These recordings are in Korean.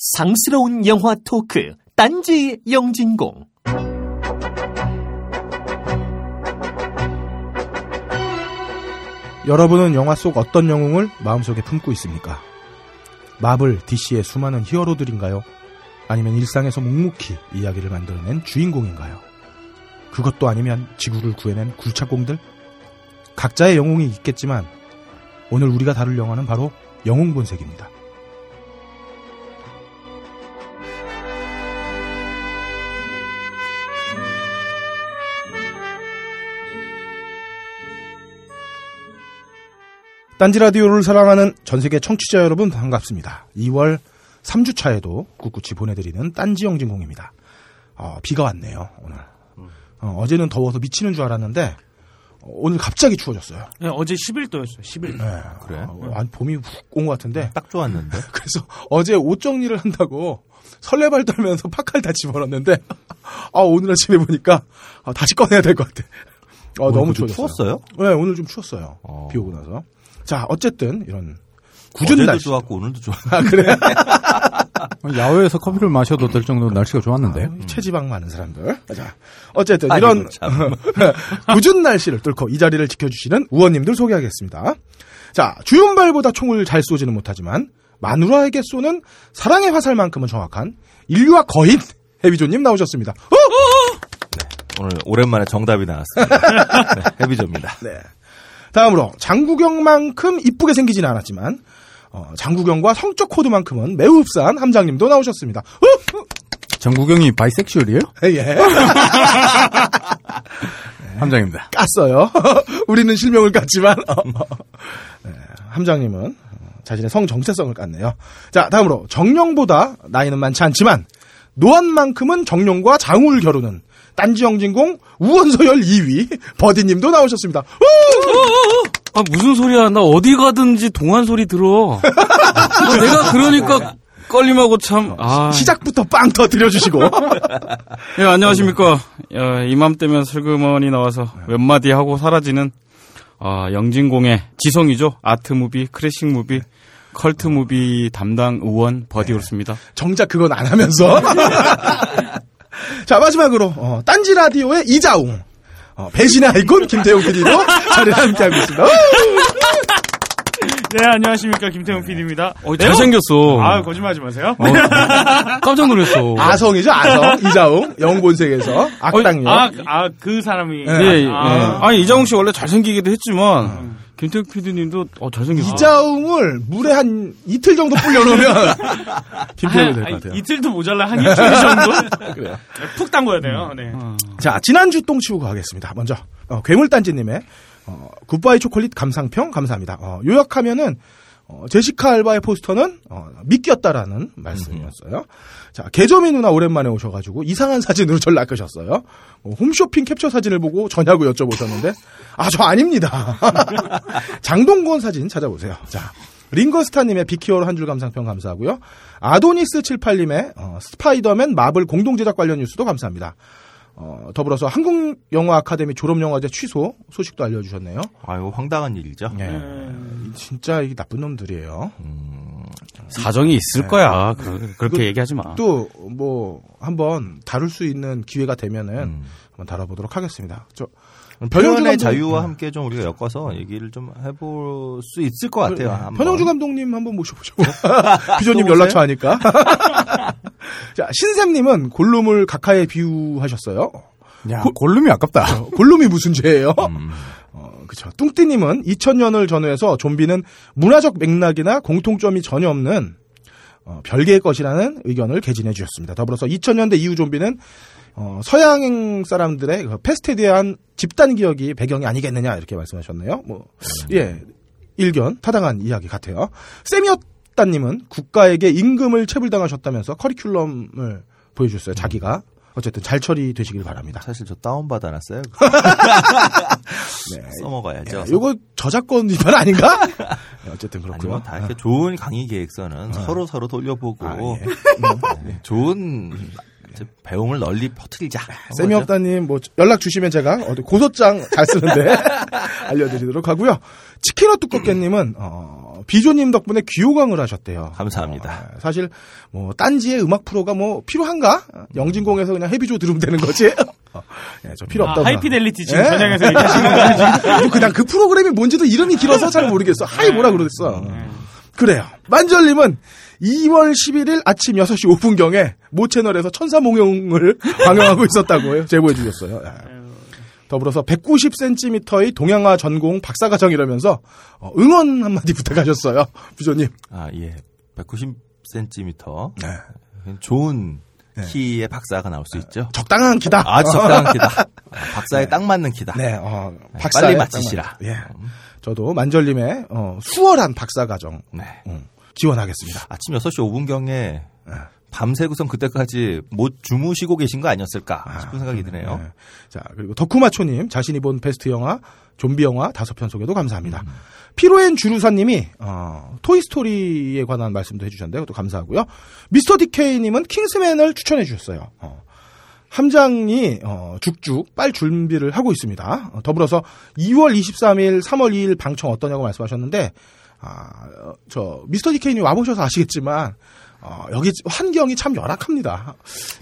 상스러운 영화 토크 딴지 영진공 여러분은 영화 속 어떤 영웅을 마음속에 품고 있습니까? 마블, DC의 수많은 히어로들인가요? 아니면 일상에서 묵묵히 이야기를 만들어낸 주인공인가요? 그것도 아니면 지구를 구해낸 굴착공들? 각자의 영웅이 있겠지만 오늘 우리가 다룰 영화는 바로 영웅 본색입니다. 딴지 라디오를 사랑하는 전 세계 청취자 여러분 반갑습니다. 2월 3주차에도 꿋꿋이 보내드리는 딴지 영진공입니다. 어, 비가 왔네요, 오늘. 어, 제는 더워서 미치는 줄 알았는데, 어, 오늘 갑자기 추워졌어요. 네, 어제 10일도였어요. 10일. 네. 그래? 어, 아니, 봄이 훅온 것 같은데. 딱 좋았는데. 그래서 어제 옷 정리를 한다고 설레발 떨면서 파카를 다 집어넣었는데, 아, 오늘 아침에 보니까, 아, 다시 꺼내야 될 것 같아. 아, 너무 추워졌어요. 추웠어요? 네, 오늘 좀 추웠어요. 어. 비 오고 나서. 자, 어쨌든, 이런, 굳은 어제도 날씨. 좋았고 오늘도 좋아. 아, 그래? 야외에서 커피를 마셔도 될 정도로 날씨가 좋았는데. 음, 체지방 많은 사람들. 자, 어쨌든 아이고, 이런 참. 굳은 날씨를 뚫고 이 자리를 지켜주시는 우원님들 소개하겠습니다. 자, 주윤발보다 총을 잘 쏘지는 못하지만 마누라에게 쏘는 사랑의 화살만큼은 정확한 인류와 거인 해비조님 나오셨습니다. 어? 오늘 오랜만에 정답이 나왔습니다. 네, 해비조입니다. 네. 다음으로 장구경만큼 이쁘게 생기진 않았지만 어, 장구경과 성적 코드만큼은 매우 흡사한 함장님도 나오셨습니다. 어? 어? 정구경이 바이섹슈얼이에요? 예. 함장입니다. 깠어요. 우리는 실명을 깠지만 어, 어. 네, 함장님은 자신의 성 정체성을 깠네요. 자, 다음으로 정령보다 나이는 많지 않지만 노안만큼은 정령과 장우를 겨루는 딴지영진공 우원서열 2위 버디님도 나오셨습니다. 우! 아, 무슨 소리야. 나 어디 가든지 동안 소리 들어. 아, 내가 그러니까 걸림하고 참, 아. 시작부터 빵 터뜨려주시고 예, 안녕하십니까. 야, 이맘때면 슬그머니 나와서 몇 마디 하고 사라지는, 아, 영진공의 지성이죠. art movie, classic movie, cult movie 담당 의원 버디오르스입니다. 정작 그건 안 하면서 자 마지막으로 어, 딴지 라디오의 이자웅 어, 배신의 아이콘 김태용 PD도 자리에 함께하고 있습니다. 네, 안녕하십니까. 김태훈 PD입니다. 어, 잘생겼어. 아, 거짓말하지 마세요. 어, 깜짝 놀랐어. 아성이죠 아성 이자웅 영본색에서 악당이요. 아, 아, 그 사람이. 예, 예. 아, 아니, 이장웅 씨 원래 잘생기기도 했지만, 김태욱 PD님도, 어, 잘생겼어. 이자웅을 물에 한 이틀 정도 불려놓으면 김태형이 될것 아니, 같아요. 이틀도 모자라 한 일주일 정도? 그래요. 푹 담궈야 돼요. 네. 자, 지난주 똥 치우고 가겠습니다. 먼저, 어, 괴물단지님의, 어, 굿바이 초콜릿 감상평 감사합니다. 어, 요약하면은, 어, 제시카 알바의 포스터는, 어, 미끼였다라는 말씀이었어요. 자, 개점이 누나 오랜만에 오셔가지고 이상한 사진으로 절 낚으셨어요. 어, 홈쇼핑 캡처 사진을 보고 저냐고 여쭤보셨는데, 아, 저 아닙니다. 장동건 사진 찾아보세요. 자, 링거스타님의 빅 히어로 한 줄 감상평 감사하고요. 아도니스 78님의 어, 스파이더맨 마블 공동 제작 관련 뉴스도 감사합니다. 어, 더불어서 한국영화 아카데미 졸업영화제 취소 소식도 알려주셨네요. 아, 이거 황당한 일이죠. 예. 진짜 이게 나쁜 놈들이에요. 사정이 있을 거야. 그, 렇게 그- 얘기하지 마. 또 뭐 한번 다룰 수 있는 기회가 되면은 음. 한번 다뤄보도록 하겠습니다. 저 감독- 자유와 네. 함께 좀 우리가 엮어서 얘기를 좀 해볼 수 있을 것 같아요. 한번. 편영주 감독님 한번 모셔보죠. 비조님 또 연락처 아니까. 자, 신샘님은 골룸을 각하에 비유하셨어요. 야, 골룸이 아깝다. 어, 골룸이 무슨 죄예요? 음. 어, 그쵸. 뚱띠님은 2000년을 전후해서 좀비는 문화적 맥락이나 공통점이 전혀 없는 어, 별개의 것이라는 의견을 개진해 주셨습니다. 더불어서 2000년대 이후 좀비는 어, 서양 사람들의 그 패스트에 대한 집단 기억이 배경이 아니겠느냐 이렇게 말씀하셨네요. 뭐, 예, 일견 타당한 이야기 같아요. 세미었 다님은 국가에게 임금을 체불당하셨다면서 커리큘럼을 보여줬어요. 자기가 어쨌든 잘 처리되시길 바랍니다. 사실 저 다운 받아놨어요. 네. 써먹어야죠. 야, 요거 저작권 위반 아닌가? 네, 어쨌든 그렇고요. 다 이렇게 좋은 강의 계획서는 서로 서로 돌려보고 아, 예. 네, 좋은 이제 배움을 널리 퍼뜨리자. 세미 없다님 뭐 연락 주시면 제가 어디 고소장 잘 쓰는데 알려드리도록 하고요. 치킨어 두껍게님은 어, 어, 비조님 덕분에 귀호강을 하셨대요. 감사합니다. 어, 사실 뭐 딴지의 음악 프로가 뭐 필요한가? 영진공에서 그냥 헤비조 들으면 되는 거지. 어, 예, 저 필요 아, 없다고. 하이피델리티 지금 예. 전향해서 얘기하시는 거예요. 뭐 그냥 그 프로그램이 뭔지도 이름이 길어서 잘 모르겠어. 하이 뭐라 그러겠어. 네. 그래요. 만절님은 2월 11일 아침 6시 5분경에 모 채널에서 천사몽룡을 방영하고 있었다고 제보해 주셨어요. 예. 더불어서 190cm의 동양화 전공 박사과정이라면서 어, 응원 한마디 부탁하셨어요. 부조님. 아, 예. 190cm. 네. 좋은 키의 박사가 나올 수 있죠. 적당한 기다. 아주 적당한 키다. 아, 박사에 딱 맞는 키다. 네, 어, 네, 박사에 빨리 딱 마치시라. 맞- 예. 저도 만절님의 어, 수월한 박사 과정 네. 음, 지원하겠습니다. 아침 6시 5분경에 밤새고선 그때까지 못 주무시고 계신 거 아니었을까 싶은 생각이 드네요. 네. 자, 그리고 덕후마초님, 자신이 본 베스트 영화, 좀비 영화 다섯 편 소개도 감사합니다. 피로엔 주루사님이, 어, 토이 스토리에 관한 말씀도 해주셨는데, 그것도 감사하고요. 미스터 디케이님은 킹스맨을 추천해 주셨어요. 어, 함장이, 어, 죽죽 빨 준비를 하고 있습니다. 어, 더불어서 2월 23일, 3월 2일 방청 어떠냐고 말씀하셨는데, 아, 어, 저, 미스터 디케이님 와보셔서 아시겠지만, 어, 여기 환경이 참 열악합니다.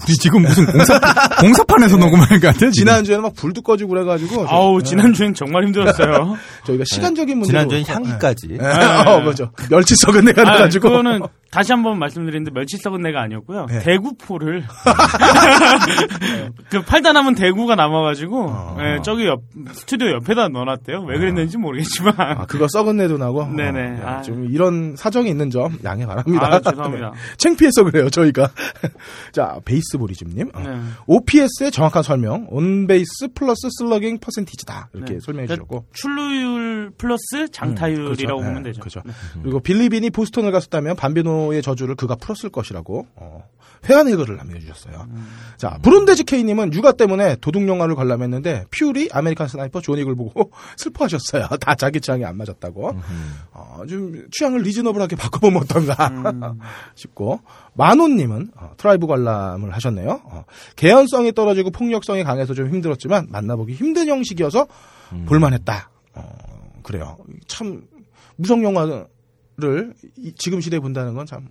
우리 지금 무슨 공사, 공사판에서 녹음하는 거 같아? 지금? 지난주에는 막 불도 꺼지고 그래가지고. 저- 아우, 예, 지난주엔 정말 힘들었어요. 저희가 시간적인 문제. 지난주엔 향기까지. 예, 어, 그죠. 멸치 썩은 내가 아, 나가지고. 그거는 다시 한번 말씀드리는데 멸치 썩은 내가 아니었고요. 네. 대구포를 그 팔다 남은 대구가 남아가지고 예, 저기 옆 스튜디오 옆에다 넣어놨대요. 왜 그랬는지 모르겠지만 아, 그거 썩은 내도 나고. 네네. 어, 아. 좀 이런 사정이 있는 점 양해 바랍니다. 아, 죄송합니다. 네. 창피해서 그래요, 저희가. 자, 베이스볼리즘님. 어. 네. OPS의 정확한 설명. on-base plus slugging percentage다. 이렇게 네. 설명해 주셨고. 출루율 플러스 장타율이라고 그렇죠. 보면 네, 되죠. 그렇죠. 그리고 빌리빈이 보스턴을 갔었다면 밤비노의 저주를 그가 풀었을 것이라고 어, 회한의 글을 남겨주셨어요. 자, 브룬데지 K님은 육아 때문에 도둑 영화를 관람했는데 퓨리 아메리칸 스나이퍼 존 윅을 보고 슬퍼하셨어요. 다 자기 취향이 안 맞았다고. 어, 좀 취향을 reasonable하게 바꿔보면 어떤가 싶고 마노님은 어, 트라이브 관람을 하셨네요. 어, 개연성이 떨어지고 폭력성이 강해서 좀 힘들었지만 만나보기 힘든 형식이어서 볼만했다. 어, 그래요. 참 무성 영화 를 이- 지금 시대에 본다는 건 참.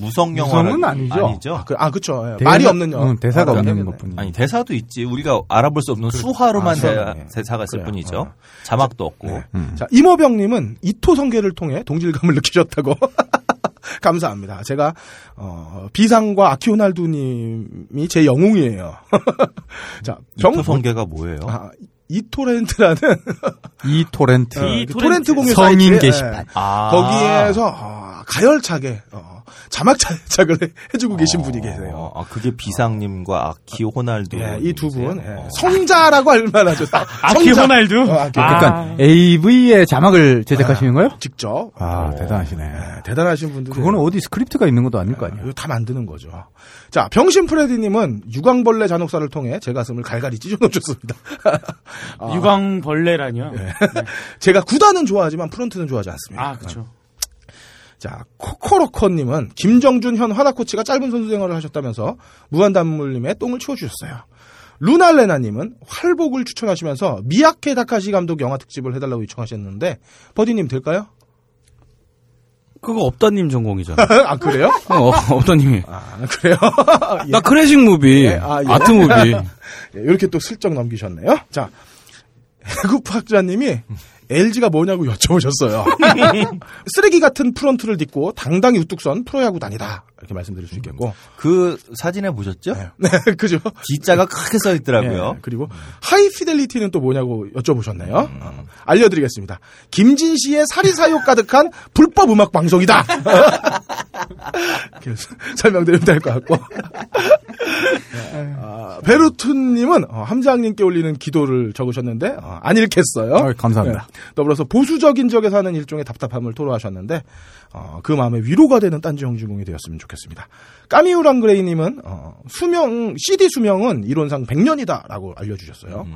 무성 영화 무성은 아니죠. 아니죠. 아, 그, 아 그쵸. 예. 대사- 말이 없는 영화. 응, 대사가 아, 없는. 것뿐이. 아니 대사도 있지. 우리가 알아볼 수 없는 수화로만 아, 대, 수화로, 예. 대사가 있을 그래요. 뿐이죠. 어. 자막도 없고. 네. 음. 자, 이모병님은 이토 성계를 통해 동질감을 느끼셨다고. 감사합니다. 제가, 어, 비상과 아키오날두님이 제 영웅이에요. 자, 정토 성계가 뭐예요? 아, 이토렌트라는 이 토렌트. 어, 이그 토렌트 토렌트 공유 성인 사이트에, 게시판. 예, 아. 거기에서 어, 가열차게 어, 자막 차작을 해주고 계신 분이 계세요. 아, 그게 비상님과 아키 호날두. 예, 이두 분, 예. 어. 성자라고 할 만하죠. 아키 성자. 호날두? 어, 아키. 아. 그러니까 AV의 자막을 제작하시는 거예요? 직접. 아, 대단하시네. 예, 대단하신 분들. 그거는 어디 스크립트가 있는 것도 아닐 거 아니에요. 이거 다 만드는 거죠. 자, 병신 프레디님은 유광벌레 잔혹사를 통해 제 가슴을 갈갈이 찢어놓으셨습니다. 아, 유광벌레라뇨. 제가 구단은 좋아하지만 프런트는 좋아하지 않습니다. 아, 그쵸. 자, 코코로커님은 김정준 현 한화 코치가 짧은 선수 생활을 하셨다면서 무한단물님의 똥을 치워주셨어요. 루날레나님은 할복을 추천하시면서 미이케 다카시 감독 영화 특집을 해달라고 요청하셨는데 버디님 될까요? 그거 업다님 전공이잖아. 아 그래요? 어, 업다님이. 아 그래요? 예. 나 classic movie, 예, 아, 예. art movie. 예, 이렇게 또 슬쩍 넘기셨네요. 자, 해국학자님이 LG가 뭐냐고 여쭤보셨어요. 쓰레기 같은 프런트를 딛고 당당히 우뚝 선 프로야구단이다. 이렇게 말씀드릴 수 있겠고. 그 사진에 보셨죠? 네, 그죠? D자가 크게 써 있더라고요. 예, 그리고 하이 피델리티는 또 뭐냐고 여쭤보셨네요. 어, 알려드리겠습니다. 김진 씨의 사리 사욕 가득한 불법 음악 방송이다. 이렇게 설명드리면 될 것 같고. 아, 베루트님은 어, 함장님께 올리는 기도를 적으셨는데 어, 안 읽겠어요. 아, 감사합니다. 네. 더불어서 보수적인 지역에 사는 일종의 답답함을 토로하셨는데 어, 그 마음에 위로가 되는 딴지 영진공이 되었으면 좋겠습니다. 까미우랑 그레이님은 어, 수명 CD 수명은 이론상 100년이다라고 알려주셨어요.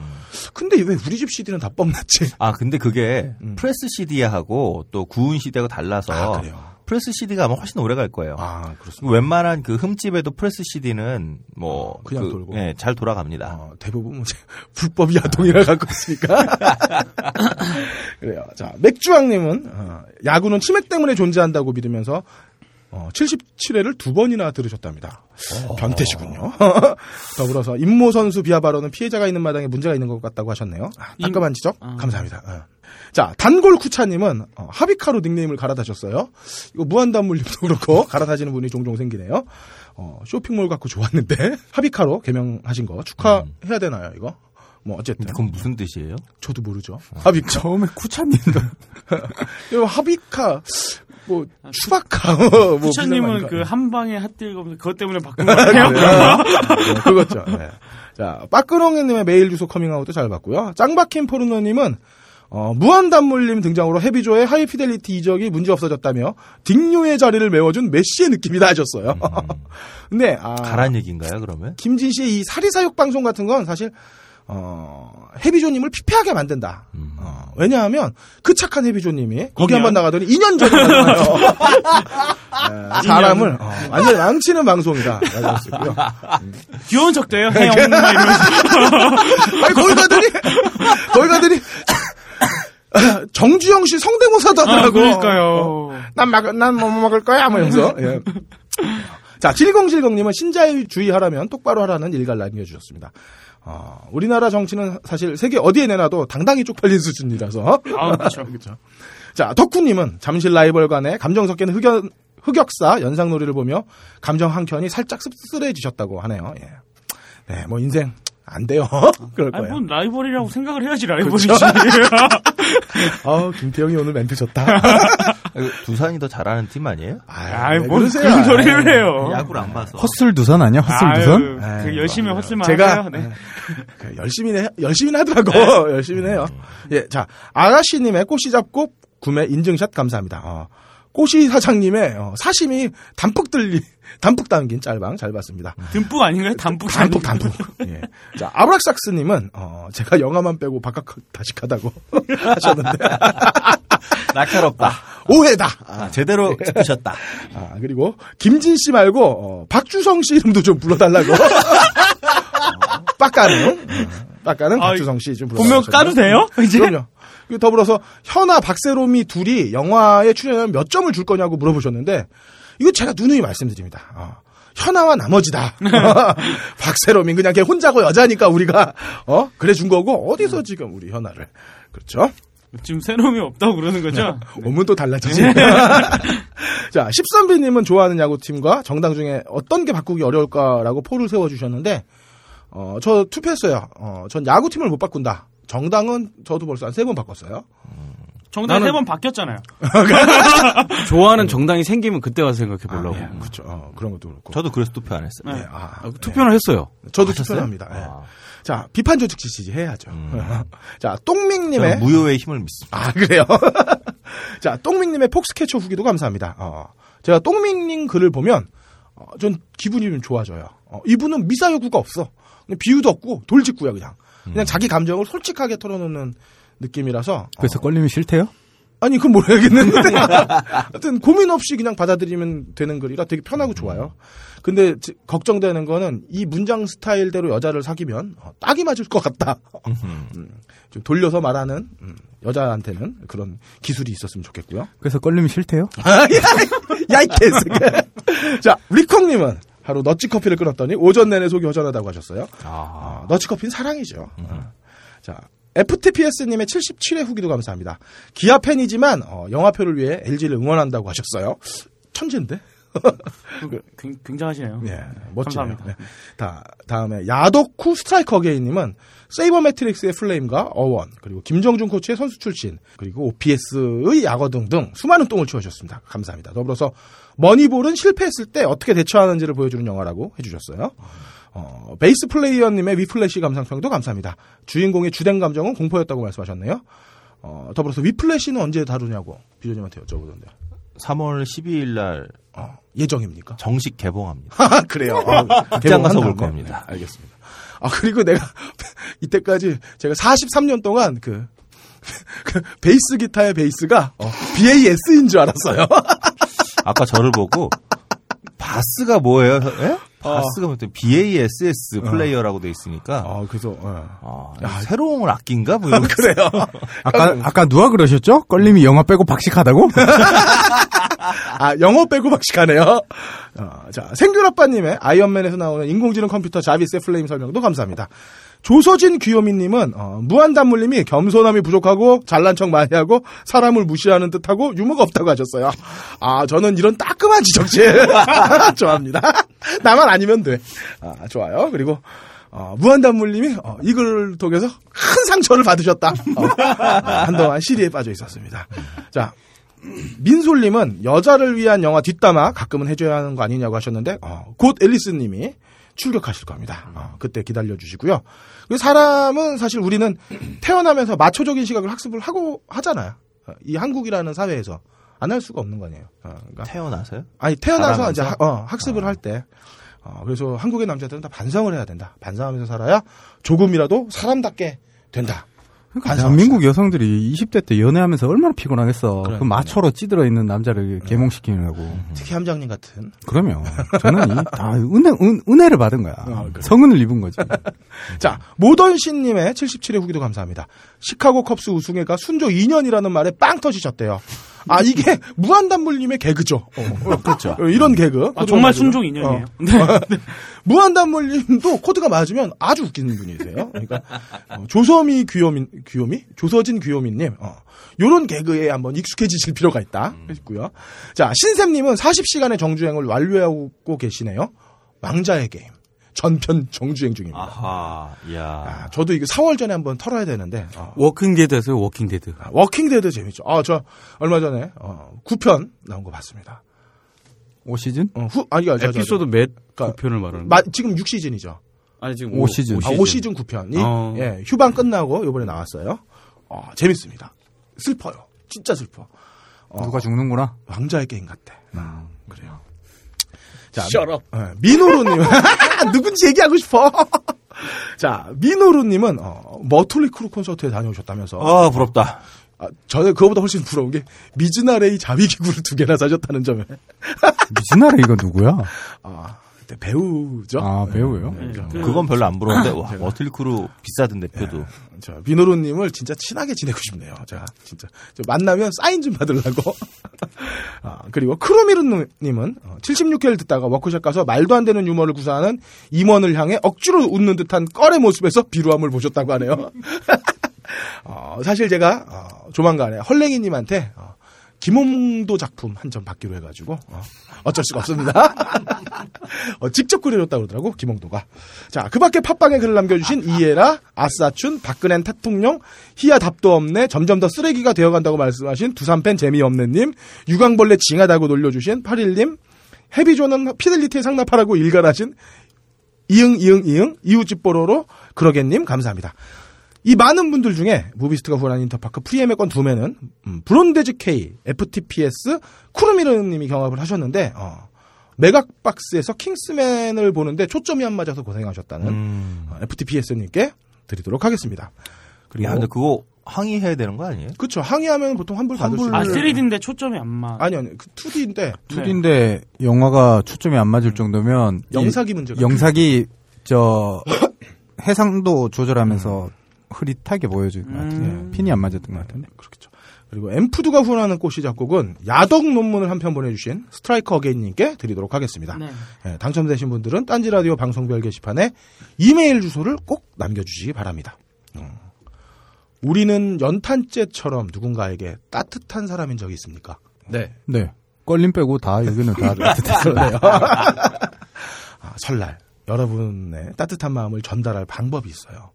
근데 왜 우리 집 CD는 다 뻑났지? 아 근데 그게 프레스 CD하고 또 구운 CD하고 달라서 음. 아? 프레스 CD가 아마 훨씬 오래 갈 거예요. 아, 그렇습니다. 웬만한 그 흠집에도 프레스 CD는 뭐 그냥 그, 돌고. 예, 잘 돌아갑니다. 어, 대부분 뭐 불법 야동이라 갖고 있으니까. 그래요. 자, 맥주왕님은 어, 야구는 치맥 때문에 존재한다고 믿으면서 어, 77회를 두 번이나 들으셨답니다. 변태시군요. 더불어서 임모 선수 비하 발언은 피해자가 있는 마당에 문제가 있는 것 같다고 하셨네요. 아, 따끔한 지적 감사합니다. 어. 자, 단골 쿠차님은 어, 하비카로 닉네임을 갈아타셨어요. 이거 무한단물님도 그렇고 갈아타시는 분이 종종 생기네요. 어, 쇼핑몰 갖고 좋았는데 하비카로 개명하신 거 축하해야 되나요, 이거? 뭐 어쨌든 그건 무슨 뜻이에요? 저도 모르죠. 하비카. 처음에 쿠차님도 이거 하비카 뭐 츄바카 뭐 쿠차님은 그거 한 방에 hot deal 검색 그것 때문에 바꾼 거 아니에요? 아닌가요? 네, 그거죠. 네. 자, 빠끄렁이님의 메일 주소 커밍아웃도 잘 봤고요. 짱박힌 포르노님은 어, 무한단물님 등장으로 헤비조의 하이피델리티 이적이 문제 없어졌다며 딩요의 자리를 메워준 메시의 느낌이다 하셨어요. 근데 아, 가란 얘기인가요, 그러면? 김진 씨의 이 사리사욕 방송 같은 건 사실 어, 해비조님을 피폐하게 만든다. 어, 왜냐하면 그 착한 해비조님이 거기 한번 나가더니 2년 전에. 에, 사람을 어, 완전 망치는 방송이다. 했었고요. 귀여운 척도 해요, 해영. 막 이러면서. 아니 거기 가더니 거기 가더니 정주영 씨 성대모사도 아, 하더라고. 그러니까요. 난난뭐 먹을 거야 하면서. 예. 자, 질겅질겅님은 신자유주의하라면 똑바로 하라는 일갈 남겨주셨습니다. 어, 우리나라 정치는 사실 세계 어디에 내놔도 당당히 쪽팔린 수준이라서. 아, 그렇죠. 그렇죠. 자, 덕후님은 잠실 라이벌 간의 감정 섞인 흑연, 흑역사 연상놀이를 보며 감정 한 켠이 살짝 씁쓸해지셨다고 하네요. 예. 네, 뭐 인생 안 돼요. 그럴 아니, 거예요. 뭐 라이벌이라고 생각을 해야지 라이벌이지. 아, 김태형이 오늘 멘트 줬다. 두산이 더 잘하는 팀 아니에요? 아이, 왜 뭔? 그런 소리를 해요. 야구를 안 봐서. hustle 두산 아니야? hustle 두산? 아유, 그 아유, 열심히 hustle만 제가 하세요. 네. 그 열심히 해, 열심히 하더라고. 열심히 해요. 예, 자, 아가씨님의 꽃이 잡고 구매 인증샷 감사합니다. 어, 꽃이 사장님의 어, 사심이 담뿍 들리, 담뿍 담긴 짤방 잘 봤습니다. 듬뿍 아닌가요? 담뿍. 담뿍 담뿍. 예. 자, 아브락삭스님은 어, 제가 영화만 빼고 바깥 다식하다고 하셨는데 날카롭다. 오해다. 아, 아, 제대로 짚으셨다. 아, 그리고 김진 씨 말고 어, 박주성 씨 이름도 좀 불러달라고. 어, 빡가는 어, 빡가는 아, 박주성 씨 좀 불러. 보면 까도 돼요? 이제? 그럼요. 그리고 더불어서 현아 박세롬이 둘이 영화에 출연하면 몇 점을 줄 거냐고 물어보셨는데 이거 제가 누누이 말씀드립니다. 어, 현아와 나머지다. 박세롬이 그냥 걔 혼자고 여자니까 우리가 어 그래 준 거고 어디서 지금 우리 현아를 그렇죠? 지금 새로움이 없다고 그러는 거죠? 오면 또 달라지지. 자, 십선비님은 좋아하는 야구팀과 정당 중에 어떤 게 바꾸기 어려울까라고 포를 세워주셨는데, 어, 저 투표했어요. 어, 전 야구팀을 못 바꾼다. 정당은 저도 벌써 한 세 번 바꿨어요. 정당 나는- 세번 바뀌었잖아요. 좋아하는 정당이 생기면 그때 와서 생각해 보려고. 예, 그렇죠. 어, 그런 것도 그렇고. 저도 그래서 투표 안 했어요. 네. 예, 아, 아, 투표는 했어요. 저도 투표합니다. 예. 아, 자, 비판 조직 지지 해야죠. 자, 저는 똥밍님의 무효의 힘을 믿습니다. 아, 그래요? 자, 똥밍님의 폭스캐쳐 후기도 감사합니다. 어, 제가 똥밍님 글을 보면, 어, 전 기분이 좀 좋아져요. 어, 이분은 미사여구가 없어. 비유도 없고, 돌직구야, 그냥. 그냥 자기 감정을 솔직하게 털어놓는 느낌이라서. 그래서 어, 껄림이 싫대요? 아니, 그건 모르겠는데. 하여튼 고민 없이 그냥 받아들이면 되는 글이라 되게 편하고 좋아요. 근데 지- 걱정되는 거는 이 문장 스타일대로 여자를 사귀면 어, 딱이 맞을 것 같다. 음, 좀 돌려서 말하는 음, 여자한테는 그런 기술이 있었으면 좋겠고요. 그래서 껄림이 싫대요? 야, 이 개새끼. 자, 리콩님은 하루 더치 커피를 끊었더니 오전 내내 속이 허전하다고 하셨어요. 아, 더치 커피는 사랑이죠. 어. 자, FTPS님의 77회 후기도 감사합니다. 기아 팬이지만 어, 영화표를 위해 LG를 응원한다고 하셨어요. 천재인데? 굉- 굉장하시네요. 예, 멋지네요. 감사합니다. 네. 다, 다음에 야덕후 스트라이커 어게인님은 sabermetrics의 full name과 어원, 그리고 김정준 코치의 선수 출신, 그리고 OPS의 약어 등등 수많은 똥을 치워주셨습니다. 감사합니다. 더불어서 머니볼은 실패했을 때 어떻게 대처하는지를 보여주는 영화라고 해주셨어요. 어, 베이스 플레이어님의 위플래시 감상평도 감사합니다. 주인공의 주된 감정은 공포였다고 말씀하셨네요. 어, 더불어서 위플래시는 언제 다루냐고 비조님한테 여쭤보던데. 3월 12일 날 어, 예정입니까? 정식 개봉합니다. 아, 그래요. 어, 극장 가서 볼. 겁니다. 네, 알겠습니다. 아, 그리고 내가 이때까지 제가 43년 동안 그, 그 베이스 기타의 베이스가 어, BAS인 줄 알았어요. 아까 저를 보고 바스가 뭐예요? 예? 바스가 뭐 BASS 플레이어라고 돼 있으니까 아, 그래서, 예. 아, 새로운 악기인가 뭐 이런 그래요. 아까 아까 누가 그러셨죠? 껄림이 영화 빼고 박식하다고? 아, 영어 빼고 박식하네요. 어, 자, 생귤아빠님의 아이언맨에서 나오는 인공지능 컴퓨터 자비스의 full name 설명도 감사합니다. 조서진 귀요미님은 어, 무한단물님이 겸손함이 부족하고 잘난 척 많이 하고 사람을 무시하는 듯하고 유머가 없다고 하셨어요. 아 저는 이런 따끔한 지적질 좋아합니다. 나만 아니면 돼. 아 좋아요. 그리고 어, 무한단물님이 어, 이 글을 통해서 큰 상처를 받으셨다. 어, 한동안 시리에 빠져 있었습니다. 자 민솔님은 여자를 위한 영화 뒷담화 가끔은 해줘야 하는 거 아니냐고 하셨는데 어, 곧 앨리스님이 출격하실 겁니다. 어, 그때 기다려 주시고요. 그 사람은 사실 우리는 태어나면서 마초적인 시각을 학습을 하고 하잖아요. 어, 이 한국이라는 사회에서 안 할 수가 없는 거 아니에요. 어, 그러니까 태어나서요? 아니 태어나서? 이제 하- 어, 학습을 할 때. 어, 그래서 한국의 남자들은 다 반성을 해야 된다. 반성하면서 살아야 조금이라도 사람답게 된다. 대한민국 여성들이 20대 때 연애하면서 얼마나 피곤하겠어. 그 그러니까요. 마초로 찌들어 있는 남자를 개몽시키느라고. 특히 함장님 같은 그러면 저는 이, 다 은혜, 은, 은혜를 받은 거야. 아, 그래. 성은을 입은 거지. 자, 모던신님의 77회 후기도 감사합니다. 시카고 컵스 우승회가 순조 2년이라는 말에 빵 터지셨대요. 아, 이게 무한단물님의 개그죠. 어, 그렇죠. 이런 개그. 아, 정말 순종. 인연이에요. 어. 무한단물님도 코드가 맞으면 아주 웃기는 분이세요. 그러니까 어, 조서미 귀요미, 귀요미? 조서진 귀요미님. 어, 요런 개그에 한번 익숙해지실 필요가 있다. 했고요. 자, 신샘님은 40시간의 정주행을 완료하고 계시네요. 왕좌의 게임. 전편 정주행 중입니다. 아하, 이야. 아, 저도 이거 4월 전에 한번 털어야 되는데 어, 워킹 데드 했어요, 워킹 데드. 아, 워킹 데드 재밌죠. 아, 저 얼마 전에 어, 9편 나온 거 봤습니다. 5시즌? 어, 후 아니 저, 에피소드 몇 그러니까 편을 말하는 마, 지금 6시즌이죠. 아니 지금 오 시즌. 아, 5시즌 9편이 어. 예, 휴방 끝나고 이번에 나왔어요. 어, 재밌습니다. 슬퍼요. 진짜 슬퍼. 어, 누가 죽는구나. 왕좌의 게임 같대. 아, 그래요. 자, Shut up. 예, 민호루님. 누군지 얘기하고 싶어. 자, 민호루님은, 어, 머틀리 크루 콘서트에 다녀오셨다면서. 아, 부럽다. 아, 저는 그거보다 훨씬 부러운 게, 미즈나 레이 자위기구를 두 개나 사셨다는 점에. 미즈나 레이가 누구야? 아, 그 때 배우죠. 아, 배우예요? 그건 별로 안 부러운데, 와, 머틀크루 비싸던데, 표도. 저, 민호루님을 진짜 친하게 지내고 싶네요. 제가 진짜. 저 만나면 사인 좀 받으려고. 아, 그리고 크로미르님은 76회를 듣다가 워크숍 가서 말도 안 되는 유머를 구사하는 임원을 향해 억지로 웃는 듯한 껄의 모습에서 비루함을 보셨다고 하네요. 어, 사실 제가 어, 조만간에 헐랭이님한테 어, 김홍도 작품 한 점 받기로 해가지고 어, 쩔 수가 없습니다. 어, 직접 그려줬다고 그러더라고 김홍도가. 자, 그밖에 팟빵에 글을 남겨주신 이에라, 아싸춘, 박근혜 대통령, 희야 답도 없네, 점점 더 쓰레기가 되어간다고 말씀하신 두산팬 재미없네님, 유광벌레 징하다고 놀려주신 8일님, 헤비조는 피델리티에 상납하라고 일갈하신 이응 이응 이응 이웃집 보로로 그러겠님 감사합니다. 이 많은 분들 중에 무비스트가 후원한 인터파크 프리 예매권 두 매는 음, 브론데즈 K, FTPS, 쿠르미르님이 경합을 하셨는데 어, 메각박스에서 킹스맨을 보는데 초점이 안 맞아서 고생하셨다는 음. 어, FTPS님께 드리도록 하겠습니다. 그리고 야, 근데 그거 항의해야 되는 거 아니에요? 그쵸 항의하면 보통 환불 받을 수 아, 있는 3D인데 초점이 안 맞. 아니 아니 그 2D인데 2D인데 영화가 초점이 안 맞을 정도면 영사기 문제가 영사기 저 해상도 조절하면서 흐릿하게 보여줄 것 같은데 음. 핀이 안 맞았던 것 같은데 그렇겠죠. 그리고 엠푸드가 후원하는 꽃이 작곡은 야덕 논문을 한 편 보내주신 스트라이커 어게인님께 드리도록 하겠습니다. 네. 예, 당첨되신 분들은 딴지 라디오 방송별 게시판에 이메일 주소를 꼭 남겨주시기 바랍니다. 음. 우리는 연탄재처럼 누군가에게 따뜻한 사람인 적이 있습니까? 네. 네 껄림 빼고 다 여기는 다 그러네요. 아, 설날 여러분의 따뜻한 마음을 전달할 방법이 있어요.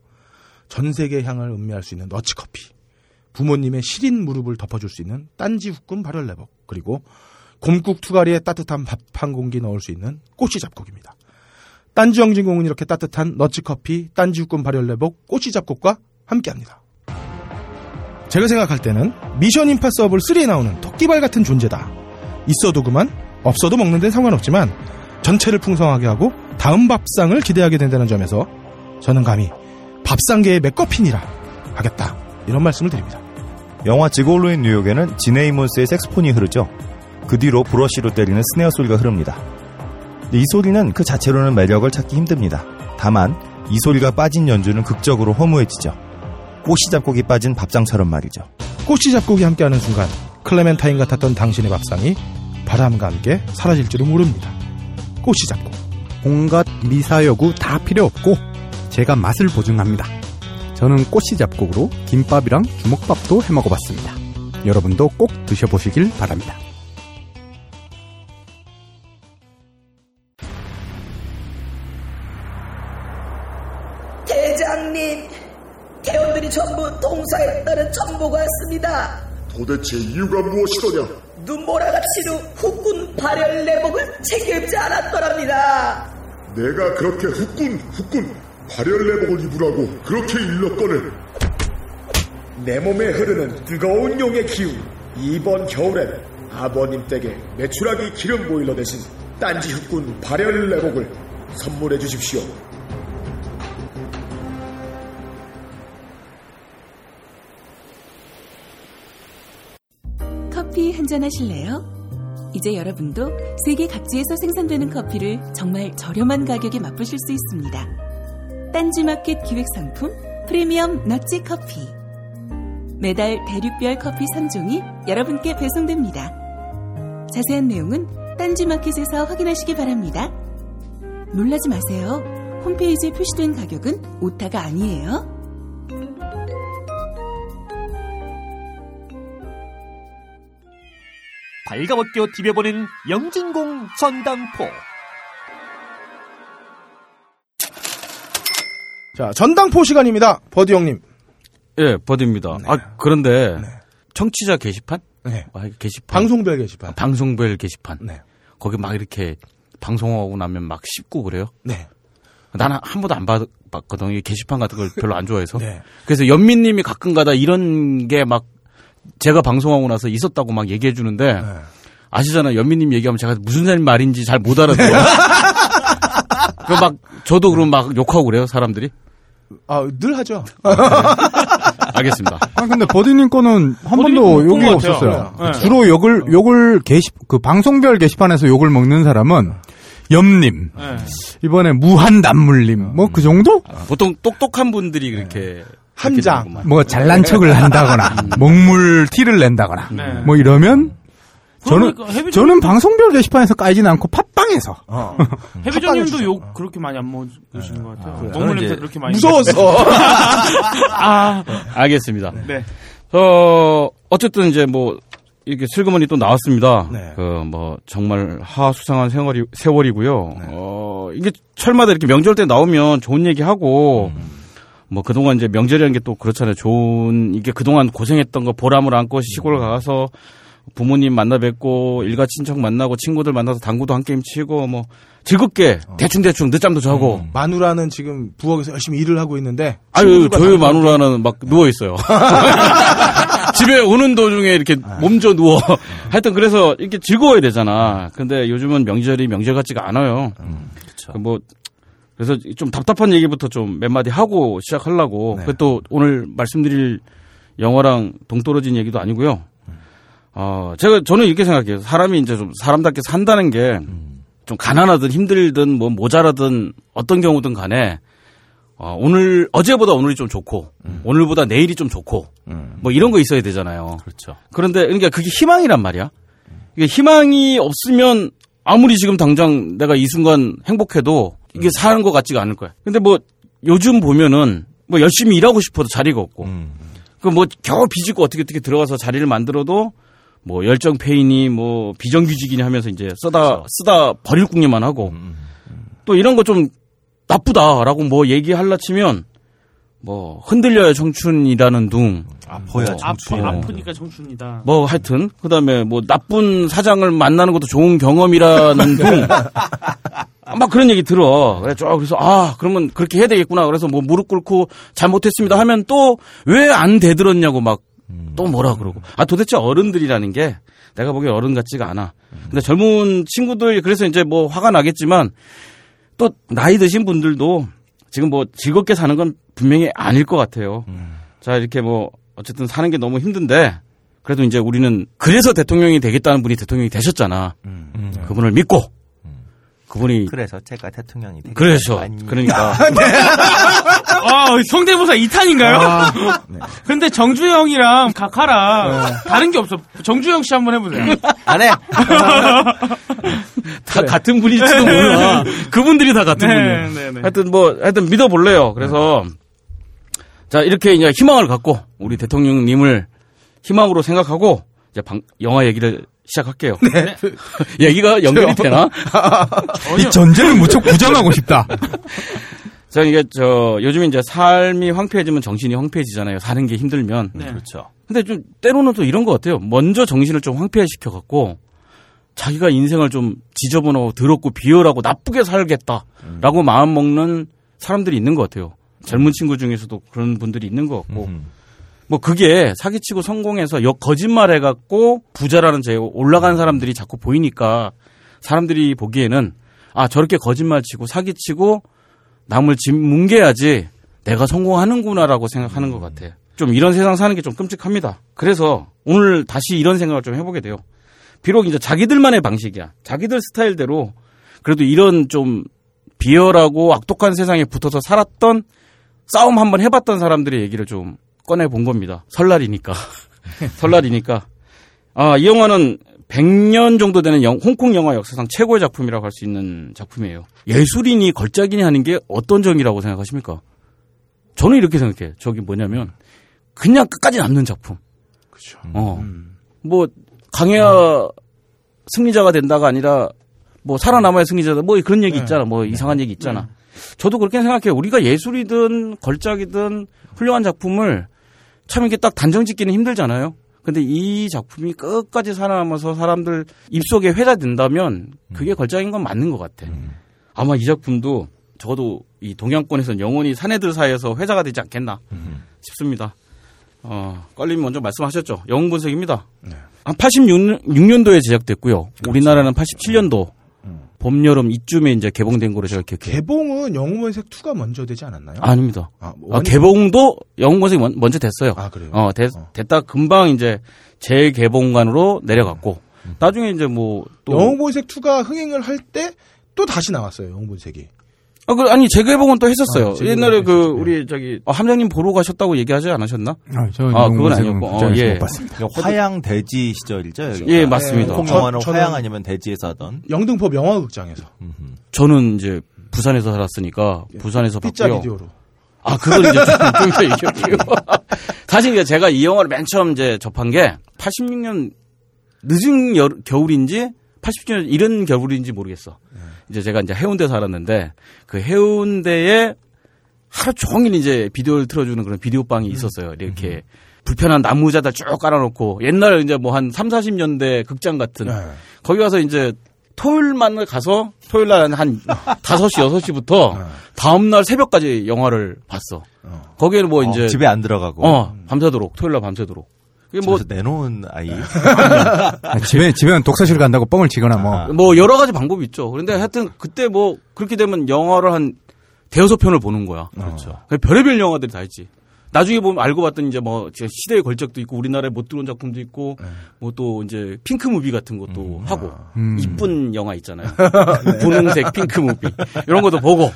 전 세계 향을 음미할 수 있는 너치커피, 부모님의 시린 무릎을 덮어줄 수 있는 딴지 후끈 발열레복, 그리고 곰국 투가리에 따뜻한 밥 한 공기 넣을 수 있는 꼬시 잡곡입니다. 딴지 영진공은 이렇게 따뜻한 너치커피, 딴지 후끈 발열레복, 꼬시 잡곡과 함께합니다. 제가 생각할 때는 미션 임파서블 3에 나오는 토끼발 같은 존재다. 있어도 그만, 없어도 먹는 데는 상관없지만 전체를 풍성하게 하고 다음 밥상을 기대하게 된다는 점에서 저는 감히 밥상계의 맥거핀이라 하겠다. 이런 말씀을 드립니다. 영화 지골로인 뉴욕에는 지네이몬스의 색스폰이 흐르죠. 그 뒤로 브러쉬로 때리는 스네어 소리가 흐릅니다. 이 소리는 그 자체로는 매력을 찾기 힘듭니다. 다만 이 소리가 빠진 연주는 극적으로 허무해지죠. 꽃이 잡곡이 빠진 밥상처럼 말이죠. 꼬치 잡곡이 함께하는 순간 클레멘타인 같았던 당신의 밥상이 바람과 함께 사라질지도 모릅니다. 꼬치 잡곡. 온갖 미사여구 다 필요 없고 제가 맛을 보증합니다. 저는 꼬시 잡곡으로 김밥이랑 주먹밥도 해 먹어봤습니다. 여러분도 꼭 드셔보시길 바랍니다. 대장님, 대원들이 전부 동사했다는 정보가 왔습니다. 도대체 이유가 무엇이더냐? 눈보라가 치루 후군 발열 내복을 책임지 않았더랍니다. 내가 그렇게 후끈 후끈 발열 내복을 입으라고 그렇게 일렀거늘 내 몸에 흐르는 뜨거운 용의 기운 이번 겨울엔 아버님 댁에 메추라기 기름 보일러 대신 딴지 흑군 발열 내복을 선물해 주십시오. 커피 한 잔 하실래요? 이제 여러분도 세계 각지에서 생산되는 커피를 정말 저렴한 가격에 맛보실 수 있습니다. 딴지마켓 기획상품 프리미엄 넛지 커피. 매달 대륙별 커피 3종이 여러분께 배송됩니다. 자세한 내용은 딴지마켓에서 확인하시기 바랍니다. 놀라지 마세요. 홈페이지에 표시된 가격은 오타가 아니에요. 발가벗겨 디벼보는 영진공 전당포. 자, 전당포 시간입니다. 버디 형님. 예, 버디입니다. 아, 그런데 청취자 게시판? 네. 아, 게시판. 방송별 게시판. 방송별 게시판. 네. 거기 막 이렇게 방송하고 나면 막 씹고 그래요. 네. 나는 한 번도 안 봤, 봤거든. 이 게시판 같은 걸 별로 안 좋아해서. 네. 그래서 연민 님이 가끔 가다 이런 게 막 제가 방송하고 나서 있었다고 막 얘기해 주는데 네. 아시잖아요. 연민 님 얘기하면 제가 무슨 말인지 잘 못 알아들어요. 그막 저도 그럼 막 욕하고 그래요, 사람들이. 아, 늘 하죠. 알겠습니다. 아 근데 버디님 거는 한 버디님 번도 본 욕이 것 같아요. 없었어요. 네. 주로 욕을 욕을 게시 그 방송별 게시판에서 욕을 먹는 사람은 염님 네. 이번에 무한 단물님 뭐 그 정도? 보통 똑똑한 분들이 그렇게 함장. 그렇게 되는구만. 뭐 잘난 척을 한다거나 먹물 티를 낸다거나 네. 뭐 이러면 저는 그러니까 저는 방송별 게시판에서 까이진 않고 팟빵에서 어. 해비정님도 욕 그렇게 많이 안 먹으시는 것 같아요. 그래요? 먹물 냄새 그렇게 많이. 무서워서. 아, 알겠습니다. 네. 어, 어쨌든 이제 뭐, 이렇게 슬그머니 또 나왔습니다. 네. 그, 뭐, 정말 하수상한 세월이, 세월이고요. 어, 이게 철마다 이렇게 명절 때 나오면 좋은 얘기 하고, 뭐, 그동안 이제 명절이라는 게 또 그렇잖아요. 좋은, 이게 그동안 고생했던 거 보람을 안고 시골 가서 부모님 만나 뵙고, 일가 친척 만나고, 친구들 만나서 당구도 한 게임 치고, 뭐, 즐겁게, 대충 대충 늦잠도 자고, 마누라는 지금 부엌에서 열심히 일을 하고 있는데. 아유, 저희 마누라는 막 누워 있어요. 집에 오는 도중에 이렇게 몸져 누워. 하여튼 그래서 이렇게 즐거워야 되잖아. 근데 요즘은 명절이 명절 같지가 않아요. 그 뭐, 그래서 좀 답답한 얘기부터 좀 몇 마디 하고 시작하려고. 그또 오늘 말씀드릴 영화랑 동떨어진 얘기도 아니고요. 어, 제가, 저는 이렇게 생각해요. 사람이 이제 좀 사람답게 산다는 게 좀 가난하든 힘들든 뭐 모자라든 어떤 경우든 간에 어, 오늘 어제보다 오늘이 좀 좋고 오늘보다 내일이 좀 좋고 뭐 이런 거 있어야 되잖아요. 그렇죠. 그런데 그러니까 그게 희망이란 말이야. 이게 희망이 없으면 아무리 지금 당장 내가 이 순간 행복해도 이게 사는 것 같지가 않을 거야. 근데 뭐 요즘 보면은 뭐 열심히 일하고 싶어도 자리가 없고 음. 그뭐 겨우 비집고 어떻게 어떻게 들어가서 자리를 만들어도 뭐 열정 페인이 뭐 비정규직이니 하면서 이제 쓰다 쓰다 버릴 궁리만 하고 또 이런 거 좀 나쁘다라고 뭐 얘기할라 치면 뭐 흔들려야 청춘이라는 둥 아파야 뭐, 청춘. 아프, 아프니까 청춘이다. 뭐 하여튼 그다음에 뭐 나쁜 사장을 만나는 것도 좋은 경험이라는 둥. 막 그런 얘기 들어. 그래, 쭉 그래서 아 그러면 그렇게 해야 되겠구나. 그래서 뭐 무릎 꿇고 잘못했습니다 하면 또 왜안 되들었냐고 막 또 뭐라 그러고. 아 도대체 어른들이라는 게 내가 보기엔 어른 같지가 않아. 근데 젊은 친구들 그래서 이제 뭐 화가 나겠지만 또 나이 드신 분들도 지금 뭐 즐겁게 사는 건 분명히 아닐 것 같아요. 자 이렇게 뭐 어쨌든 사는 게 너무 힘든데 그래도 이제 우리는 그래서 대통령이 되겠다는 분이 대통령이 되셨잖아. 그분을 믿고 그분이 그래서 제가 대통령이 되겠다. 그래서 아니. 그러니까 아, 성대모사 2탄인가요? 아, 근데 정주영이랑 각하랑 다른 게 없어. 정주영 씨 한번 해보세요. 안 해. 다 같은 분일지도 몰라. 그분들이 다 같은 네, 분이에요. 네, 네. 하여튼 뭐 하여튼 믿어볼래요. 그래서 자 이렇게 이제 희망을 갖고 우리 대통령님을 희망으로 생각하고 이제 방- 영화 얘기를 시작할게요. 얘기가 연결이 되나? 이 전제를 무척 부정하고 싶다. 자 이게 저 요즘에 이제 삶이 황폐해지면 정신이 황폐해지잖아요. 사는 게 힘들면. 네. 그렇죠. 근데 좀 때로는 또 이런 것 같아요. 먼저 정신을 좀 황폐해시켜 갖고 자기가 인생을 좀 지저분하고 더럽고 비열하고 나쁘게 살겠다라고 마음 먹는 사람들이 있는 것 같아요. 젊은 친구 중에서도 그런 분들이 있는 것 같고 뭐 그게 사기치고 성공해서 역 거짓말 해갖고 부자라는 제 올라간 사람들이 자꾸 보이니까 사람들이 보기에는 아 저렇게 거짓말 치고 사기치고 남을 짓 뭉개야지 내가 성공하는구나라고 생각하는 것 같아. 좀 이런 세상 사는 게 좀 끔찍합니다. 그래서 오늘 다시 이런 생각을 좀 해보게 돼요. 비록 이제 자기들만의 방식이야. 자기들 스타일대로 그래도 이런 좀 비열하고 악독한 세상에 붙어서 살았던 싸움 한번 해봤던 사람들의 얘기를 좀 꺼내 본 겁니다. 설날이니까. 설날이니까. 아, 이 영화는 100년 정도 되는 영- 홍콩 영화 역사상 최고의 작품이라고 할 수 있는 작품이에요. 예술인이 걸작이니 하는 게 어떤 정이라고 생각하십니까? 저는 이렇게 생각해요. 저기 뭐냐면 그냥 끝까지 남는 작품. 그렇죠. 어. 뭐 강해야 승리자가 된다가 아니라 뭐 살아남아야 승리자다. 뭐 그런 얘기 있잖아. 뭐 이상한 얘기 있잖아. 저도 그렇게 생각해요. 우리가 예술이든 걸작이든 훌륭한 작품을 참 이렇게 딱 단정 짓기는 힘들잖아요. 근데 이 작품이 끝까지 살아남아서 사람들 입속에 회자된다면 그게 걸작인 건 맞는 것 같아. 아마 이 작품도 적어도 이 동양권에서는 영원히 사내들 사이에서 회자가 되지 않겠나 싶습니다. 어, 껄림이 먼저 말씀하셨죠. 영웅 분석입니다. 한 86년도에 제작됐고요. 우리나라는 87년도 봄, 여름 이쯤에 이제 개봉된 거로 제가 기억해요. 개봉은 영웅본색 2가 먼저 되지 않았나요? 아닙니다. 아, 뭐 아, 개봉도 영웅 건색이 먼- 먼저 됐어요. 아, 그래요? 어, 됐, 됐다 금방 이제 재개봉관으로 내려갔고 나중에 이제 뭐 또 영웅본색 2가 흥행을 할 때 또 다시 나왔어요. 영웅본색이. 아, 그, 아니 재개봉은 또 했었어요. 아, 옛날에 그 했었죠. 우리 저기 어, 함장님 보러 가셨다고 얘기하지 않으셨나? 아, 저 아, 그건 아니었고. 어, 극장에서 예. 못 봤습니다. 화양 대지 시절이죠. 여기가. 예, 맞습니다. 홍콩 저- 영화는 화양 아니면 대지에서 하던. 영등포 명화극장에서. 저는 이제 부산에서 살았으니까 부산에서 삐짜 봤고요. 비디오로. 아, 그걸 이제 좀, 좀 얘기할게요. 사실 이제 제가 이 영화를 맨 처음 이제 접한 게 86년 늦은 여, 겨울인지 87년 이른 겨울인지 모르겠어. 이제 제가 이제 해운대 살았는데 그 해운대에 하루 종일 이제 비디오를 틀어주는 그런 비디오 방이 있었어요. 이렇게 불편한 나무자들 쭉 깔아놓고 옛날 이제 뭐 한 3, 40년대 극장 같은 네. 거기 가서 이제 토요일만 가서 토요일 날한 5시, 6시부터 다음날 새벽까지 영화를 봤어. 거기에는 뭐 어, 이제 집에 안 들어가고. 어, 밤새도록 토요일 날 밤새도록. 그게 뭐, 내놓은 아이. 아, 집에 집에는 독서실 간다고 뻥을 치거나 뭐뭐 여러 가지 방법이 있죠. 그런데 하여튼 그때 뭐 그렇게 되면 영화를 한 대여섯 편을 보는 거야. 그렇죠. 별의별 영화들이 다 있지. 나중에 보면 알고 봤더니 이제 뭐 시대의 걸작도 있고 우리나라에 못 들어온 작품도 있고 뭐또 이제 pink movie 같은 것도 하고 음. 이쁜 영화 있잖아요. 분홍색 pink movie 이런 것도 보고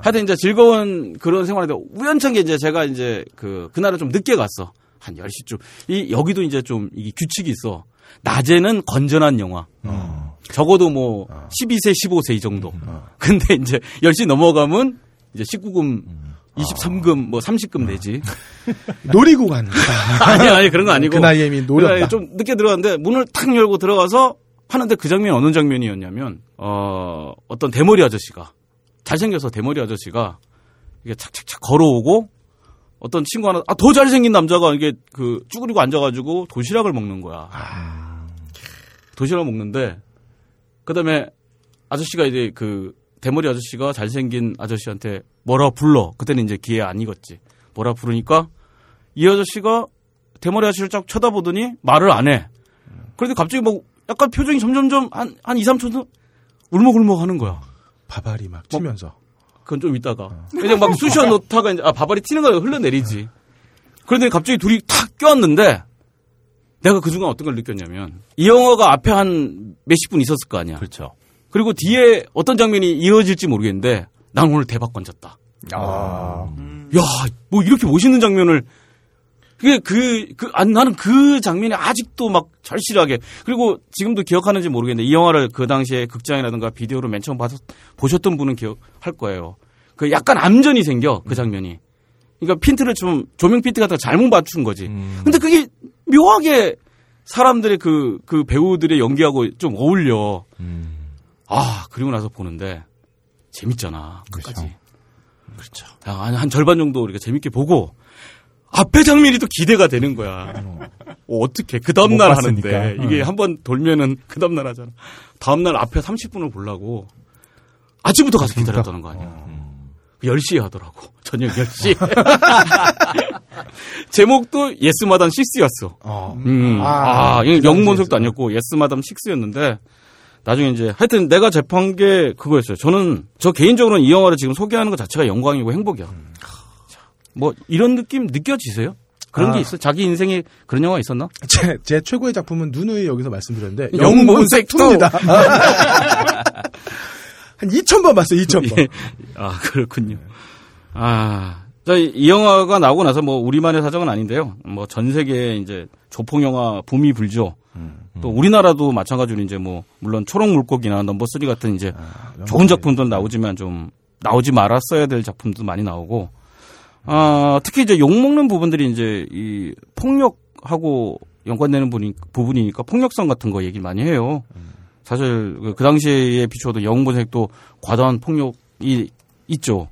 하여튼 이제 즐거운 그런 생활인데 우연찮게 이제 제가 이제 그 그날은 좀 늦게 갔어. 한 10시쯤. 이 여기도 이제 좀 이게 규칙이 있어. 낮에는 건전한 영화. 적어도 뭐 12세, 15세 이 정도. 근데 이제 10시 넘어가면 이제 19금, 23금, 뭐 30금 되지. 놀이구간. 아니, 아니, 그런 거 아니고. 그 나이에 이미 노렸다. 그날 좀 늦게 들어갔는데 문을 탁 열고 들어가서 하는데 그 장면이 어느 장면이었냐면, 어, 어떤 대머리 아저씨가, 잘생겨서 대머리 아저씨가 이게 착착착 걸어오고 어떤 친구 하나, 아, 더 잘생긴 남자가 이게 그 쭈그리고 앉아가지고 도시락을 먹는 거야. 도시락을 먹는데, 그 다음에 아저씨가 이제 그 대머리 아저씨가 잘생긴 아저씨한테 뭐라 불러. 그때는 이제 귀에 안 익었지. 뭐라 부르니까 이 아저씨가 대머리 아저씨를 쫙 쳐다보더니 말을 안 해. 그런데 갑자기 막 약간 표정이 점점점 한, 한 2, 3초 울먹울먹 하는 거야. 바바리 막 치면서. 그건 좀 이따가. 그냥 막 쑤셔 놓다가 이제, 아, 바바리 튀는 거야 흘러내리지. 그런데 갑자기 둘이 탁 껴왔는데, 내가 그 순간 어떤 걸 느꼈냐면 이 영화가 앞에 한 몇십 분 있었을 거 아니야. 그렇죠. 그리고 뒤에 어떤 장면이 이어질지 모르겠는데 난 오늘 대박 건졌다. 아. 야, 뭐 이렇게 멋있는 장면을 그게 그, 그, 아, 나는 그 장면이 아직도 막 절실하게 그리고 지금도 기억하는지 모르겠는데 이 영화를 그 당시에 극장이라든가 비디오로 맨 처음 봐서 보셨던 분은 기억할 거예요. 그 약간 암전이 생겨 그 장면이. 그러니까 핀트를 좀 조명 핀트 같은 거 잘못 맞춘 거지. 근데 그게 묘하게 사람들의 그, 그 배우들의 연기하고 좀 어울려. 아, 그리고 나서 보는데 재밌잖아. 끝까지. 그렇죠. 한, 한 절반 정도 우리가 재밌게 보고 앞에 장면이 또 기대가 되는 거야. 어, 어떻게 그 다음 못날 봤으니까. 하는데 이게 응. 한번 돌면은 그 다음 날 하잖아. 다음 날 앞에 30분을 보려고 아침부터 가서 기다렸다는 거 아니야. 10시에 하더라고. 저녁 10시. 제목도 예스마담 6였어. 어. 음. 아, 아, 이게 영문색도 아니었고 예스마담 6였는데 나중에 이제 하여튼 내가 접한 게 그거였어요. 저는 저 개인적으로는 이 영화를 지금 소개하는 것 자체가 영광이고 행복이야. 자, 뭐 이런 느낌 느껴지세요? 그런 아. 게 있어? 자기 인생에 그런 영화 있었나? 제, 제 최고의 작품은 누누이 여기서 말씀드렸는데 영문색 투입니다. 한 2,000번 봤어요, 2,000번. 예. 아 그렇군요. 아, 자, 이- 이 영화가 나오고 나서 뭐 우리만의 사정은 아닌데요. 뭐 전 세계에 이제 조폭 영화 붐이 불죠. 또 우리나라도 마찬가지로 이제 뭐 물론 초록 물고기나 넘버 3 같은 이제 좋은 작품도 나오지만 좀 나오지 말았어야 될 작품도 많이 나오고 아, 특히 이제 욕 먹는 부분들이 이제 이 폭력하고 연관되는 부분이, 부분이니까 폭력성 같은 거 얘기 많이 해요. 사실 그- 그 당시에 비추어도 영웅본색도 과다한 폭력이 있죠.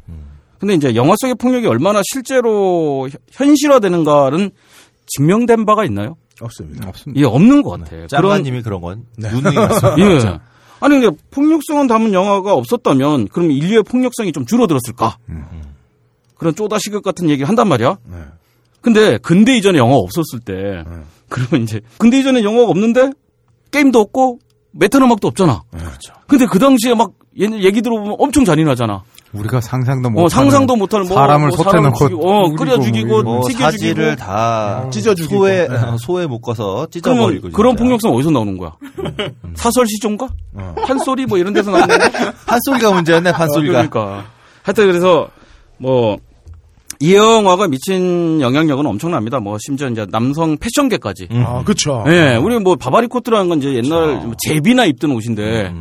근데 이제 영화 속의 폭력이 얼마나 실제로 현- 현실화되는가는 증명된 바가 있나요? 없습니다. 없습니다. 예, 없는 것 같아요. 짱마님이 그런 건 네. 누누이 말씀. 예. 아니 근데 폭력성은 담은 영화가 없었다면 그럼 인류의 폭력성이 좀 줄어들었을까? 그런 쪼다시극 같은 얘기를 한단 말이야. 네. 근데 근대 이전에 영화가 없었을 때 그러면 이제 근대 이전에 영화가 없는데 게임도 없고 메탈 음악도 없잖아. 그렇죠. 근데 그 당시에 막 얘- 얘기 들어보면 엄청 잔인하잖아. 우리가 상상도 못 어, 상상도 못할 뭐, 사람을 뭐 넣고 죽이고, 어, 우리고 끓여 죽이고 뭐뭐 튀겨 죽이고 다 찢어 죽이고. 소에 네. 소에 묶어서 그러면 찢어 버리고 그런. 폭력성 어디서 나오는 거야? 사설 시종가? 어. 판소리 뭐 이런 데서 나오는 거야? 판소리가 문제였네 판소리가. 그러니까. 하여튼 그래서 뭐 이 영화가 미친 영향력은 엄청납니다. 뭐 심지어 이제 남성 패션계까지. 아, 그쵸. 예, 우리 뭐 바바리 코트라는 건 이제 옛날 뭐 제비나 입던 옷인데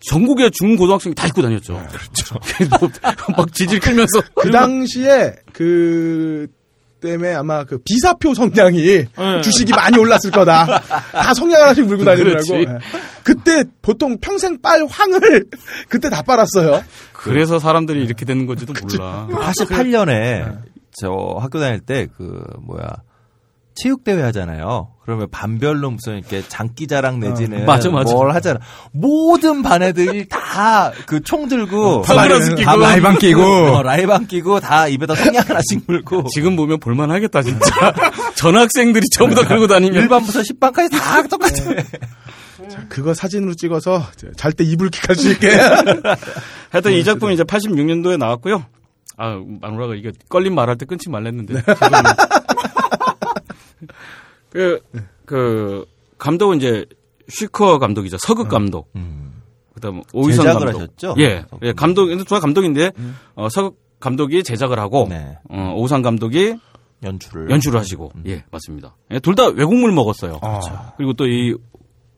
전국의 중고등학생이 다 입고 다녔죠. 그렇죠. 막 지질 끌면서 그 당시에 그 때문에 아마 그 비사표 성량이 네. 주식이 많이 올랐을 거다. 다 성량 하나씩 물고 다니더라고. 예. 그때 보통 평생 빨 황을 그때 다 빨았어요. 그래서 사람들이 이렇게 되는 건지도 몰라. 88년에 저 학교 다닐 때 그 뭐야 체육대회 하잖아요. 그러면 반별로 무슨 이렇게 장기자랑 내지는 어, 맞아, 맞아. 뭘 하잖아. 모든 반 애들이 다 그 총 들고 선글라스 끼고. 다 라이방 끼고. 어, 라이방 끼고 다 입에다 성냥 하나씩 물고 지금 보면 볼만하겠다 진짜. 전학생들이 전부 다 그러고 다니면 1반부터 10반까지 다 똑같아. 그거 사진으로 찍어서 잘 때 이불킥 할 수 있게. 하여튼 이 작품이 이제 86년도에 나왔고요. 아, 마누라가 이게 걸린 말할 때 끊지 말랬는데. 그, 그, 감독은 이제 슈커 감독이죠. 서극 감독. 그 다음 오이선 제작을 감독. 하셨죠? 예. 예, 감독, 저 감독인데, 어, 서극 감독이 제작을 하고, 네. 어, 오우상 감독이 연출을 연출을 하시고, 예, 맞습니다. 예, 둘다 외국물 먹었어요. 그리고 또 이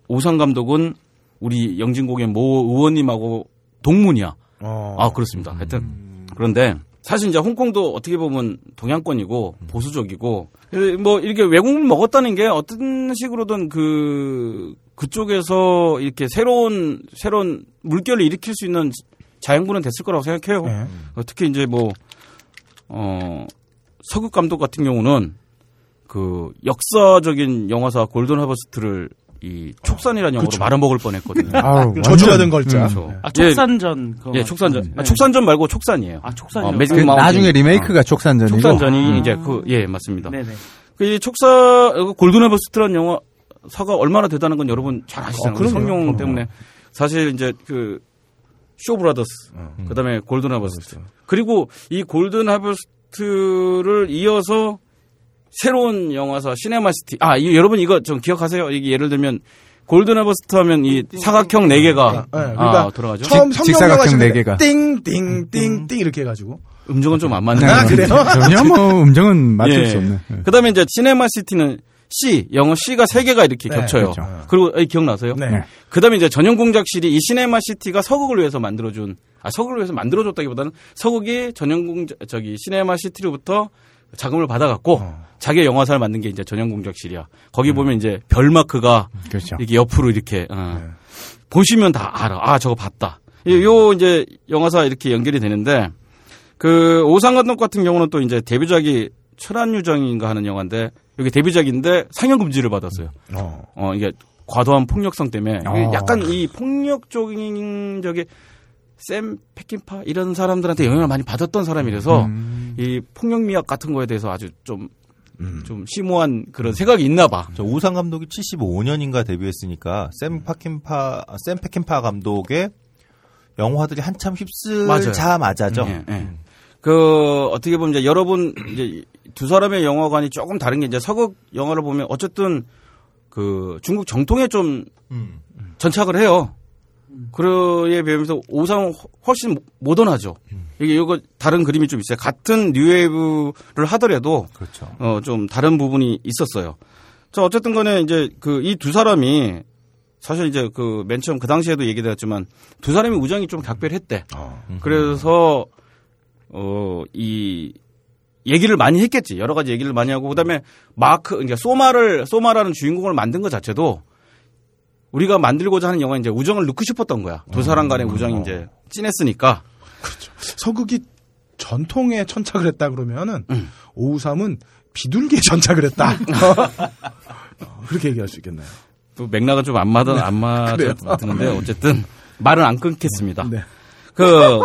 오우상 감독은 우리 영진공의 모 의원님하고 동문이야. 어. 아, 그렇습니다. 하여튼. 그런데 사실 이제 홍콩도 어떻게 보면 동양권이고 보수적이고 에, 뭐 이렇게 외국물 먹었다는 게 어떤 식으로든 그 그쪽에서 이렇게 새로운 새로운 물결을 일으킬 수 있는 자양분은 됐을 거라고 생각해요. 네. 어, 특히 이제 뭐 어, 서극 감독 같은 경우는 그 역사적인 영화사 골든 하버스트를 이 촉산이라는 영어로 그쵸. 말아먹을 뻔했거든요. 아우, 저주라는 걸자. 그렇죠. 아, 촉산전. 예, 촉산전. 네. 아, 촉산전 말고 촉산이에요. 아, 촉산이요? 어, 매직 그 마운틴. 나중에 리메이크가 촉산전이고. 촉산전이 이제 그, 예, 맞습니다. 네네. 그이 촉사, 골든에버스트라는 영화, 사가 얼마나 대단한 건 여러분 잘 아시잖아요. 어, 그럼요. 성룡 그럼요. 때문에. 사실 이제 그, 쇼브라더스, 그 다음에 골든 하버스트. 그리고 이 골든 하버스트를 이어서 새로운 영화사 시네마시티 아 이, 여러분 이거 좀 기억하세요? 이게 예를 들면 골든 하버스트 하면 이 사각형 네 개가 네, 그러니까 아. 처음 직- 직사각형 네 개가. 띵띵띵띵 이렇게 해가지고 음정은 좀 안 맞는 아, 그래요? 전혀 뭐 음정은 맞출 예. 수 없네. 그다음에 이제 시네마시티는 C 영어 C가 세 개가 이렇게 네, 겹쳐요. 그렇죠. 그리고 기억나세요? 네. 네. 그다음에 이제 전용 공작실이 이 시네마시티가 서극을 위해서 만들어준 아 서극을 위해서 만들어줬다기보다는 서극이 전용 공작 저기 시네마시티로부터 자금을 받아갖고 자기 의 영화사를 만든 게 이제 전용 공작실이야. 거기 보면 이제 별 마크가 그렇죠. 이렇게 옆으로 이렇게 어. 보시면 다 알아. 아 저거 봤다. 요- 요 이제 영화사 이렇게 연결이 되는데 그 오상 감독 같은 경우는 또 이제 데뷔작이 철안유정인가 하는 영화인데 여기 데뷔작인데 상영 금지를 받았어요. 어. 어 이게 과도한 폭력성 때문에 어. 약간 이 폭력적인 저게 샘 페킨파 이런 사람들한테 영향을 많이 받았던 사람이라서 음. 이 폭력 미학 같은 거에 대해서 아주 좀 음. 좀 심오한 그런 생각이 있나 봐. 저 우상 감독이 75년인가 데뷔했으니까 샘 파킨파 샘 페킨파 감독의 영화들이 한참 맞아요. 휩쓸자마자죠. 예, 예. 그 어떻게 보면 이제 여러분 이제 두 사람의 영화관이 조금 다른 게 이제 서극 영화를 보면 어쨌든 그 중국 정통에 좀 음. 전착을 해요. 그에 비하면서 오상 훨씬 모던하죠. 이게 이거 다른 그림이 좀 있어요. 같은 뉴웨이브를 하더라도 그렇죠. 어 좀 다른 부분이 있었어요. 자 어쨌든 간에 이제 그 이 두 사람이 사실 이제 그 맨 처음 그 당시에도 얘기되었지만 두 사람이 우정이 좀 각별했대. 그래서 어 이 얘기를 많이 했겠지. 여러 가지 얘기를 많이 하고 그다음에 마크 그러니까 소마를 소마라는 주인공을 만든 것 자체도 우리가 만들고자 하는 영화에 이제 우정을 넣고 싶었던 거야. 두 사람 간의 우정이 이제 진했으니까. 서극이 전통에 천착을 했다 그러면은 오우삼은 비둘기에 전착을 했다. 어, 그렇게 얘기할 수 있겠네요. 또 맥락은 좀 안 맞아 안 맞았는데 어쨌든 말은 안 끊겠습니다. 네. 그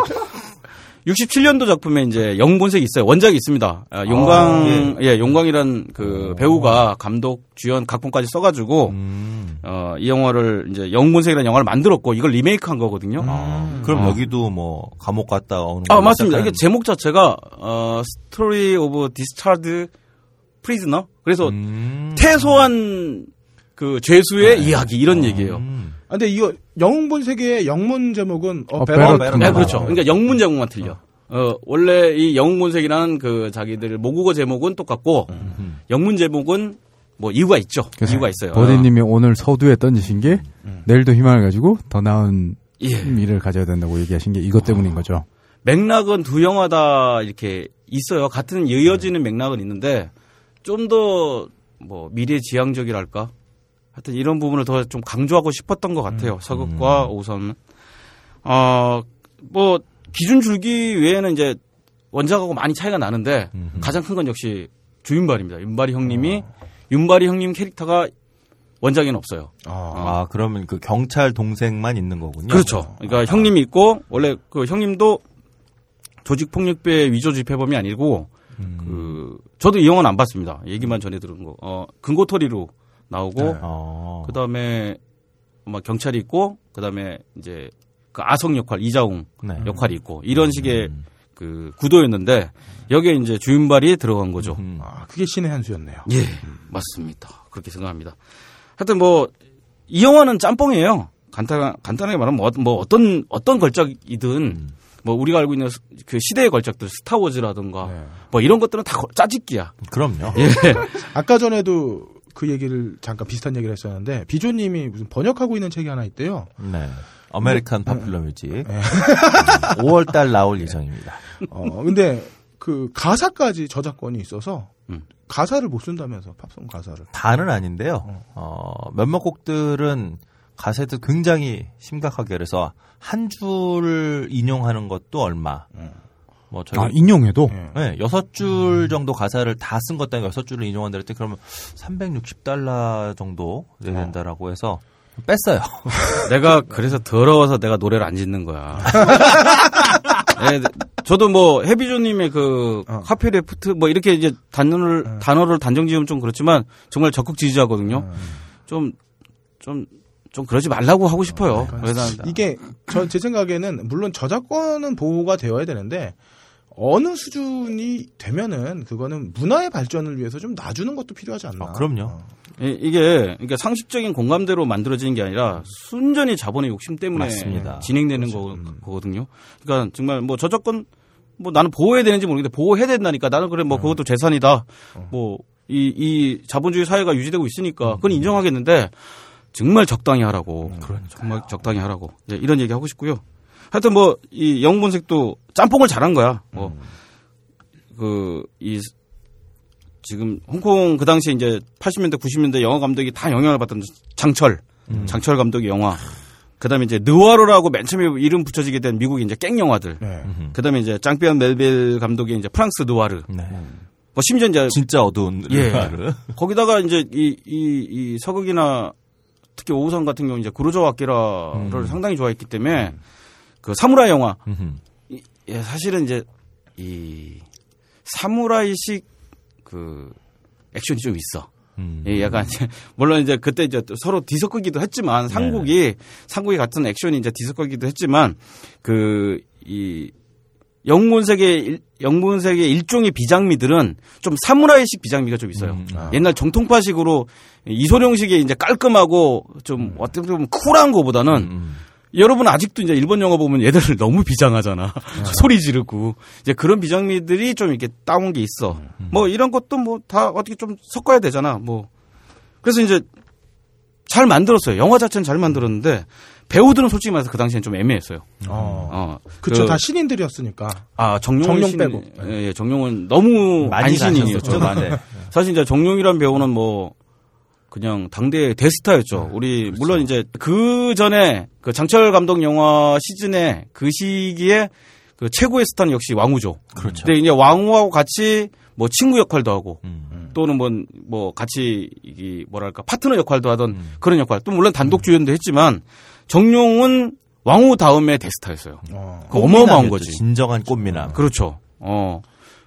67년도 작품에 이제 영웅본색이 있어요. 원작이 있습니다. 아, 용강 예. 용강이란 그 배우가 감독 주연 각본까지 써가지고 음. 어, 이 영화를 이제 영웅본색이라는 영화를 만들었고 이걸 리메이크 한 거거든요. 아, 그럼 어. 여기도 뭐 감옥 갔다 오는 아 걸로 맞습니다. 이게 제목 자체가 어, Story of Discharged Prisoner. 그래서 음. 퇴소한 그 죄수의 이야기 이런 얘기예요. 음. 아, 근데 이거 영웅본색의 영문 제목은 어, 어, 베런 베런 네, 어. 그렇죠. 그러니까 영문 제목만 틀려. 어, 원래 이 영웅본색이라는 그 자기들 모국어 제목은 똑같고 영문 제목은 뭐 이유가 있죠. 그래서 이유가 있어요. 버디님이 오늘 서두에 던지신 게 내일도 희망을 가지고 더 나은 예. 미래를 가져야 된다고 얘기하신 게 이것 때문인 거죠. 맥락은 두 영화 다 이렇게 있어요. 같은 이어지는 맥락은 있는데 좀 더 뭐 미래 지향적이랄까. 하여튼 이런 부분을 더 좀 강조하고 싶었던 것 같아요. 서극과 오선은. 어, 뭐 기준 줄기 외에는 이제 원작하고 많이 차이가 나는데 가장 큰 건 역시 주윤발입니다. 윤발이 형님이 윤발이 형님 캐릭터가 원작에는 없어요. 아, 그러면 그 경찰 동생만 있는 거군요. 그렇죠. 그러니까 형님이 있고 원래 그 형님도 조직 폭력배 위조 집회범이 아니고 그 저도 이 영화는 안 봤습니다. 얘기만 전해 들은 거. 어 근고토리로 나오고 어. 그다음에 아마 경찰이 있고 그다음에 이제 그 아성 역할 이자웅 네. 역할이 있고 이런 식의 그 구도였는데 여기에 이제 주윤발이 들어간 거죠. 음. 아, 그게 신의 한 수였네요. 예, 맞습니다. 그렇게 생각합니다. 하여튼 뭐, 이 영화는 짬뽕이에요. 간단, 간단하게 말하면 뭐, 뭐 어떤, 어떤 걸작이든, 뭐 우리가 알고 있는 스- 그 시대의 걸작들, 스타워즈라든가, 네. 뭐 이런 것들은 다 거- 짜집기야. 그럼요. 예. 아까 전에도 그 얘기를 잠깐 비슷한 얘기를 했었는데 비조님이 무슨 번역하고 있는 책이 하나 있대요. 네. American Popular Music. 5월 달 나올 예정입니다. 어, 근데 그 가사까지 저작권이 있어서 음. 가사를 못 쓴다면서 팝송 가사를. 다는 아닌데요. 어, 몇몇 곡들은 가사도 굉장히 심각하게 그래서 한 줄을 인용하는 것도 얼마. 뭐 저희 아, 인용해도? 네, 여섯 줄 정도 가사를 다 쓴 것도 아니고 여섯 줄을 인용한다 그랬더니 그러면 360달러 정도 내야 된다라고 해서 뺐어요. 내가 그래서 더러워서 내가 노래를 안 짓는 거야. 예, 저도 뭐 해비조님의 그 어. 카페레프트 뭐 이렇게 이제 단어를 단어를 단정 지으면 좀 그렇지만 정말 적극 지지하거든요. 좀좀좀 그러지 말라고 하고 싶어요. 그래서 이게 저 제 생각에는 물론 저작권은 보호가 되어야 되는데 어느 수준이 되면은 그거는 문화의 발전을 위해서 좀 놔주는 것도 필요하지 않나. 아, 그럼요. 이- 이게 그러니까 상식적인 공감대로 만들어지는 게 아니라 순전히 자본의 욕심 때문에 맞습니다. 진행되는 거, 거거든요. 그러니까 정말 뭐 저작권 뭐 나는 보호해야 되는지 모르겠는데 보호해야 된다니까 나는 그래 뭐 그것도 재산이다. 뭐이 이 자본주의 사회가 유지되고 있으니까 그건 인정하겠는데 정말 적당히 하라고. 정말 적당히 하라고. 예, 이런 얘기 하고 싶고요. 하여튼 뭐 이 영본색도 짬뽕을 잘한 거야. 뭐 그 이 지금 홍콩 그 당시에 이제 80년대 90년대 영화 감독이 다 영향을 받던 장철 장철 감독의 영화 그다음에 이제 느와르라고 맨 처음에 이름 붙여지게 된 미국의 이제 깽 영화들 네. 그다음에 이제 짱피언 멜빌 감독의 이제 프랑스 느와르 네. 뭐 심지어 이제 진짜 어두운 예. 느와르. 거기다가 이제 이, 이, 이 서극이나 특히 오우상 같은 경우 이제 구로조 아키라를 상당히 좋아했기 때문에 그 사무라이 영화. 이- 예, 사실은 이제 이 사무라이식 그 액션이 좀 있어. 음. 예, 약간 이제 물론 이제 그때 이제 또 서로 뒤섞이기도 했지만 삼국이 삼국이 같은 액션이 이제 뒤섞이기도 했지만 그 이 영문색의 영문색의 일종의 비장미들은 좀 사무라이식 비장미가 좀 있어요. 음. 아. 옛날 정통파식으로 이소룡식의 이제 깔끔하고 좀 어떻게 보면 쿨한 거보다는 음. 여러분 아직도 이제 일본 영화 보면 얘들 너무 비장하잖아. 소리 지르고 이제 그런 비장미들이 좀 이렇게 따온 게 있어. 뭐 이런 것도 뭐 다 어떻게 좀 섞어야 되잖아. 뭐 그래서 이제 잘 만들었어요. 영화 자체는 잘 만들었는데 배우들은 솔직히 말해서 그 당시엔 좀 애매했어요. 어. 어, 그쵸, 그- 다 신인들이었으니까. 아 정용훈 정용 신- 빼고. 예, 예, 정용은 너무 많이 안신인이었죠. 가셨었죠. 많이. 네. 사실 이제 정용이란 배우는 뭐 그냥 당대 대스타였죠. 우리 물론 이제 그 전에 그 장철 감독 영화 시즌에 그 시기에 그 최고의 스타는 역시 왕우죠. 그렇죠. 근데 이제 왕우하고 같이 뭐 친구 역할도 하고 음. 또는 뭐, 뭐 같이 이 뭐랄까 파트너 역할도 하던 그런 역할. 또 물론 단독 주연도 했지만 정용은 왕우 다음에 대스타였어요. 어. 그 어마어마한. 거지. 진정한 꽃미남. 그렇죠. 어.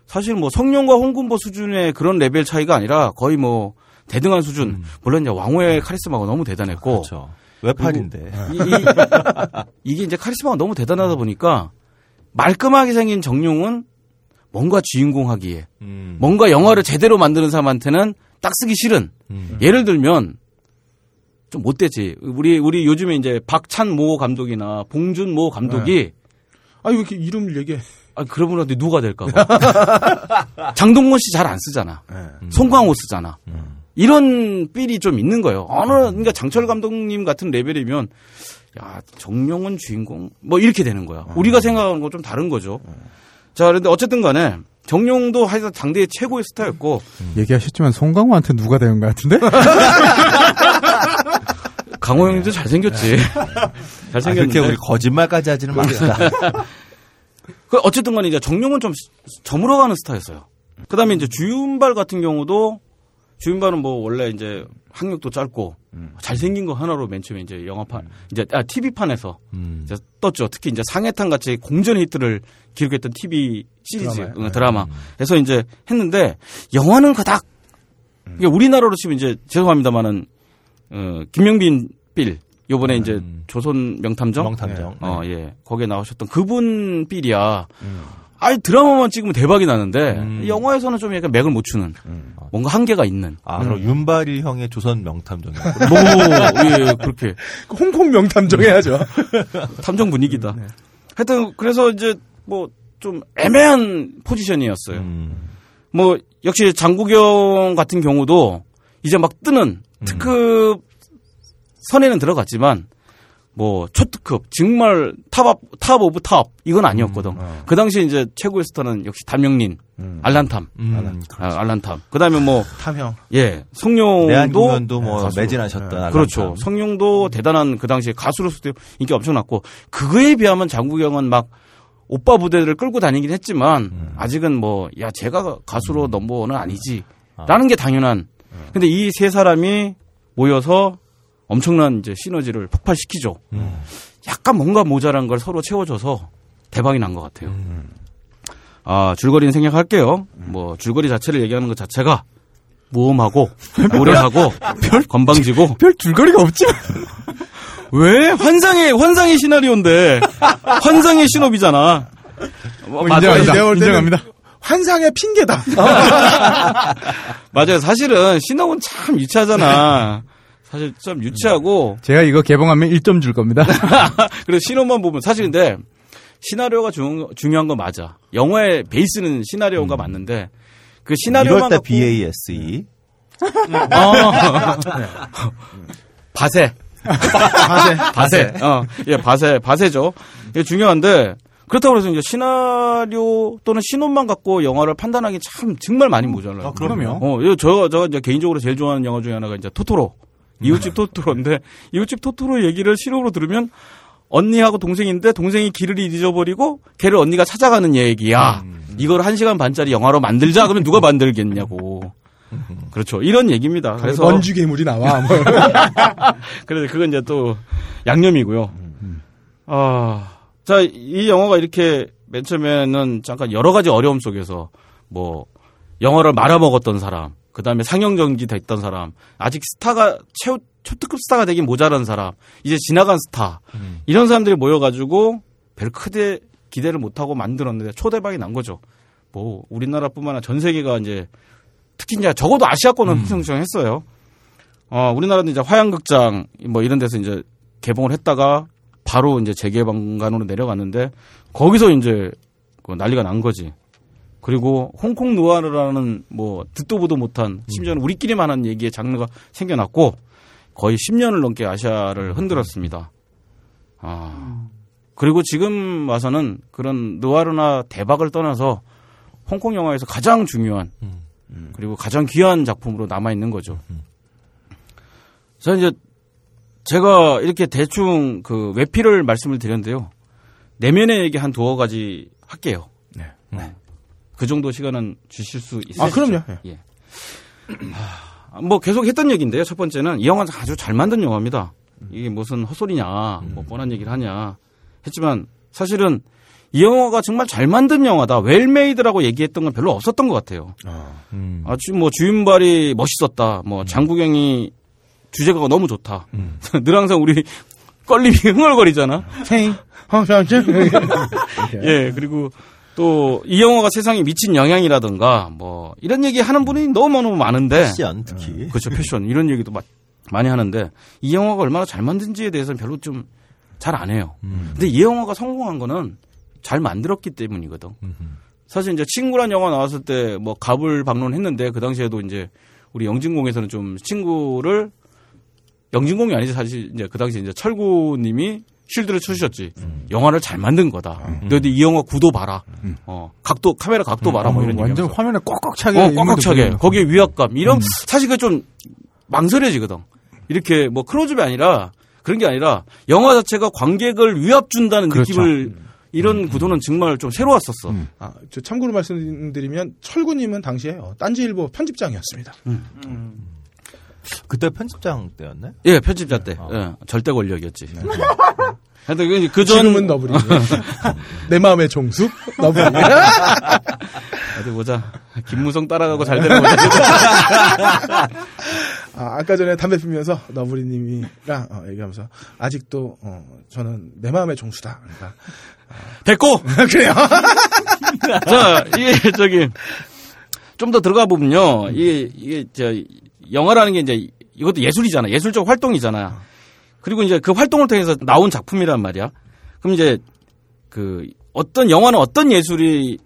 사실 뭐 성룡과 홍군보 수준의 그런 레벨 차이가 아니라 거의 뭐 대등한 수준. 물론 이제 왕후의 카리스마가 너무 대단했고 음. 그렇죠. 외팔인데. 이, 이, 게 이제 카리스마가 너무 대단하다 보니까 말끔하게 생긴 정룡은 뭔가 주인공 하기에 음. 뭔가 영화를 제대로 만드는 사람한테는 딱 쓰기 싫은 음. 예를 들면 좀 못되지. 우리 우리 요즘에 이제 박찬 모 감독이나 봉준 모 감독이 아니, 왜 이렇게 이름을 얘기해? 아, 그러면 누가 될까 봐. 장동건 씨 잘 안 쓰잖아. 네. 송광호 쓰잖아. 이런 삘이 좀 있는 거예요. 어느, 그러니까 장철 감독님 같은 레벨이면, 야, 정용은 주인공? 뭐 이렇게 되는 거야. 우리가 생각하는 거 좀 다른 거죠. 자, 그런데 어쨌든 간에, 정용도 하여튼 당대의 최고의 스타였고, 얘기하셨지만 송강호한테 누가 되는 것 같은데? 강호 형님도 잘생겼지. 아, 잘생겼는데. 그렇게 우리 거짓말까지 하지는 맙시다. 그 어쨌든 간에 이제 정용은 좀 저물어가는 스타였어요. 그 다음에 이제 주윤발 같은 경우도 주윤발은 뭐 원래 이제 학력도 짧고 잘생긴 거 하나로 맨 처음에 이제 영화판 이제 아 TV판에서 음. 이제 떴죠. 특히 이제 상해탄 같이 공전 히트를 기록했던 TV 시리즈 드라마요? 응, 드라마. 그래서 이제 했는데 영화는 그닥 이게 우리나라로 치면 이제 죄송합니다만은 어, 김명빈 빌 요번에 이제 조선 명탐정 명탐정. 어, 예. 거기에 나오셨던 그분 필이야. 아니, 드라마만 찍으면 대박이 나는데, 음. 영화에서는 좀 약간 맥을 못 추는, 뭔가 한계가 있는. 아, 그럼 윤발이 형의 조선 명탐정이요. 뭐, 예, 예, 그렇게. 그 홍콩 명탐정 해야죠. 탐정 분위기다. 하여튼, 그래서 이제, 뭐, 좀 애매한 포지션이었어요. 음. 뭐, 역시 장국영 같은 경우도, 이제 막 뜨는 특급 선에는 들어갔지만, 뭐 초특급 정말 top, top of top 이건 아니었거든. 그 당시에 이제 최고의 스타는 역시 담영린, 알란탐, 음. 아, 알란탐. 그다음에 뭐 탐형. 예, 성룡도 뭐 가수로. 매진하셨던 그렇죠. 알람탐. 성룡도 대단한 그 당시에 가수로서도 인기 엄청났고 그거에 비하면 장국영은 막 오빠 부대를 끌고 다니긴 했지만 음. 아직은 뭐 야 제가 가수로 넘버원은 아니지라는 게 당연한. 근데 이 세 사람이 모여서 엄청난 이제 시너지를 폭발시키죠. 음. 약간 뭔가 모자란 걸 서로 채워줘서 대박이 난 것 같아요. 음. 아 줄거리는 생략할게요. 뭐 줄거리 자체를 얘기하는 것 자체가 모험하고 노래하고 건방지고 별 줄거리가 없지. 왜 환상의 환상의 시나리오인데 환상의 신업이잖아. 뭐, 어. 인정합니다. 인정합니다. 환상의 핑계다. 맞아요. 사실은 신혼은 참 유치하잖아. 사실 좀 유치하고 제가 이거 개봉하면 1점 줄 겁니다. 그래서 신혼만 보면 사실 근데 시나리오가 중, 중요한 건 맞아. 영화의 베이스는 시나리오가 맞는데 그 시나리오만 1월달 갖고 BASE. 어. 바세. 바세. 바세. 어, 예, 바세, 바세죠. 이게 중요한데, 그렇다고 해서 이제 시나리오 또는 신혼만 갖고 영화를 판단하기 참 정말 많이 모자라요. 아, 그럼요. 어, 이거 저, 저 이제 개인적으로 제일 좋아하는 영화 중에 하나가 이제 토토로. 이웃집 토토로인데, 이웃집 토토로 얘기를 실험으로 들으면, 언니하고 동생인데, 동생이 길을 잊어버리고, 걔를 언니가 찾아가는 얘기야. 이걸 한 시간 반짜리 영화로 만들자. 그러면 누가 만들겠냐고. 그렇죠. 이런 얘기입니다. 그래서. 원주 괴물이 나와. 뭐. 그래서 그건 이제 또 양념이고요. 아, 자, 이 영화가 이렇게 맨 처음에는 잠깐 여러 가지 어려움 속에서 뭐 영화를 말아먹었던 사람, 그 다음에 상영 정지 됐던 사람, 아직 스타가 최 초특급 스타가 되긴 모자란 사람, 이제 지나간 스타 이런 사람들이 모여가지고 별 크게 기대를 못하고 만들었는데 초대박이 난 거죠. 뭐 우리나라뿐만 아니라 전 세계가 이제 특히 이제 적어도 아시아권은 흥성했어요. 어, 우리나라는 이제 화양극장 뭐 이런 데서 이제 개봉을 했다가 바로 이제 재개방관으로 내려갔는데 거기서 이제 그 난리가 난 거지. 그리고 홍콩 누아르라는 뭐 듣도 보도 못한 심지어는 우리끼리만 하는 얘기의 장르가 생겨났고 거의 10년을 넘게 아시아를 흔들었습니다. 아. 그리고 지금 와서는 그런 누아르나 대박을 떠나서 홍콩 영화에서 가장 중요한 그리고 가장 귀한 작품으로 남아 있는 거죠. 자 이제 제가 이렇게 대충 그 외피를 말씀을 드렸는데요. 내면의 얘기 한 두어 가지 할게요. 네. 그 정도 시간은 주실 수 있으시죠? 아, 그럼요. 예. 아, 뭐 계속 했던 얘기인데요. 첫 번째는 이 영화는 아주 잘 만든 영화입니다. 이게 무슨 헛소리냐, 뭐 뻔한 얘기를 하냐 했지만 사실은 이 영화가 정말 잘 만든 영화다. 웰메이드라고 얘기했던 건 별로 없었던 것 같아요. 음. 아주 뭐 주윤발이 멋있었다. 뭐 장국영이 주제가가 너무 좋다. 늘 항상 우리 껄림이 흥얼거리잖아. 생, 어, 저, 저. 예, 그리고 또 이 영화가 세상에 미친 영향이라든가 뭐 이런 얘기 하는 분이 너무너무 많은데. 패션 특히. 그렇죠. 패션. 이런 얘기도 마- 많이 하는데 이 영화가 얼마나 잘 만든지에 대해서는 별로 좀 잘 안 해요. 근데 이 영화가 성공한 거는 잘 만들었기 때문이거든. 사실 이제 친구란 영화 나왔을 때 뭐 갑을 방문했는데 그 당시에도 이제 우리 영진공에서는 좀 친구를 영진공이 아니지 사실 이제 그 당시 이제 철구님이 쉴드를 쳐주셨지. 영화를 잘 만든 거다. 너희들 이 영화 구도 봐라. 어 각도 카메라 각도 봐라. 뭐 이런 완전 얘기하면서. 화면에 꽉꽉 차게. 어, 꽉꽉 차게. 거기에 위압감. 이런, 사실 그게 좀 망설여지거든. 이렇게 뭐 크로즈업이 아니라 그런 게 아니라 영화 자체가 관객을 위압 준다는 그렇죠. 느낌을 이런 구도는 정말 좀 새로웠었어. 아, 저 참고로 말씀드리면 철구님은 당시에 어, 딴지일보 편집장이었습니다. 그때 편집장 때였네? 예, 편집자 때. 예, 절대 권력이었지. 하여튼 그- 그 전. 지금은 너브리. 내 마음의 종숙 너브리. 어디 보자. 김무성 따라가고 잘 되는 거지. 아, 아까 전에 담배 피면서 너브리님이랑 어, 얘기하면서 아직도 어, 저는 내 마음의 종수다. 그러니까 됐고! 그래요. 자, 이게 저기 좀 더 들어가 보면요. 이게 이게 저 영화라는 게 이제 이것도 예술이잖아. 예술적 활동이잖아. 그리고 이제 그 활동을 통해서 나온 작품이란 말이야. 그럼 이제 그 어떤 영화는 어떤 예술이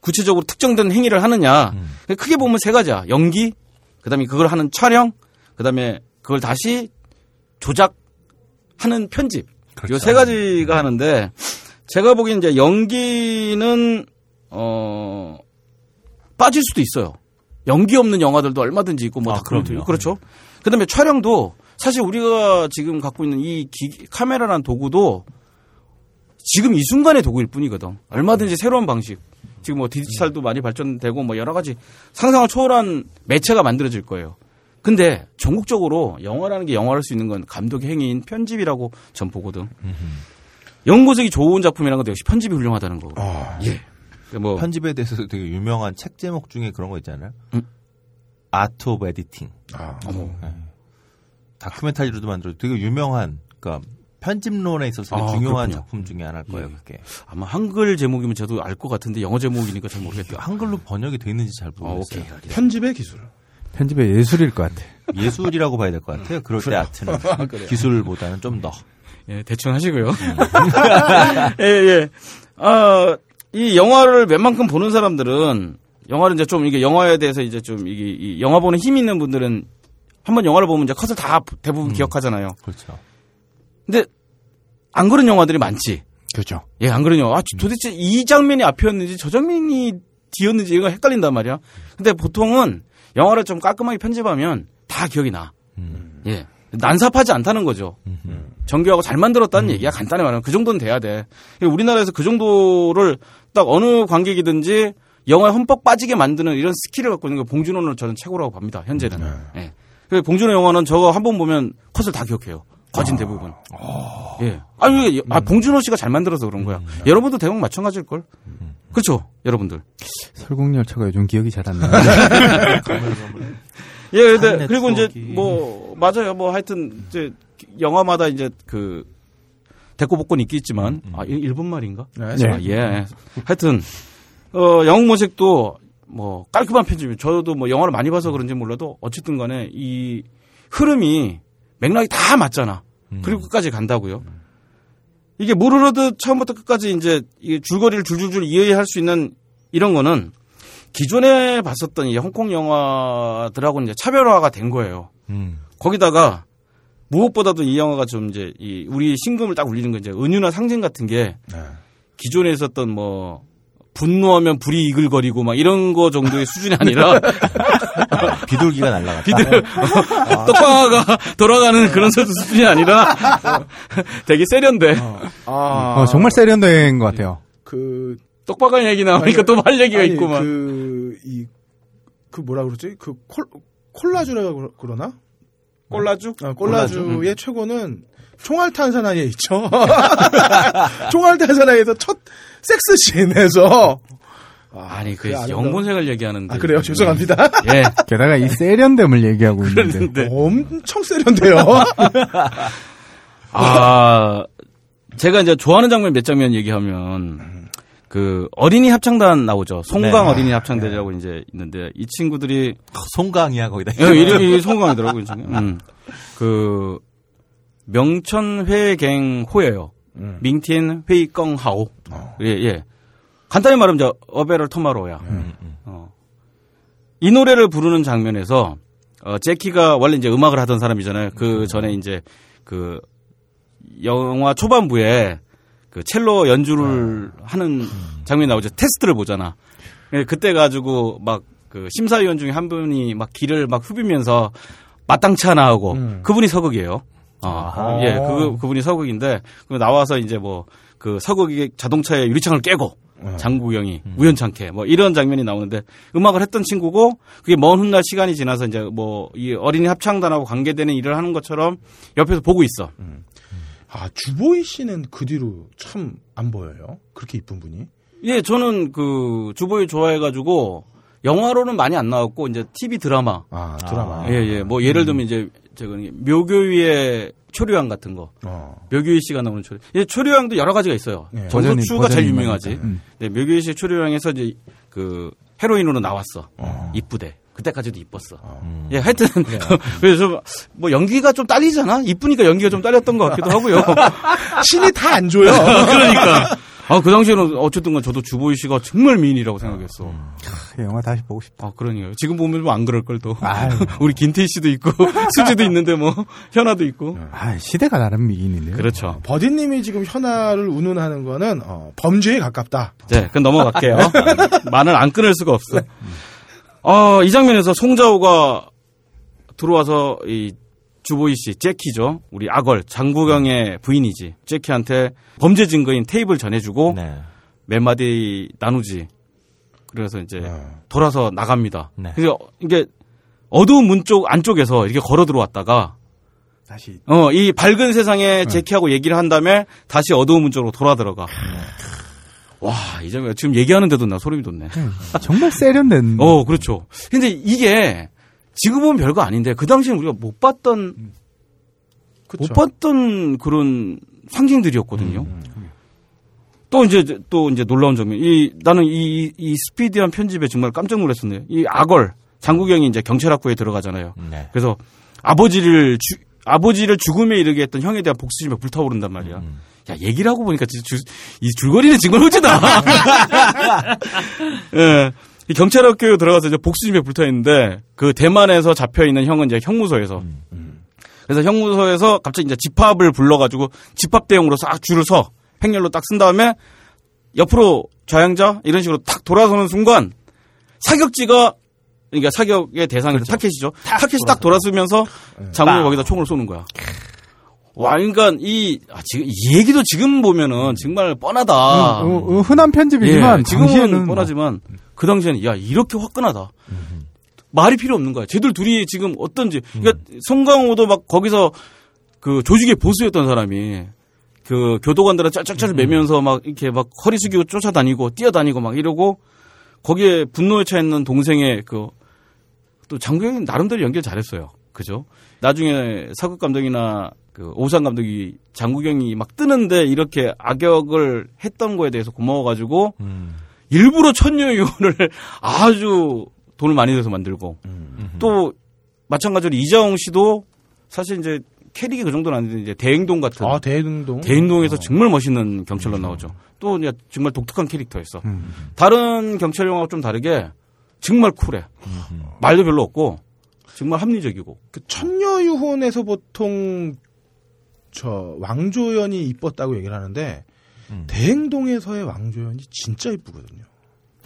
구체적으로 특정된 행위를 하느냐. 크게 보면 세 가지야. 연기, 그다음에 그걸 하는 촬영, 그다음에 그걸 다시 조작하는 편집. 요세 가지가 하는데 제가 보기엔 이제 연기는 어 빠질 수도 있어요. 연기 없는 영화들도 얼마든지 있고 뭐 아, 그럼요. 그렇죠. 그다음에 촬영도 사실 우리가 지금 갖고 있는 이 기- 카메라란 도구도 지금 이 순간의 도구일 뿐이거든. 얼마든지 새로운 방식. 지금 뭐 디지털도 많이 발전되고 뭐 여러 가지 상상을 초월한 매체가 만들어질 거예요. 근데 전국적으로 영화라는 게 영화를 할수 있는 건 감독의 행위인 편집이라고 전 보거든. 영웅본색이 좋은 작품이라는 것도 역시 편집이 훌륭하다는 거고. 예. 뭐 편집에 대해서도 되게 유명한 책 제목 중에 그런 거 있잖아요. 음. Art of Editing. 아. 다큐멘터리로도 만들어 되게 유명한 그러니까 편집론에 있어서 아, 중요한 그렇군요. 작품 중에 하나일 거예요, 예. 그게. 아마 한글 제목이면 저도 알 것 같은데 영어 제목이니까 잘 모르겠다. 한글로 번역이 돼 있는지 잘 아, 모르겠어요. 오케이. 알겠습니다. 편집의 기술. 편집의 예술일 것 같아. 예술이라고 봐야 될 것 같아요. 그럴 때 아트는 기술보다는 좀 더. 예, 대충 하시고요. 예, 예. 아, 이 영화를 웬만큼 보는 사람들은 영화를 이제 좀 이게 영화에 대해서 이제 좀 이게 이 영화 보는 힘 있는 분들은 한번 영화를 보면 이제 컷을 다 대부분 기억하잖아요. 그렇죠. 근데 안 그런 영화들이 많지. 그렇죠. 예, 안 그런 영화. 아, 도대체 이 장면이 앞이었는지 저 장면이 뒤였는지 이거 헷갈린단 말이야. 근데 보통은 영화를 좀 깔끔하게 편집하면 다 기억이 나. 예. 난삽하지 않다는 거죠. 정교하고 잘 만들었다는 얘기야. 간단히 말하면 그 정도는 돼야 돼. 우리나라에서 그 정도를 딱 어느 관객이든지 영화에 흠뻑 빠지게 만드는 이런 skill을 갖고 있는 게 봉준호를 저는 최고라고 봅니다. 현재는. 예. 그래서 봉준호 영화는 저거 한 번 보면 컷을 다 기억해요. 거진 대부분. 예. 아니, 이게, 아, 봉준호 씨가 잘 만들어서 그런 거야. 여러분도 대부분 마찬가지일걸? 그렇죠, 여러분들. 설국열차가 요즘 기억이 잘 안 나요. 예, 근데 그리고 이제. 뭐 맞아요. 뭐 하여튼 이제 영화마다 이제 그 대고 복권 있겠지만 아 일- 일본 말인가? 네. 아, 예. 하여튼 어 영웅 모색도 뭐 깔끔한 편집. 저도 뭐 영화를 많이 봐서 그런지 몰라도 어쨌든 간에 이 흐름이 맥락이 다 맞잖아. 그리고 끝까지 간다고요. 이게 물 흐르듯 처음부터 끝까지 이제 이 줄거리를 줄줄줄 이해할 수 있는 이런 거는 기존에 봤었던 이 홍콩 영화들하고 이제 차별화가 된 거예요. 음. 거기다가 무엇보다도 이 영화가 좀 이제 이 우리 신금을 딱 울리는 건 이제 은유나 상징 같은 게 네. 기존에 있었던 뭐 분노하면 불이 이글거리고 막 이런 거 정도의 수준이 아니라 비둘기가 날라갔다. 비들 떡방아가 돌아가는 그런 수준이 아니라 되게 세련돼. 아, 어, 정말 세련된 것 같아요. 그 떡방아 얘기 나오니까 또 할 얘기가 아니, 있구만. 그, 이, 그 뭐라 그러지? 그 콜, 콜라주라고 그러- 그러나? 꼴라주? 어, 콜라주의 최고는 총알탄사나이에 있죠. 총알탄사나이에서 첫 섹스 씬에서 아니 그. 영웅본색을 얘기하는데. 아 그래요 죄송합니다. 예. 게다가 이 세련됨을 얘기하고 있는데 엄청 세련돼요. 아, 제가 이제 좋아하는 장면 몇 장면 얘기하면 그 어린이 합창단 나오죠. 송강 네. 어린이 합창단이라고 이제 있는데 이 친구들이 송강이야 거기다. 예, 이름이 송강이더라고요. 음. 그 명천 회갱호예요. 민티엔 회이껑하오. 예, 예. 간단히 말하면 저 어베럴 토마로야. 어. 이 노래를 부르는 장면에서 어, 제키가 원래 이제 음악을 하던 사람이잖아요. 그 전에 이제 그 영화 초반부에 그 첼로 연주를 하는 장면이 나오죠. 테스트를 보잖아. 예, 그때 가지고 막 그 심사위원 중에 한 분이 막 길을 막 후비면서 마땅치 않아 하고 그분이 서극이에요. 어, 예, 그 그분이 서극인데 그 나와서 이제 뭐 그 서극이 자동차의 유리창을 깨고 장국영이 우연찮게 뭐 이런 장면이 나오는데 음악을 했던 친구고 그게 먼 훗날 시간이 지나서 이제 뭐 이 어린이 합창단하고 관계되는 일을 하는 것처럼 옆에서 보고 있어. 아 주보이 씨는 그 뒤로 참 안 보여요. 그렇게 이쁜 분이. 예, 저는 그 주보이 좋아해가지고 영화로는 많이 안 나왔고 이제 TV 드라마. 아 드라마. 예, 예. 뭐 예를 들면 이제 저거 묘교위의 초류양 같은 거. 어. 묘교위 씨가 나오는 초류. 예, 초류양도 여러 가지가 있어요. 예. 정수추가 제일 유명하지. 음. 네, 묘교위 씨 초류양에서 이제 그 헤로인으로 나왔어. 이쁘대. 그때까지도 이뻤어. 예, 하여튼 그래서 뭐 연기가 좀 딸리잖아. 이쁘니까 연기가 좀 딸렸던 것 같기도 하고요. 신이 다 안 줘요. 그러니까. 아, 그 당시에는 어쨌든 간 저도 주보이 씨가 정말 미인이라고 생각했어. 그 영화 다시 보고 싶다. 아, 그러니요. 지금 보면 뭐 안 그럴 걸 또. 아유. 우리 김태희 씨도 있고, 수지도 있는데 뭐, 현아도 있고. 아, 시대가 다른 미인인데요. 그렇죠. 버디님이 지금 현아를 운운하는 거는 어, 범죄에 가깝다. 네, 그럼 넘어갈게요. 말을 안 끊을 수가 없어. 어, 이 장면에서 송자호가 들어와서 이 주보이 씨, 제키죠. 우리 아걸, 장구경의 부인이지. 제키한테 범죄 증거인 테이프를 전해주고, 네. 몇 마디 나누지. 그래서 이제 네. 돌아서 나갑니다. 네. 그래서 이게 어두운 문 쪽 안쪽에서 이렇게 걸어 들어왔다가 다시 어 이 밝은 세상에 제키하고 얘기를 한 다음에 다시 어두운 문 쪽으로 돌아 들어가. 와, 이 장면 지금 얘기하는데도 나 소름이 돋네. 정말 세련된. 어, 그렇죠. 근데 이게 지금 보면 별거 아닌데 그 당시엔 우리가 못 봤던 그쵸. 못 봤던 그런 상징들이었거든요. 음, 또 이제 또 이제 놀라운 점이 이 나는 이, 이, 이 스피디한 편집에 정말 깜짝 놀랐었네요. 이 악얼 장국영이 이제 경찰 학교에 들어가잖아요. 네. 그래서 아버지를 주, 아버지를 죽음에 이르게 했던 형에 대한 복수심에 불타오른단 말이야. 야 얘기를 하고 보니까 진짜 줄, 이 줄거리는 정말 멋지다. 예. 이 경찰 학교에 들어가서 이제 복수심에 불타 있는데 그 대만에서 잡혀 있는 형은 이제 형무소에서. 그래서 형무소에서 갑자기 이제 집합을 불러가지고 집합 대용으로 싹 줄을 서. 행렬로 딱 쓴 다음에 옆으로 좌양자? 이런 식으로 탁 돌아서는 순간 사격지가 그러니까 사격의 대상이 타켓이죠. 타켓이 딱 돌아서면서 장군이 거기다 총을 쏘는 거야. 와, 그러니까 이 아, 지금 이 얘기도 지금 보면은 정말 뻔하다. 음, 어, 어, 흔한 편집이지만 예, 지금은 뭐- 뻔하지만 그 당시에는 야 이렇게 화끈하다. 말이 필요 없는 거야. 쟤들 둘이 지금 어떤지. 그러니까 송강호도 막 거기서 그 조직의 보스였던 사람이 그 교도관들은 짤짤짤 매면서 막 이렇게 막 허리 숙이고 쫓아다니고 뛰어다니고 막 이러고 거기에 분노에 차 있는 동생의 그 또 장국영이 나름대로 연기를 잘했어요. 그죠? 나중에 사극 감독이나 그 오상 감독이 장국영이 막 뜨는데 이렇게 악역을 했던 거에 대해서 고마워가지고 일부러 천녀유혼을 아주 돈을 많이 내서 만들고 또 마찬가지로 이자홍 씨도 사실 이제 캐릭이 그 정도는 아닌데 이제 대행동 같은 아 대행동. 대인동에서 정말 멋있는 경찰로 나오죠. 또 이제 정말 독특한 캐릭터였어. 다른 경찰 영화와 좀 다르게 정말 쿨해. 말도 별로 없고 정말 합리적이고. 그 천녀 유혼에서 보통 저 왕조연이 이뻤다고 얘기를 하는데 대행동에서의 왕조연이 진짜 이쁘거든요.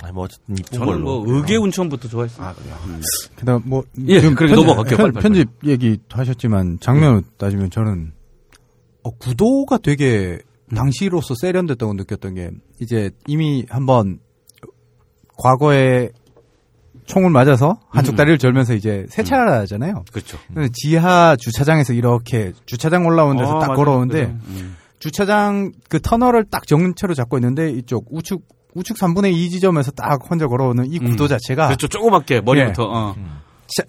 아니, 뭐 어쨌든 이쁜 저는 걸로. 뭐 의계 운천부터 좋아했어요. 아 그래요. 그다음 뭐 예, 지금 그래, 넘어갈게요. 빨리, 빨리, 편집 얘기 하셨지만 장면을 따지면 저는 어, 구도가 되게 당시로서 세련됐다고 느꼈던 게 이제 이미 한번 과거에 총을 맞아서 한쪽 음. 다리를 절면서 이제 세차를 하잖아요. 그렇죠. 그래서 지하 주차장에서 이렇게 주차장 올라오는 데서 아, 딱 맞아요. 걸어오는데. 음. 주차장 그 터널을 딱 정체로 잡고 있는데 이쪽 우측 우측 3분의 2 지점에서 딱 혼자 걸어오는 이 구도 음. 자체가 그렇죠. 조그맣게 머리부터. 어.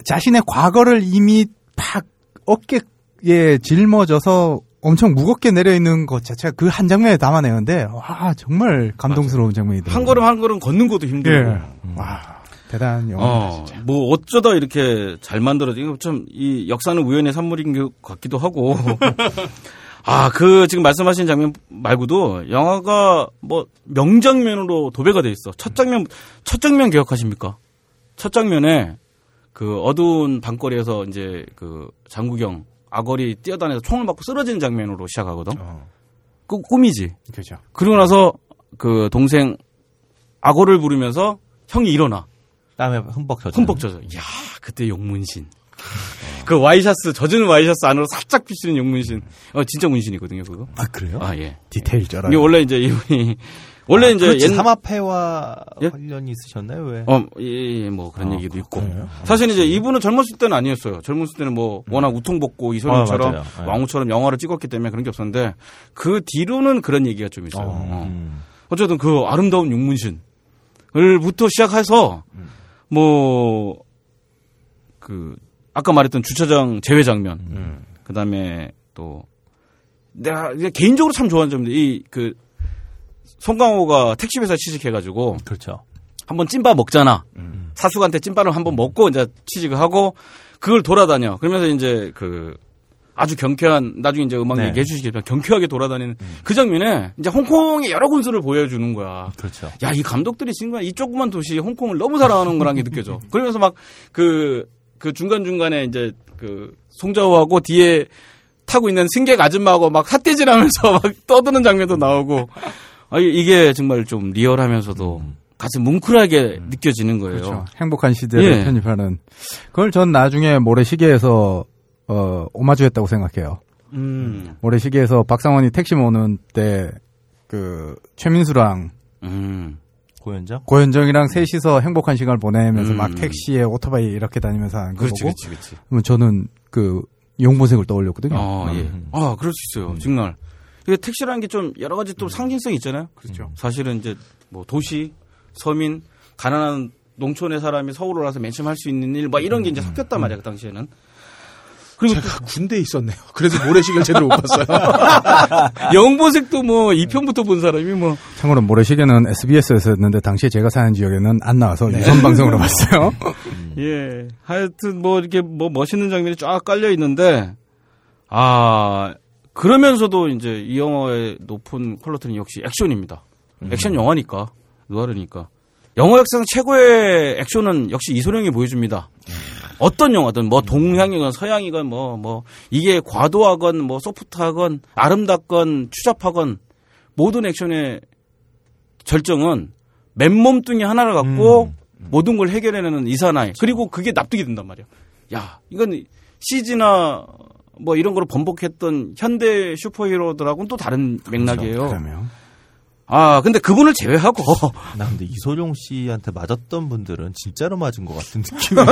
자, 신의 과거를 이미 팍 어깨에 짊어져서 엄청 무겁게 내려 있는 것 자체가 그 한 장면에 담아내는데 와 정말 감동스러운 장면이더라고요. 한 걸음 한 걸음 걷는 것도 힘들고. 예. 와 대단한 영화. 어, 뭐 어쩌다 이렇게 잘 만들어진 참 이 역사는 우연의 산물인 것 같기도 하고. 아, 그 지금 말씀하신 장면 말고도 영화가 뭐 명장면으로 도배가 돼 있어. 첫 장면 첫 장면 기억하십니까? 첫 장면에 그 어두운 밤거리에서 이제 그 장국영 아거리 뛰어다녀서 총을 맞고 쓰러지는 장면으로 시작하거든. 그 꿈이지. 그렇죠. 그러고 나서 그 동생 악어를 부르면서 형이 일어나. 땀에 흠뻑 젖어. 흠뻑 젖어. 이야, 그때 용문신. 그 와이셔츠, 젖은 와이셔츠 안으로 살짝 비치는 용문신. 어, 진짜 문신이거든요, 그거. 아 그래요? 아, 예. 디테일 쩔어요. 이게 원래 이제 이분이, 원래 아, 이제. 옛- 삼합회와 예? 관련이 있으셨나요? 왜? 어, 예, 예, 뭐 그런 아, 얘기도 있고. 그래요? 사실 이제 이분은 젊었을 때는 아니었어요. 젊었을 때는 뭐 워낙 우통벗고 이소룡처럼 아. 네. 왕후처럼 영화를 찍었기 때문에 그런 게 없었는데 그 뒤로는 그런 얘기가 좀 있어요. 어. 음. 어쨌든 그 아름다운 육문신 을부터 시작해서 뭐 그 아까 말했던 주차장 제외 장면, 그 다음에 또 내가 개인적으로 참 좋아하는 점인데 이 그 송강호가 택시회사 취직해가지고 그렇죠. 한번 찐밥 먹잖아. 사수한테 찐밥을 한번 먹고 이제 취직을 하고 그걸 돌아다녀. 그러면서 이제 그 아주 경쾌한 나중에 이제 음악 네. 얘기해 주시겠지만 경쾌하게 돌아다니는 그 장면에 이제 홍콩의 여러 군수를 보여주는 거야. 그렇죠. 야, 이 감독들이 지금 이 조그만 도시 홍콩을 너무 사랑하는 거라는 게 느껴져. 그러면서 막 그, 그 중간 중간에 이제 그 송자호하고 뒤에 타고 있는 승객 아줌마하고 막 삿대질 하면서 막 떠드는 장면도 나오고. 아, 이- 이게 정말 좀 리얼하면서도 가슴 뭉클하게 느껴지는 거예요. 그렇죠. 행복한 시대를 예. 편입하는 그걸 전 나중에 모래시계에서 어 오마주했다고 생각해요. 음. 모래시계에서 박상원이 택시 모는 때 그 최민수랑 음. 고현정? 고현정이랑 셋이서 행복한 시간을 보내면서 음. 막 택시에 오토바이 이렇게 다니면서 하는 거 그렇지, 보고 그렇지, 그렇지. 그러면 저는 그 용보색을 떠올렸거든요. 아, 예. 아, 그럴 수 있어요. 정말. 이게 택시라는 게 좀 여러 가지 또 상징성이 있잖아요. 그렇죠. 사실은 이제 뭐 도시, 서민, 가난한 농촌의 사람이 서울을 와서 맨 처음 할 수 있는 일, 막 이런 게 이제 섞였단 말이야, 그 당시에는. 그리고 제가 군대에 있었네요. 그래서 모래시계를 제대로 못 봤어요. 영보색도 뭐 2편부터 본 사람이 뭐 참고로 모래시계는 SBS에서 했는데 당시에 제가 사는 지역에는 안 나와서 네. 유선 방송으로 봤어요. 예. 하여튼 뭐 이렇게 뭐 멋있는 장면이 쫙 깔려 있는데 아 그러면서도 이제 이 영화의 높은 퀄리티는 역시 액션입니다. 액션 영화니까 누아르니까 영화 역사상 최고의 액션은 역시 이소룡이 보여줍니다. 어떤 영화든 뭐 동양이건 서양이건 뭐뭐 이게 과도하건 뭐 소프트하건 아름답건 추잡하건 모든 액션의 절정은 맨몸뚱이 하나를 갖고 모든 걸 해결해내는 이사나이 그리고 그게 납득이 된단 말이야. 야 이건 CG나 뭐 이런 거로 번복했던 현대 슈퍼히어로들하고는 또 다른 맥락이에요. 그러면 아 근데 그분을 제외하고 나 근데 이소룡 씨한테 맞았던 분들은 진짜로 맞은 것 같은 느낌이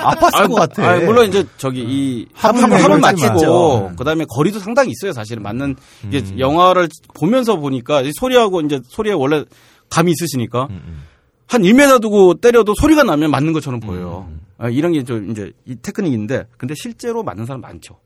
아팠을 것 같아. 아, 물론 이제 저기 이 해결지 맞추고 맞죠. 그다음에 거리도 상당히 있어요. 사실은 맞는 이게 음. 영화를 보면서 보니까 이 소리하고 이제 소리에 원래 감이 있으시니까 음, 한 1m 두고 때려도 소리가 나면 맞는 것처럼 보여요. 음. 아, 이런 게 좀 이제 이 테크닉인데 근데 실제로 맞는 사람 많죠.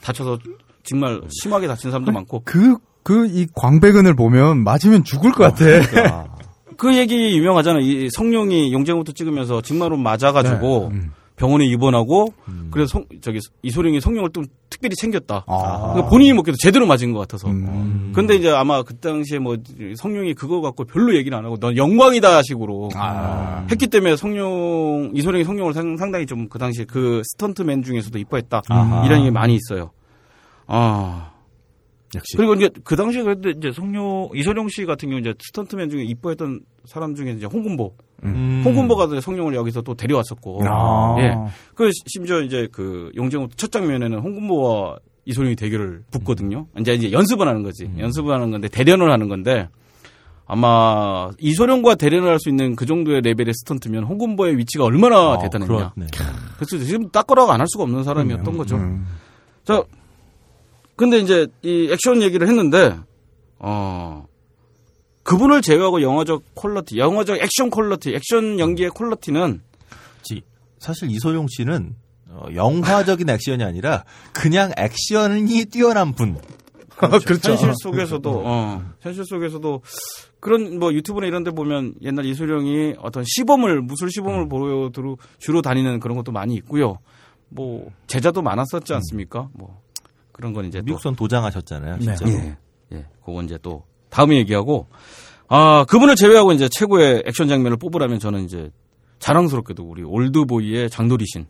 다쳐서 정말 심하게 다친 사람도 많고 그, 그, 이 광배근을 보면 맞으면 죽을 것 같아. 그러니까. 그 얘기 유명하잖아요. 이 성룡이 용쟁부터 찍으면서 직마로 맞아가지고 네. 음. 병원에 입원하고 음. 그래서 성, 저기 이소룡이 성룡을 좀 특별히 챙겼다. 아. 그러니까 본인이 먹기도 제대로 맞은 것 같아서. 음. 근데 이제 아마 그 당시에 뭐 성룡이 그거 갖고 별로 얘기를 안 하고 넌 영광이다 식으로 아. 했기 때문에 성룡 이소룡이 성룡을 상, 상당히 좀 그 당시에 그 스턴트맨 중에서도 이뻐했다 아하. 이런 얘기 많이 있어요. 아 역시. 그리고 이제 그 당시에 그래도 이제 성룡 이소룡 씨 같은 경우 이제 스턴트맨 중에 이뻐했던 사람 중에 이제 홍군보 음. 홍군보가 이제 성룡을 여기서 또 데려왔었고 아. 예. 그 심지어 이제 그 용쟁호투 첫 장면에는 홍금보와 이소룡이 대결을 붙거든요. 이제 이제 연습을 하는 거지. 연습을 하는 건데 대련을 하는 건데 아마 이소룡과 대련을 할 수 있는 그 정도의 레벨의 스턴트면 홍금보의 위치가 얼마나 어, 대단했냐. 그렇네. 그래서 지금 따거라고 안 할 수가 없는 사람이었던 거죠. 음. 자, 근데 이제 이 액션 얘기를 했는데, 어, 그분을 제외하고 영화적 quality, 영화적 액션 quality, 액션 연기의 퀄리티는 지- 사실 이소룡 씨는 어, 영화적인 액션이 아니라 그냥 액션이 뛰어난 분. 그렇죠. 현실 속에서도, 어, 현실 속에서도 그런 뭐 유튜브나 이런 데 보면 옛날 이소룡이 어떤 시범을, 무술 시범을 보여 두루 주로 다니는 그런 것도 많이 있고요. 뭐, 제자도 많았었지 않습니까? 뭐, 그런 건 이제 또 미국선 도장하셨잖아요. 진짜. 예. 예. 그건 이제 또 다음에 얘기하고 아, 그분을 제외하고 이제 최고의 액션 장면을 뽑으라면 저는 이제 자랑스럽게도 우리 올드보이의 장도리신.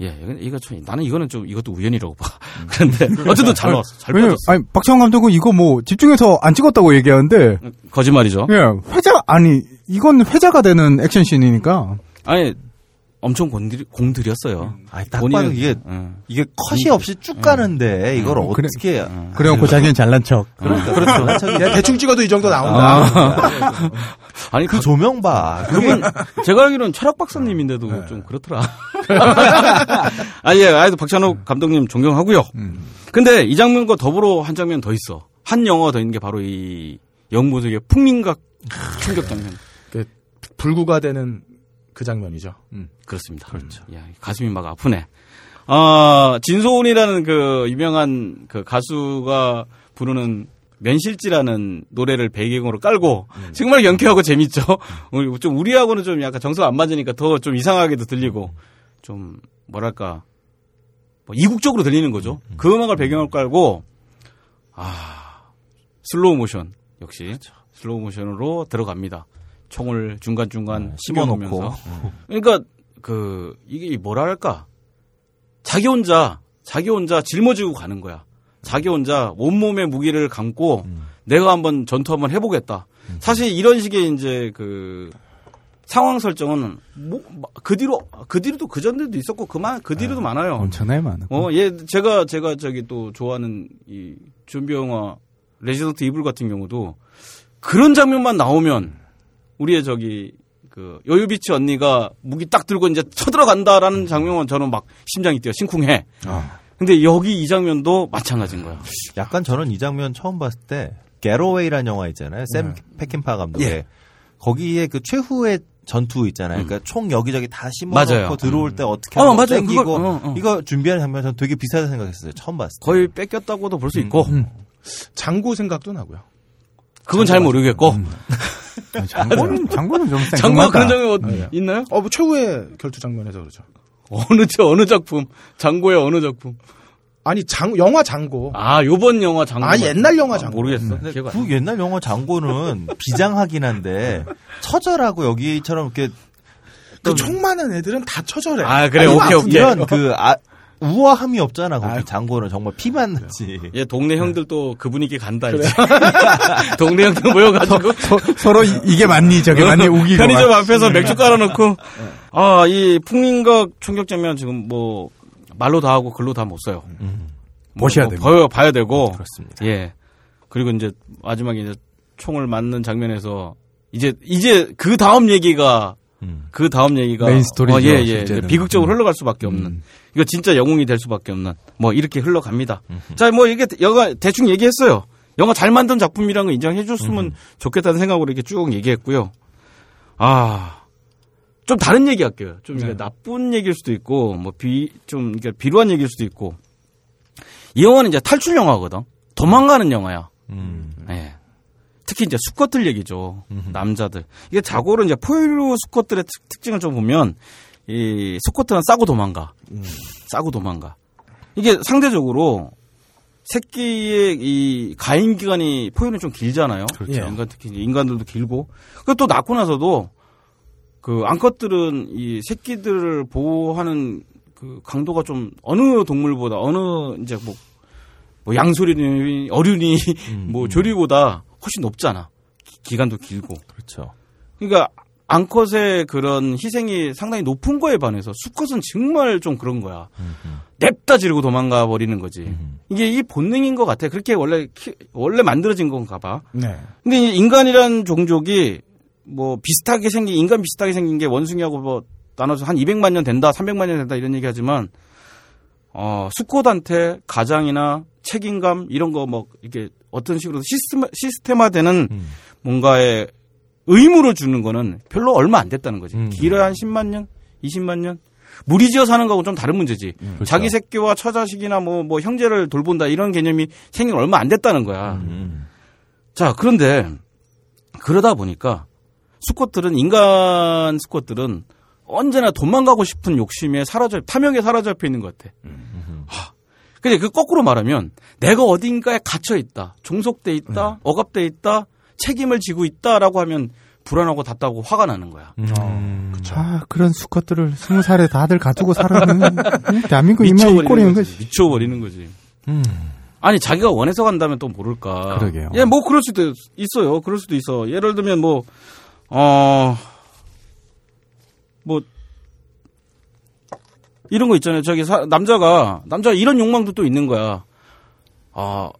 예, 이건- 이거 참 나는 이거는 좀 이것도 우연이라고 봐. 그런데 어쨌든 잘 나왔어. 잘 왜냐면, 빠졌어. 아니, 박찬호 감독은 이거 뭐 집중해서 안 찍었다고 얘기하는데, 거짓말이죠. 예, 회자, 아니, 이건 회자가 되는 액션 씬이니까. 아니 엄청 공들이, 공들였어요. 아니, 딱 본인은- 봐도 이게 예. 이게 컷이 없이 쭉 가는데 이걸 음, 그래. 어떻게 그래갖고 자기는 잘난 척. 그러니까 그렇죠. 그냥 대충 찍어도 이 정도 나온다. 아 니 그 조명 봐. 그분 제가 알기로는 철학 박사님인데도 좀 그렇더라. 아니, 예, 아여도 박찬욱 감독님 존경하고요. 근데 이 장면과 더불어 한 장면 더 있어. 한 영화가 더 있는 게 바로 이 영무적의 풍민각 충격 장면. 불구가 되는 그 장면이죠. 그렇습니다. 그렇죠. 야, 가슴이 막 아프네. 아, 진소운이라는 그 유명한 그 가수가 부르는 면실지라는 노래를 배경으로 깔고 정말 경쾌하고 재밌죠. 우리 좀 우리하고는 좀 약간 정서가 안 맞으니까 더 좀 이상하게도 들리고 좀 뭐랄까 뭐 이국적으로 들리는 거죠. 그 음악을 배경으로 깔고 아 슬로우 모션 역시 슬로우 모션으로 들어갑니다. 총을 중간 중간 씹어놓고. 씹어놓으면서 그러니까 그 이게 뭐랄까 자기 혼자 자기 혼자 짊어지고 가는 거야. 자기 혼자 온몸에 무기를 감고 내가 한번 전투 한번 해보겠다. 사실 이런 식의 이제 그 상황 설정은 뭐 그 뒤로 그 뒤로도 그 전에도 있었고 그만 그 뒤로도 많아요. 엄청나게 많아. 어, 예, 제가 제가 저기 또 좋아하는 이 좀비 영화 레지던트 이블 같은 경우도 그런 장면만 나오면 우리의 저기 그 여유비치 언니가 무기 딱 들고 이제 쳐들어간다라는 장면은 저는 막 심장이 뛰어 심쿵해. 근데 여기 이 장면도 마찬가지인 거야. 약간 저는 이 장면 처음 봤을 때 게로웨이라는 영화 있잖아요. 샘 페킨파 감독의 예. 거기에 그 최후의 전투 있잖아요. 그러니까 총 여기저기 다. 심어놓고 들어올 때 어떻게 어, 하고 맞아요. 땡기고 그걸, 어, 어. 이거 준비하는 장면 전 되게 비슷하다 생각했어요. 처음 봤을 때. 거의 뺏겼다고도 볼수 있고 장고 생각도 나고요. 그건 잘 모르겠고 장고는 장고는 좀 생뚱하다. 그런 장면 어, 있나요? 어, 뭐 최후의 결투 장면에서 그렇죠. 어느 저 어느 작품 장고의 어느 작품 아니 장 영화 장고. 아 요번 영화 장고 아, 옛날 영화 장고. 모르겠어 근데 기억 안그 옛날 영화 장고는 비장하긴 한데 처절하고 여기처럼 이렇게 그총 많은 애들은 다 처절해. 아, 그래, 아니, 오케이, 막 오케이. 이런 그 아, 우아함이 없잖아. 거기 장고는. 정말 피만 나지. 얘 동네 형들 또 그 분위기 간다 이제. 동네 형들 모여가지고. 서 로 이- 이게 맞니? 저게 맞니? 우기고 편의점 막. 앞에서 맥주 깔아놓고. 아 이 풍림각 총격 장면 지금 뭐 말로 다 하고 글로 다 못 써요. 뭐, 보셔야 뭐 됩니다. 봐야, 봐야 되고. 그렇습니다. 예. 그리고 이제 마지막에 이제 총을 맞는 장면에서 이제 이제 그 다음 얘기가 음. 그 다음 얘기가 메인 스토리죠, 어, 예, 예. 실제는. 비극적으로 음. 흘러갈 수밖에 없는 이거 진짜 영웅이 될 수밖에 없는 뭐 이렇게 흘러갑니다. 자뭐 이게 영화 대충 얘기했어요. 영화 잘 만든 작품이라는 거 인정해 줬으면 좋겠다는 생각으로 이렇게 쭉 얘기했고요. 아. 좀 다른 얘기 할게요. 좀 이게 나쁜 얘기일 수도 있고, 뭐, 비, 좀, 이게 비루한 얘기일 수도 있고. 이 영화는 이제 탈출 영화거든. 도망가는 영화야. 음. 예. 특히 이제 수컷들 얘기죠. 남자들. 이게 자고로 이제 포유류 수컷들의 특, 특징을 좀 보면, 이 수컷들은 싸고 도망가. 싸고 도망가. 이게 상대적으로 새끼의 이 가임 기간이 포유는 좀 길잖아요. 그렇죠. 인간 특히 인간들도 길고. 그리고 또 낳고 나서도 그 암컷들은 이 새끼들을 보호하는 그 강도가 좀 어느 동물보다 어느 이제 뭐, 뭐 양소리니 어류니 뭐 조리보다 훨씬 높잖아. 기- 기간도 길고. 그렇죠. 그러니까 암컷의 그런 희생이 상당히 높은 거에 반해서 수컷은 정말 좀 그런 거야. 냅다 지르고 도망가 버리는 거지. 이게 이 본능인 것 같아. 그렇게 원래 키- 원래 만들어진 건가 봐. 네. 근데 이 인간이란 종족이 뭐 비슷하게 생긴 인간 비슷하게 생긴 게 원숭이하고 뭐 나눠서 한 200만 년 된다, 300만 년 된다 이런 얘기하지만 어 수컷한테 가장이나 책임감 이런 거 뭐 이게 어떤 식으로 시스템 시스템화되는 뭔가의 의무를 주는 거는 별로 얼마 안 됐다는 거지. 음. 길어야 한 10만 년, 20만 년. 무리지어 사는 거하고 좀 다른 문제지. 그렇죠. 자기 새끼와 처자식이나 뭐, 뭐 형제를 돌본다 이런 개념이 생긴 지 얼마 안 됐다는 거야. 음. 자, 그런데 그러다 보니까 수컷들은 인간 수컷들은 언제나 도망가고 싶은 욕심에 사라져 탐욕에 사로잡혀 있는 것 같아. 하. 근데 그 거꾸로 말하면 내가 어딘가에 갇혀 있다, 종속돼 있다, 억압돼 있다, 책임을 지고 있다라고 하면 불안하고 답답하고 화가 나는 거야. 음. 아 그런 수컷들을 스무 살에 다들 가지고 살아는 음, 대한민국 이만 이 미쳐버리는 꼴이는 거지. 거지. 미쳐버리는 거지. 음. 아니 자기가 원해서 간다면 또 모를까. 그러게요. 예, 뭐 그럴 수도 있어요. 그럴 수도 있어. 예를 들면 뭐 어. 뭐 이런 거 있잖아요. 저기 사- 남자가 남자가 이런 욕망도 또 있는 거야. 아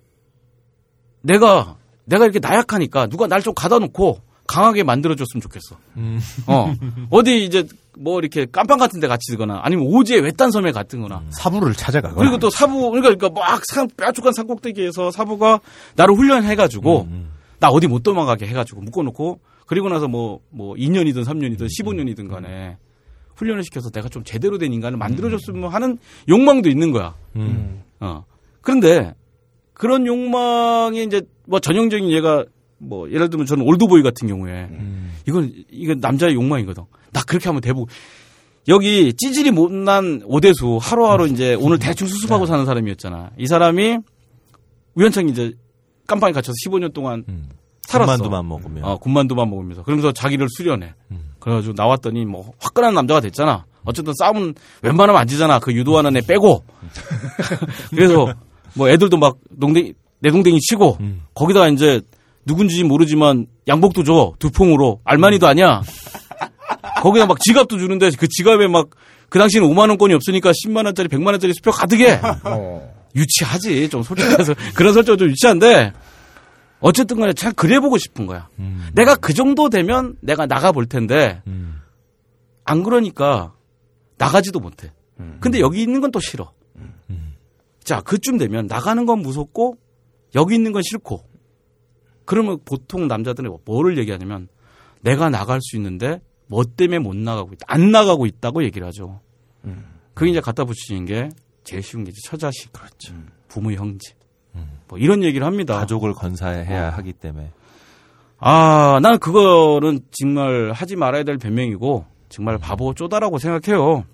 내가 내가 이렇게 나약하니까 누가 날 좀 가다 놓고 강하게 만들어줬으면 좋겠어. 음. 어 어디 이제 뭐 이렇게 깜빵 같은 데 갇히거나 아니면 오지에 외딴 섬에 갇든거나 사부를 찾아가거나. 그리고 또 사부 그러니까 그러니까 막 산, 뾰족한 산꼭대기에서 사부가 나를 훈련해가지고 음, 나 어디 못 도망가게 해가지고 묶어놓고 그리고 나서 뭐뭐 2년이든 3년이든 15년이든 간에 훈련을 시켜서 내가 좀 제대로 된 인간을 만들어줬으면 하는 욕망도 있는 거야. 음. 어. 그런데 그런 욕망이 이제 뭐 전형적인 얘가 뭐 예를 들면 저는 올드보이 같은 경우에 이건 이건 남자의 욕망이거든. 나 그렇게 하면 대부 여기 찌질이 못난 오대수 하루하루 이제 오늘 대충 수습하고 사는 사람이었잖아. 이 사람이 우연찮게 이제 깜빵에 갇혀서 15년 동안 살았어. 군만두만 먹으면. 어, 군만두만 먹으면서. 그러면서 자기를 수련해. 그래가지고 나왔더니 뭐 화끈한 남자가 됐잖아. 어쨌든 싸움은 웬만하면 안 지잖아. 그 유도하는 애 빼고. 그래서 뭐 애들도 막 농댕이, 내동댕이 치고 거기다가 이제 누군지 모르지만 양복도 줘. 두 통으로. 알마니도 아니야. 거기다 막 지갑도 주는데 그 지갑에 막 그 당시에는 5만 원권이 없으니까 10만 원짜리, 100만 원짜리 수표 가득해. 유치하지. 좀 솔직해서 그런 설정 좀 유치한데 어쨌든 간에 잘 그래 보고 싶은 거야. 내가 그 정도 되면 내가 나가 볼 텐데 안 그러니까 나가지도 못해. 근데 여기 있는 건 또 싫어. 자, 그쯤 되면 나가는 건 무섭고 여기 있는 건 싫고 그러면 보통 남자들은 뭐를 얘기하냐면 내가 나갈 수 있는데 뭐 때문에 못 나가고 있다. 안 나가고 있다고 얘기를 하죠. 그게 이제 갖다 붙이는 게 제일 쉬운 게 이제 처자식. 그렇죠. 부모 형제. 뭐 이런 얘기를 합니다. 가족을 건사해야 하기 때문에. 아, 나는 그거는 정말 하지 말아야 될 변명이고 정말 바보 쪼다라고 생각해요.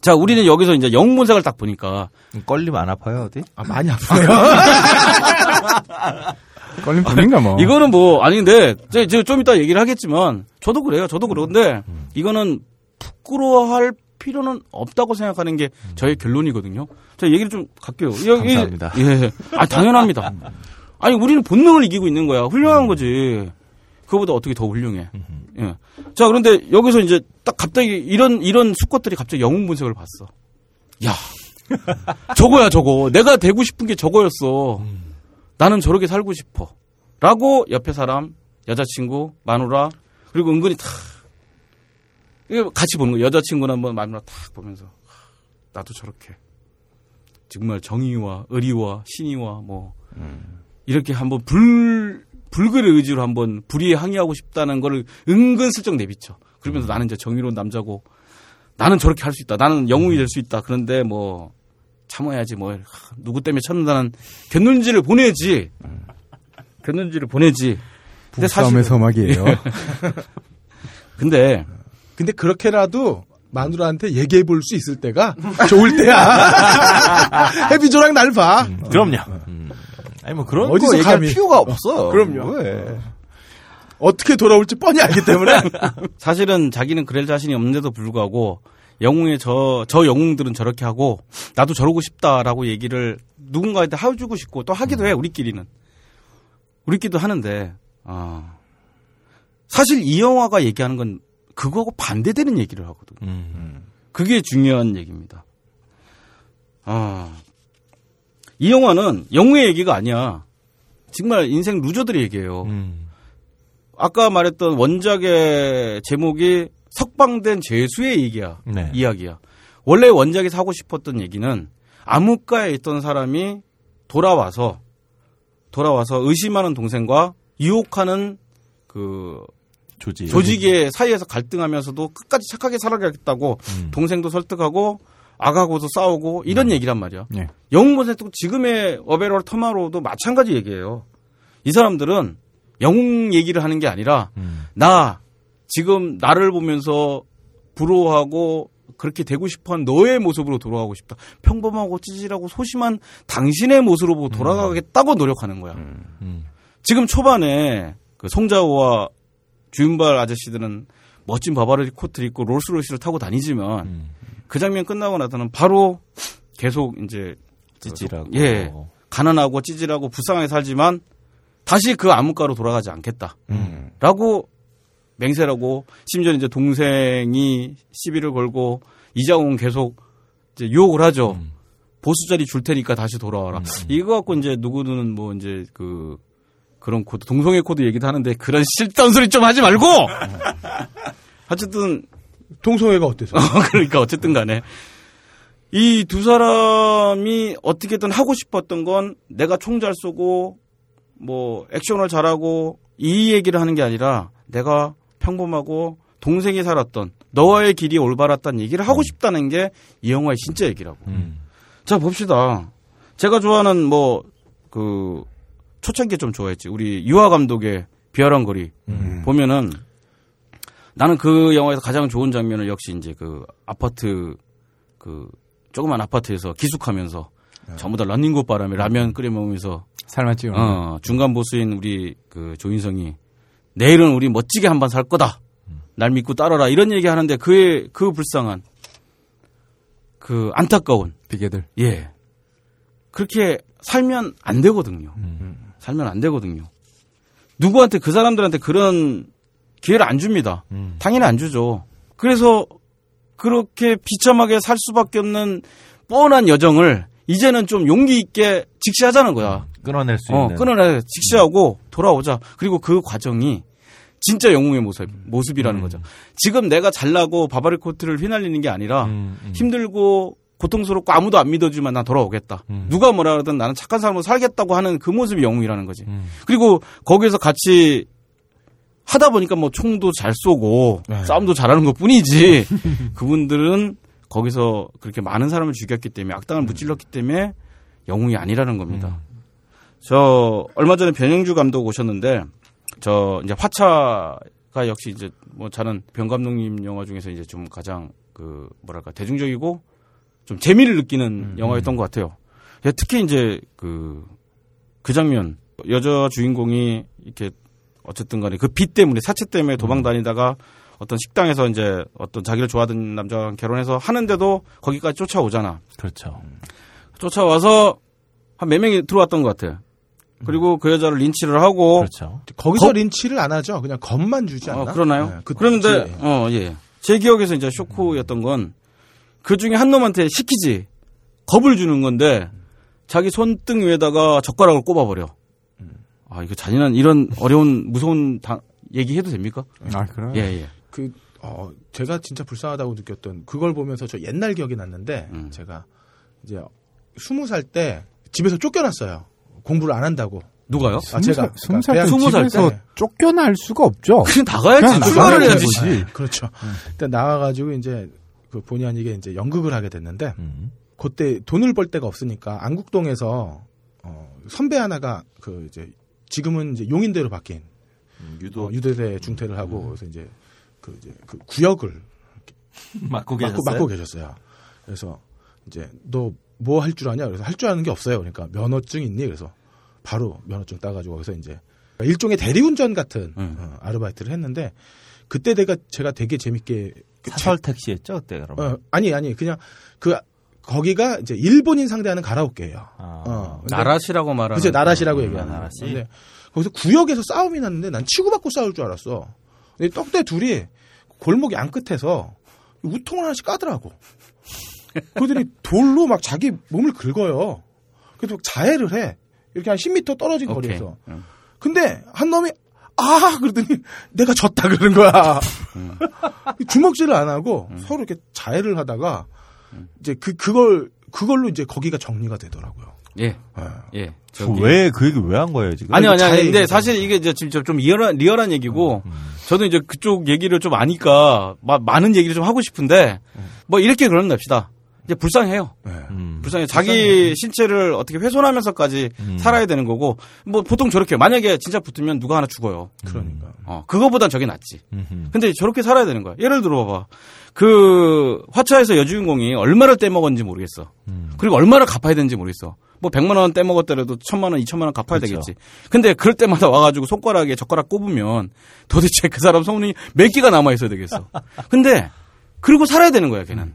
자, 우리는 여기서 이제 영문색을 딱 보니까 껄림 안 아파요 어디? 아, 많이 아프네요. 걸린 뿐인가 뭐. 이거는 뭐 아닌데 저, 저, 좀 이따 얘기를 하겠지만 저도 그래요. 저도 그런데 이거는 부끄러워할 필요는 없다고 생각하는 게 저의 결론이거든요. 자, 얘기를 좀 갈게요. 여기- 감사합니다. 예. 아, 당연합니다. 아니, 우리는 본능을 이기고 있는 거야. 훌륭한 거지. 그거보다 어떻게 더 훌륭해. 예. 자, 그런데 여기서 이제 딱 갑자기 이런, 이런 수컷들이 갑자기 영웅 분석을 봤어. 야. 저거야, 저거. 내가 되고 싶은 게 저거였어. 나는 저렇게 살고 싶어. 라고 옆에 사람, 여자친구, 마누라, 그리고 은근히 탁, 이거 같이 보는 거. 여자친구나 한번 마누라 탁 보면서, 하, 나도 저렇게. 정말 정의와 의리와 신의와 뭐, 이렇게 한번 불, 불굴의 의지로 한번 불의에 항의하고 싶다는 거를 은근슬쩍 내비쳐. 그러면서 나는 이제 정의로운 남자고, 나는 저렇게 할 수 있다. 나는 영웅이 될 수 있다. 그런데 뭐, 참아야지 뭐, 하, 누구 때문에 찾는다는 견눈지를 보내지. 견눈지를 보내지. 근데 부부싸움의 사실은- 서막이에요. 근데 근데 그렇게라도 마누라한테 얘기해 볼 수 있을 때가 좋을 때야. 해비조랑 날 봐. 그럼요. 아니 뭐 그런 어디서 거 얘기할 감히. 필요가 없어. 그럼요. 왜? 어떻게 돌아올지 뻔히 알기 때문에. 사실은 자기는 그럴 자신이 없는데도 불구하고 영웅의 저, 저 영웅들은 저렇게 하고 나도 저러고 싶다라고 얘기를 누군가한테 해주고 싶고 또 하기도 해, 우리끼리는. 우리끼리도 하는데, 아. 사실 이 영화가 얘기하는 건 그거하고 반대되는 얘기를 하거든. 음. 그게 중요한 얘기입니다. 아. 이 영화는 영웅의 얘기가 아니야. 정말 인생 루저들의 얘기예요. 음. 아까 말했던 원작의 제목이 석방된 죄수의 얘기야. 네. 이야기야. 원래 원작에서 하고 싶었던 얘기는 암흑가에 있던 사람이 돌아와서 돌아와서 의심하는 동생과 유혹하는 그 조직. 조직의 사이에서 갈등하면서도 끝까지 착하게 살아가겠다고 음. 동생도 설득하고 아가고도 싸우고 이런 얘기란 말이야. 네. 영웅 본색도 지금의 어베럴 터마로도 마찬가지 얘기예요. 이 사람들은 영웅 얘기를 하는 게 아니라 음. 나 지금 나를 보면서 부러워하고 그렇게 되고 싶어한 너의 모습으로 돌아가고 싶다. 평범하고 찌질하고 소심한 당신의 모습으로 보고 돌아가겠다고 노력하는 거야. 음. 지금 초반에 그 송자호와 주윤발 아저씨들은 멋진 바바리 코트를 입고 롤스로이스를 타고 다니지만 음. 그 장면 끝나고 나서는 바로 계속 이제 찌질하고. 예 가난하고 찌질하고 불쌍하게 살지만 다시 그 암흑가로 돌아가지 않겠다. 음. 라고 맹세라고 심지어 이제 동생이 시비를 걸고 이자웅 계속 이제 유혹을 하죠. 음. 보스 자리 줄 테니까 다시 돌아와라. 이거 갖고 이제 누구는 뭐 이제 그 그런 코드 동성애 코드 얘기도 하는데 그런 실없는 소리 좀 하지 말고. 어쨌든 동성애가 어때서? 그러니까 어쨌든 간에 이 두 사람이 어떻게든 하고 싶었던 건 내가 총 잘 쏘고 뭐 액션을 잘하고 이 얘기를 하는 게 아니라 내가 평범하고 동생이 살았던 너와의 길이 올바랐다는 얘기를 하고 싶다는 게 이 영화의 진짜 얘기라고. 음. 자 봅시다. 제가 좋아하는 뭐 그 초창기에 좀 좋아했지. 우리 유아 감독의 비열한 거리 보면은 나는 그 영화에서 가장 좋은 장면은 역시 이제 그 아파트 그 조그만 아파트에서 기숙하면서 전부 다 런닝굿 바람에 라면 끓여 먹으면서 살만 찌워. 어, 중간 보스인 우리 그 조인성이 내일은 우리 멋지게 한번 살 거다. 날 믿고 따라라. 이런 얘기 하는데 그의 그 불쌍한 그 안타까운 비계들. 예. 그렇게 살면 안 되거든요. 음. 살면 안 되거든요. 누구한테 그 사람들한테 그런 기회를 안 줍니다. 음. 당연히 안 주죠. 그래서 그렇게 비참하게 살 수밖에 없는 뻔한 여정을 이제는 좀 용기 있게 직시하자는 거야. 끊어낼 수 어, 있는. 끊어내 직시하고 돌아오자. 그리고 그 과정이 진짜 영웅의 모습, 모습이라는 음. 거죠. 지금 내가 잘나고 바바리 코트를 휘날리는 게 아니라 음, 음. 힘들고 고통스럽고 아무도 안 믿어주면 난 돌아오겠다. 음. 누가 뭐라 그러든 나는 착한 삶으로 살겠다고 하는 그 모습이 영웅이라는 거지. 음. 그리고 거기에서 같이 하다 보니까 뭐 총도 잘 쏘고 네. 싸움도 잘하는 것 뿐이지 그분들은 거기서 그렇게 많은 사람을 죽였기 때문에 악당을 무찔렀기 때문에 영웅이 아니라는 겁니다. 저 얼마 전에 변영주 감독 오셨는데 저 이제 화차가 역시 이제 뭐 저는 변 감독님 영화 중에서 이제 좀 가장 그 뭐랄까 대중적이고 좀 재미를 느끼는 영화였던 것 같아요. 예, 특히 이제 그, 그 장면, 여자 주인공이 이렇게 어쨌든 간에 그 빚 때문에, 사채 때문에 도망 다니다가 어떤 식당에서 이제 어떤 자기를 좋아하던 남자랑 결혼해서 하는데도 거기까지 쫓아오잖아. 그렇죠. 쫓아와서 한 몇 명이 들어왔던 것 같아. 그리고 그 여자를 린치를 하고. 그렇죠. 거기서 거- 린치를 안 하죠. 그냥 겁만 주지 않나? 어, 그러나요? 네, 그 그런데, 뒤에. 어, 예. 제 기억에서 이제 쇼크였던 건 그 중에 한 놈한테 시키지. 겁을 주는 건데 자기 손등 위에다가 젓가락을 꼽아버려. 아, 이거 잔인한 이런 어려운 무서운 당, 얘기해도 됩니까? 아, 그래요? 예, 예. 그, 어, 제가 진짜 불쌍하다고 느꼈던 그걸 보면서 저 옛날 기억이 났는데 음. 제가 이제 스무 살 때 집에서 쫓겨났어요. 공부를 안 한다고. 누가요? 아, 제가 스무 살 그러니까 때 스무 살 집에서 때. 쫓겨날 수가 없죠. 그냥 나가야지. 출발을. 해야지. 그렇죠. 일단 나와가지고 이제 그 본의 아니게 이제 연극을 하게 됐는데 음. 그때 돈을 벌 데가 없으니까 안국동에서 어, 선배 하나가 그 이제 지금은 이제 용인대로 바뀐 유도 어, 유대대 중퇴를 하고 그래서 이제 그 이제 그 구역을 맡고 계셨어요. 맡고, 계셨어요. 그래서 이제 너 뭐 할 줄 아냐? 그래서 할 줄 아는 게 없어요. 그러니까 면허증 있니? 그래서 바로 면허증 따가지고 거기서 이제 일종의 대리운전 같은 음. 어, 아르바이트를 했는데 그때 내가 제가 되게 재밌게 그 사설 택시였죠 그때 그러면. 어, 아니 아니 그냥 그 거기가 이제 일본인 상대하는 가라오케예요. 아. 어, 근데 나라시라고 말하는. 그치 나라시라고 음, 얘기하는 나라시. 근데 거기서 구역에서 싸움이 났는데 난 치고받고 싸울 줄 알았어. 근데 떡대 둘이 골목 양 끝에서 우통을 하나씩 까더라고. 그들이 돌로 막 자기 몸을 긁어요. 그래서 막 자해를 해. 이렇게 한 10m 떨어진 오케이. 거리에서. 음. 근데 한 놈이 아 그러더니 내가 졌다 그러는 거야. 음. 주먹질을 안 하고 서로 이렇게 자해를 하다가 음. 이제 그 그걸 그걸로 이제 거기가 정리가 되더라고요. 예, 아. 예. 그 저기- 왜그 얘기 왜 한 거예요 지금? 아니 아니 아니. 근데. 사실 이게 이제 지금 좀 리얼한 리얼한 얘기고 저도 이제 그쪽 얘기를 좀 아니까 마- 많은 얘기를 좀 하고 싶은데 뭐 이렇게 그런답시다. 이제 불쌍해요. 네. 음. 불쌍해. 자기 신체를 어떻게 훼손하면서까지 음. 살아야 되는 거고 뭐 보통 저렇게 만약에 진짜 붙으면 누가 하나 죽어요. 그러니까. 어 그거보단 저게 낫지. 음흠. 근데 저렇게 살아야 되는 거야. 예를 들어 봐봐. 그 화차에서 여주인공이 얼마를 떼먹었는지 모르겠어. 음. 그리고 얼마를 갚아야 되는지 모르겠어. 뭐 100만 원 떼먹었더라도 1000만 원, 2000만 원 갚아야 그렇죠. 되겠지. 근데 그럴 때마다 와 가지고 손가락에 젓가락 꼽으면 도대체 그 사람 소문이 몇 개가 남아 있어야 되겠어. 근데 그리고 살아야 되는 거야, 걔는.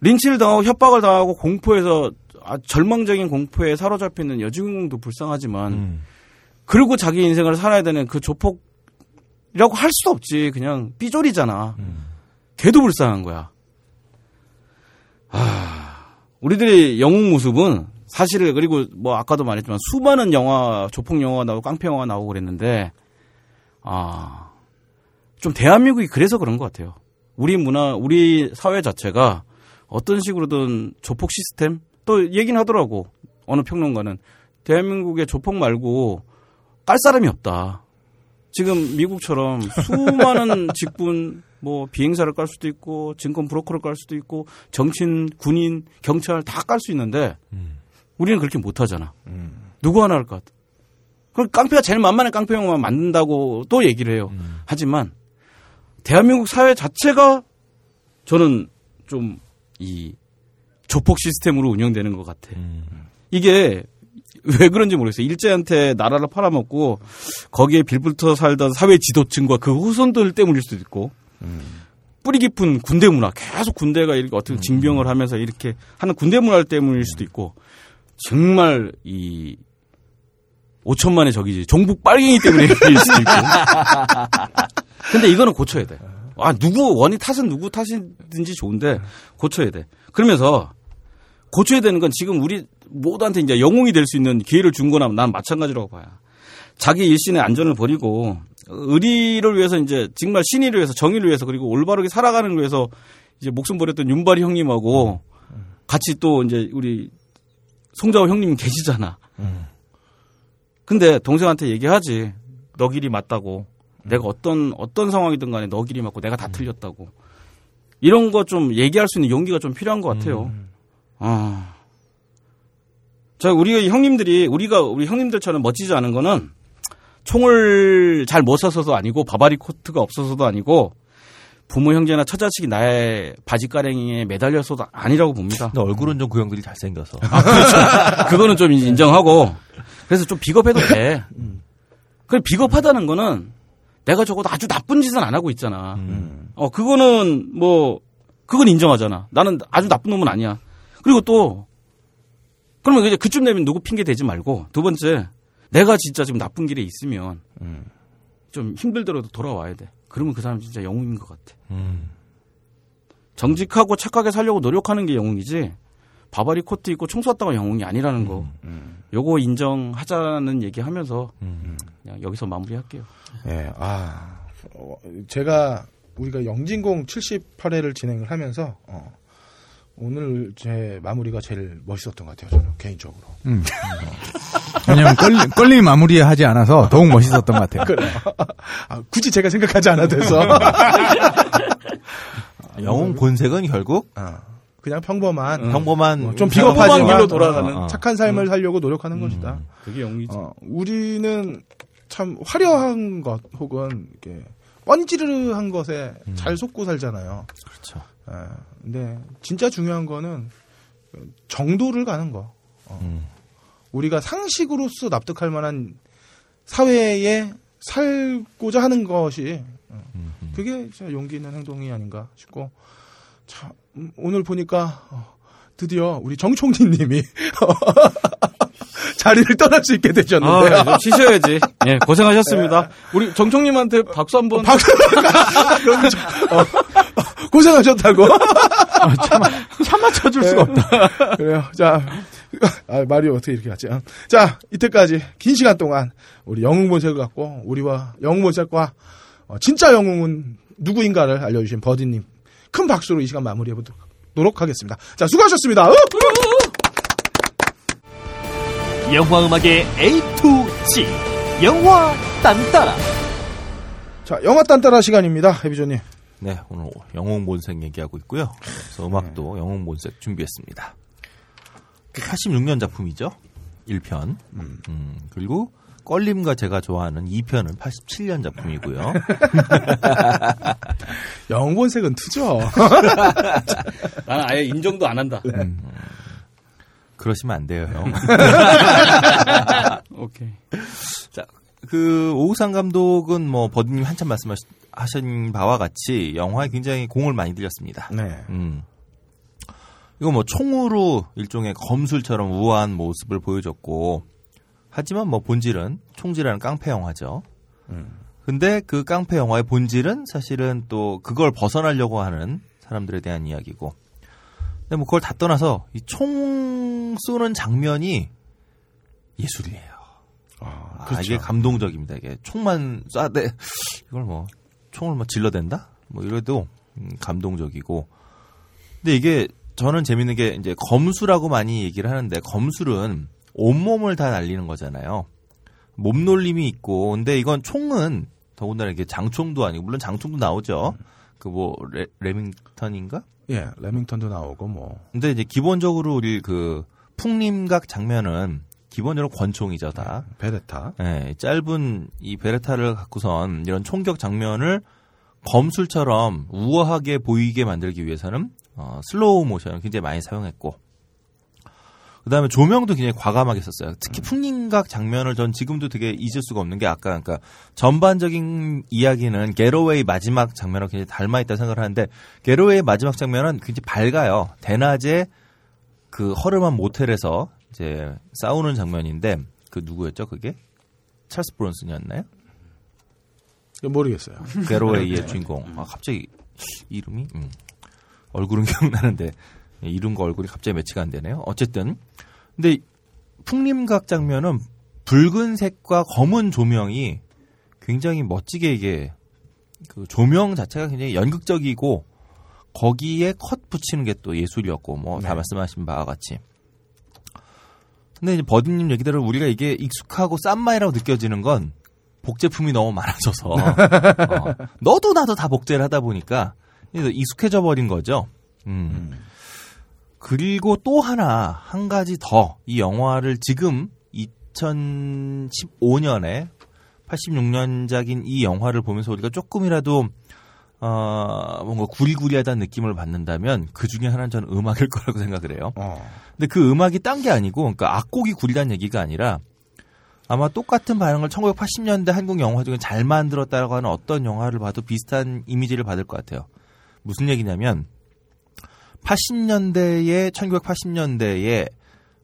음. 린치를 당하고 협박을 당하고 공포에서 아, 절망적인 공포에 사로잡혀 있는 여주인공도 불쌍하지만 음. 그리고 자기 인생을 살아야 되는 그 조폭이라고 할 수도 없지. 그냥 삐졸이잖아. 음. 걔도 불쌍한 거야. 아, 우리들의 영웅 모습은 사실 그리고 뭐 아까도 말했지만 수많은 영화, 조폭 영화 나오고 깡패 영화 나오고 그랬는데 아, 좀 대한민국이 그래서 그런 것 같아요. 우리 문화, 우리 사회 자체가 어떤 식으로든 조폭 시스템 또 얘기는 하더라고. 어느 평론가는 대한민국의 조폭 말고 깔 사람이 없다. 지금 미국처럼 수많은 직분, 뭐 비행사를 깔 수도 있고 증권 브로커를 깔 수도 있고 정치인, 군인, 경찰 다 깔 수 있는데 우리는 그렇게 못 하잖아. 누구 하나 할것 같아. 그럼 깡패가 제일 만만한 깡패 영화만 만든다고 또 얘기를 해요. 하지만 대한민국 사회 자체가 저는 좀 이 조폭 시스템으로 운영되는 것 같아. 이게 왜 그런지 모르겠어요. 일제한테 나라를 팔아먹고 거기에 빌붙어 살던 사회 지도층과 그 후손들 때문일 수도 있고 뿌리 깊은 군대 문화 계속 군대가 이렇게 어떻게 징병을 하면서 이렇게 하는 군대 문화 때문일 수도 있고 정말 이 5천만의 적이지 종북 빨갱이 때문일 수도 있고 근데 이거는 고쳐야 돼. 아 누구 원인 탓은 누구 탓이든지 좋은데 고쳐야 돼. 그러면서 고쳐야 되는 건 지금 우리 모두한테 이제 영웅이 될 수 있는 기회를 준 거나 난 마찬가지라고 봐요. 자기 일신의 안전을 버리고 의리를 위해서 이제 정말 신의를 위해서 정의를 위해서 그리고 올바르게 살아가는 걸 위해서 이제 목숨 버렸던 윤발이 형님하고 같이 또 이제 우리 송자호 형님 계시잖아. 근데 동생한테 얘기하지. 너 길이 맞다고 내가 어떤 어떤 상황이든 간에 너 길이 맞고 내가 다 틀렸다고 이런 거 좀 얘기할 수 있는 용기가 좀 필요한 것 같아요. 아. 자, 우리 형님들이 우리가 우리 형님들처럼 멋지지 않은 거는 총을 잘못 쏴서도 아니고 바바리 코트가 없어서도 아니고 부모 형제나 처자식이 나의 바지가랭이에 매달려서도 아니라고 봅니다. 근데 얼굴은 좀 그 형들이 잘생겨서. 아, 그렇죠. 그거는 좀 인정하고 그래서 좀 비겁해도 돼. 그 비겁하다는 거는 내가 적어도 아주 나쁜 짓은 안 하고 있잖아. 어 그거는 뭐 그건 인정하잖아. 나는 아주 나쁜 놈은 아니야. 그리고 또 그러면 이제 그쯤 되면 누구 핑계 대지 말고 두 번째 내가 진짜 지금 나쁜 길에 있으면 좀 힘들더라도 돌아와야 돼. 그러면 그 사람 진짜 영웅인 것 같아. 정직하고 착하게 살려고 노력하는 게 영웅이지. 바바리 코트 입고 총 쐈다가 영웅이 아니라는 거. 요거 인정하자는 얘기하면서 그냥 여기서 마무리할게요. 예, 아, 어, 제가 우리가 영진공 78회를 진행을 하면서 어, 오늘 제 마무리가 제일 멋있었던 것 같아요. 저는 개인적으로. 음. 왜냐면 껄리, 껄리 마무리 하지 않아서 더욱 멋있었던 것 같아요. 그래요. 아, 굳이 제가 생각하지 않아도 돼서. 영웅 본색은 결국 그냥 평범한, 평범한 어, 좀 비겁하지만 길로 돌아가는. 어, 착한 삶을 살려고 노력하는 것이다. 그게 영웅이지. 어, 우리는 참 화려한 것 혹은 이렇게 뻔찌르르한 것에 잘 속고 살잖아요. 그렇죠. 예, 근데 진짜 중요한 거는 정도를 가는 거. 어. 우리가 상식으로서 납득할 만한 사회에 살고자 하는 것이 어, 그게 진짜 용기 있는 행동이 아닌가 싶고 참 음, 오늘 보니까 어, 드디어 우리 정총리님이 자리를 떠날 수 있게 되셨는데 아, 좀 쉬셔야지. 예, 고생하셨습니다. 우리 정총님한테 박수 한번. 박수. 어, 고생하셨다고. 차마 쳐줄 수가 없다. 그래요. 자, 아, 말이 어떻게 이렇게 갔지? 어. 자, 이때까지 긴 시간 동안 우리 영웅 본색을 갖고 우리와 영웅 본색과 어, 진짜 영웅은 누구인가를 알려주신 버디님 큰 박수로 이 시간 마무리해 보도록 하겠습니다. 자, 수고하셨습니다. 어? 영화 음악의 A to Z 영화 딴따라 자, 영화 딴따라 시간입니다. 해비조님. 네, 오늘 영웅 본색 얘기하고 있고요. 그래서 음악도 영웅 본색 준비했습니다. 86년 작품이죠. 1편. 음, 그리고 껄림과 제가 좋아하는 2편은 87년 작품이고요. 영웅 본색은 트죠. 나는 아예 인정도 안 한다. 음, 그러시면 안 돼요, 형. 오케이. 자, 그 오우상 감독은 뭐 버디님 한참 말씀하신 바와 같이 영화에 굉장히 공을 많이 들였습니다. 네. 음. 이거 뭐 총으로 일종의 검술처럼 우아한 모습을 보여줬고 하지만 뭐 본질은 총질하는 깡패 영화죠. 근데 그 깡패 영화의 본질은 사실은 또 그걸 벗어나려고 하는 사람들에 대한 이야기고. 근데 뭐 그걸 다 떠나서 이 총 쏘는 장면이 예술이에요. 아, 그렇죠. 이게 감동적입니다. 이게 총만 쏴대 이걸 뭐 총을 뭐 질러댄다? 뭐 이래도 음, 감동적이고. 근데 이게 저는 재밌는 게 이제 검수라고 많이 얘기를 하는데 검술은 온몸을 다 날리는 거잖아요. 몸놀림이 있고 근데 이건 총은 더군다나 이게 장총도 아니고 물론 장총도 나오죠. 그뭐 레밍턴인가? 예, 레밍턴도 나오고 뭐. 근데 이제 기본적으로 우리 그 풍림각 장면은 기본적으로 권총이죠 다. 베레타. 예, 짧은 이 베레타를 갖고선 이런 총격 장면을 검술처럼 우아하게 보이게 만들기 위해서는 어, 슬로우 모션을 굉장히 많이 사용했고 그다음에 조명도 굉장히 과감하게 썼어요. 특히 풍림각 장면을 전 지금도 되게 잊을 수가 없는 게 아까 그러니까 전반적인 이야기는 게로웨이 마지막 장면하고 굉장히 닮아 있다 생각을 하는데 게로웨이 마지막 장면은 굉장히 밝아요. 대낮에 그 허름한 모텔에서 이제 싸우는 장면인데 그 누구였죠 그게 찰스 브론슨이었나요? 모르겠어요. 게로웨이의 주인공. 아 갑자기 이름이 음. 얼굴은 기억나는데 이름과 얼굴이 갑자기 매치가 안 되네요. 어쨌든 근데 풍림각 장면은 붉은색과 검은 조명이 굉장히 멋지게 이게 그 조명 자체가 굉장히 연극적이고 거기에 컷 붙이는 게 또 예술이었고 뭐다 네. 말씀하신 바와 같이 근데 이제 버디님 얘기대로 우리가 이게 익숙하고 싼 말이라고 느껴지는 건 복제품이 너무 많아져서 어, 너도 나도 다 복제를 하다 보니까 익숙해져 버린 거죠. 음. 그리고 또 하나 한 가지 더 이 영화를 지금 2015년에 86년작인 이 영화를 보면서 우리가 조금이라도 어, 뭔가 구리구리하다는 느낌을 받는다면 그 중에 하나는 저는 음악일 거라고 생각을 해요. 어. 근데 그 음악이 딴 게 아니고, 그러니까 악곡이 구리란 얘기가 아니라 아마 똑같은 반응을 1980년대 한국 영화 중에 잘 만들었다고 하는 어떤 영화를 봐도 비슷한 이미지를 받을 것 같아요. 무슨 얘기냐면 80년대에 1980년대에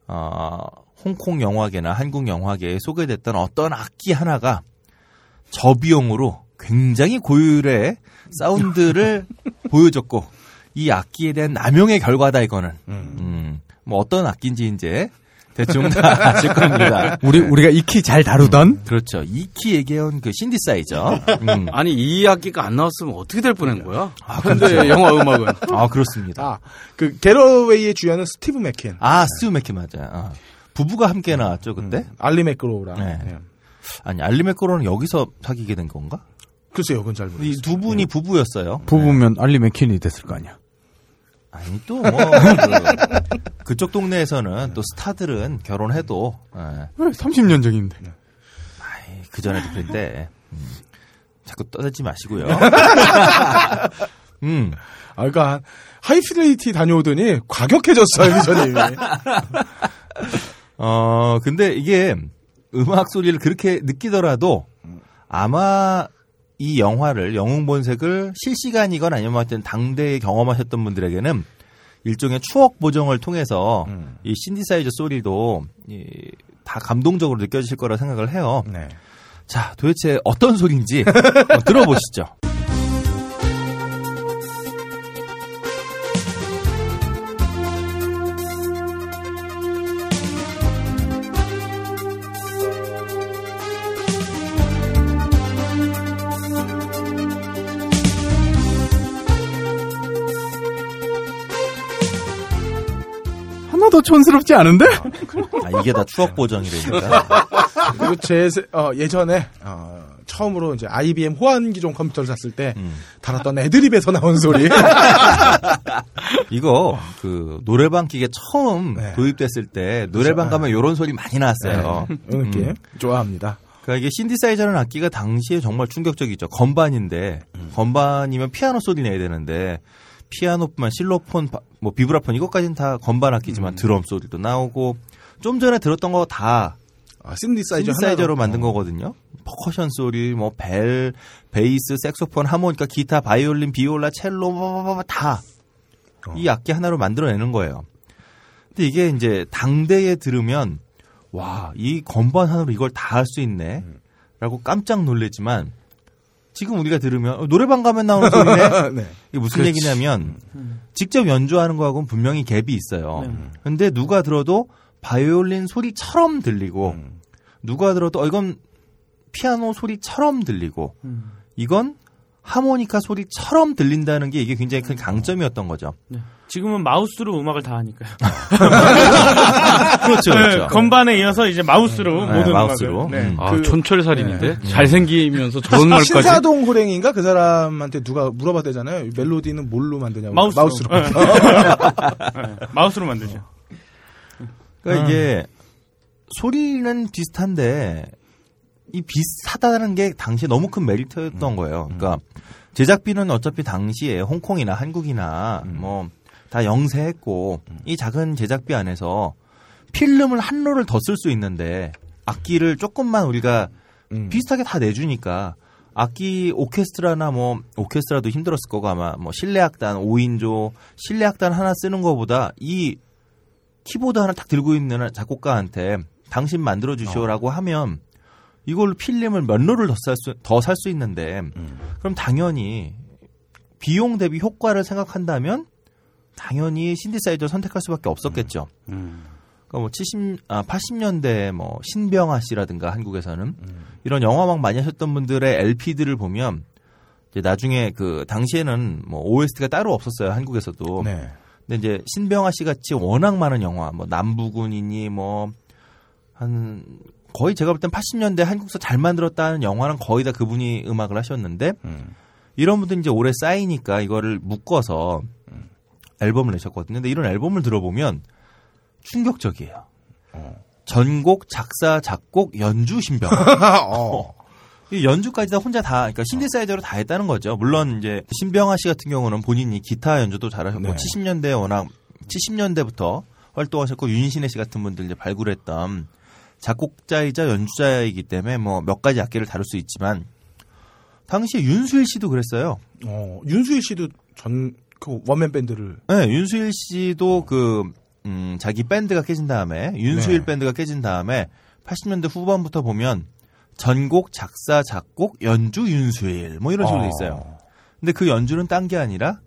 어, 홍콩 영화계나 한국 영화계에 소개됐던 어떤 악기 하나가 저비용으로 굉장히 고율의 사운드를 보여줬고 이 악기에 대한 남용의 결과다 이거는. 음, 뭐 어떤 악기인지 이제 대충 다 아실 겁니다. 우리 우리가 익히 잘 다루던 그렇죠. 이키 얘기해온 그 신디사이저. 음. 아니 이 악기가 안 나왔으면 어떻게 될 뻔한 거야? 아, 근데 그렇죠. 영화 음악은 아 그렇습니다. 아, 그 게러웨이의 주연은 스티브 맥퀸. 아 스티브 맥퀸 맞아요. 어. 부부가 함께 나왔죠 그때. 알리 맥그로우랑. 네. 예. 아니 알리 맥그로우는 여기서 사귀게 된 건가? 글쎄요, 그건 잘 모르겠어요. 이 두 분이 부부였어요. 부부면 알리 맥퀸이 됐을 거 아니야. 아니 또 뭐 그, 쪽 동네에서는 또 스타들은 결혼해도 예. 왜 30년 전인데. 아이, 그 전에도 그랬대. 음. 자꾸 떠들지 마시고요. 음. 아, 그러니까 하이피델리티 다녀오더니 과격해졌어요, 기자님이. 어, 근데 이게 음악 소리를 그렇게 느끼더라도 아마 이 영화를 영웅본색을 실시간이건 아니면 하여튼 당대에 경험하셨던 분들에게는 일종의 추억 보정을 통해서 이 신디사이저 소리도 이, 다 감동적으로 느껴지실 거라 생각을 해요. 네. 자, 도대체 어떤 소리인지 들어보시죠. 하나도 촌스럽지 않은데? 아, 이게 다 추억 보정이 되니까. 그리고 제 세- 어, 예전에 어, 처음으로 이제 IBM 호환 기종 컴퓨터를 샀을 때 달았던 애드립에서 나온 소리. 이거 그 노래방 기계 처음 네. 도입됐을 때 노래방 가면 이런 소리 많이 나왔어요. 이런 느낌 좋아합니다. 그러니까 이게 신디사이저라는 악기가 당시에 정말 충격적이죠. 건반인데 건반이면 피아노 소리 내야 되는데 피아노뿐만 실로폰, 바- 뭐 비브라폰 이것까지는 다 건반 악기지만 드럼 소리도 나오고 좀 전에 들었던 거다 아, 신디사이저 신디사이저로 하나로. 만든 거거든요. 퍼커션 소리, 뭐 벨, 베이스, 색소폰, 하모니카, 기타, 바이올린, 비올라, 첼로 뭐뭐뭐 다 이 악기 하나로 만들어내는 거예요. 근데 이게 이제 당대에 들으면 와, 이 건반 하나로 이걸 다 할 수 있네. 라고 깜짝 놀래지만 지금 우리가 들으면 어, 노래방 가면 나오는 소리네. 네. 이게 무슨 얘기냐면 직접 연주하는 거하고는 분명히 갭이 있어요. 근데 누가 들어도 바이올린 소리처럼 들리고 누가 들어도 어, 이건 피아노 소리처럼 들리고 이건 하모니카 소리처럼 들린다는 게 이게 굉장히 큰 강점이었던 거죠. 지금은 마우스로 음악을 다 하니까요. 그렇죠, 그렇죠. 네, 건반에 이어서 이제 마우스로 네, 모든 마우스로. 음악을. 네. 음. 아, 그- 촌철살인인데 잘생기면서 저런 말까지 신사동 호랭인가 그 사람한테 누가 물어봤대잖아요. 멜로디는 뭘로 만드냐고. 마우스로. 마우스로. 네. 네, 마우스로 만들죠. 그러니까 이게 소리는 비슷한데 이 비슷하다는 게 당시에 너무 큰 메리트였던 거예요. 그러니까 제작비는 어차피 당시에 홍콩이나 한국이나 뭐다 영세했고 이 작은 제작비 안에서 필름을 한 롤을 더 쓸 수 있는데 악기를 조금만 우리가 음. 비슷하게 다 내주니까 악기 오케스트라나 뭐 오케스트라도 힘들었을 거고 아마 뭐 실내악단 5인조 실내악단 하나 쓰는 것보다 이 키보드 하나 딱 들고 있는 작곡가한테 당신 만들어 주시오라고 하면 이걸로 필름을 몇 롤을 더 살수 있는데 그럼 당연히 비용 대비 효과를 생각한다면 당연히 신디사이저 선택할 수밖에 없었겠죠. 그러니까 뭐 70, 아, 80년대 뭐 신병아 씨라든가 한국에서는 이런 영화 막 많이 하셨던 분들의 LP들을 보면 이제 나중에 그 당시에는 뭐 OST가 따로 없었어요 한국에서도. 네. 근데 이제 신병아 씨 같이 워낙 많은 영화, 뭐 남부군이니 뭐 한 거의 제가 볼 땐 80년대 한국서 잘 만들었다는 영화는 거의 다 그분이 음악을 하셨는데 이런 분들 이제 오래 쌓이니까 이거를 묶어서 앨범을 내셨거든요. 근데 이런 앨범을 들어보면 충격적이에요. 전곡, 작사, 작곡, 연주 신병. 어. 이 연주까지 다 혼자 다, 그러니까 신디사이저로 다 했다는 거죠. 물론 이제 신병아 씨 같은 경우는 본인이 기타 연주도 잘하셨고 네. 70년대 워낙 70년대부터 활동하셨고 윤신혜 씨 같은 분들 이제 발굴했던 작곡자이자 연주자이기 때문에 뭐 몇 가지 악기를 다룰 수 있지만 당시에 윤수일 씨도 그랬어요. 어, 윤수일 씨도 전, 그 원맨 밴드를. 네, 윤수일 씨도 그, 음, 자기 밴드가 깨진 다음에, 윤수일 네. 밴드가 깨진 다음에, 80년대 후반부터 보면, 전곡, 작사, 작곡, 연주, 윤수일, 뭐 이런 식으로 돼 어. 있어요. 근데 그 연주는 딴 게 아니라,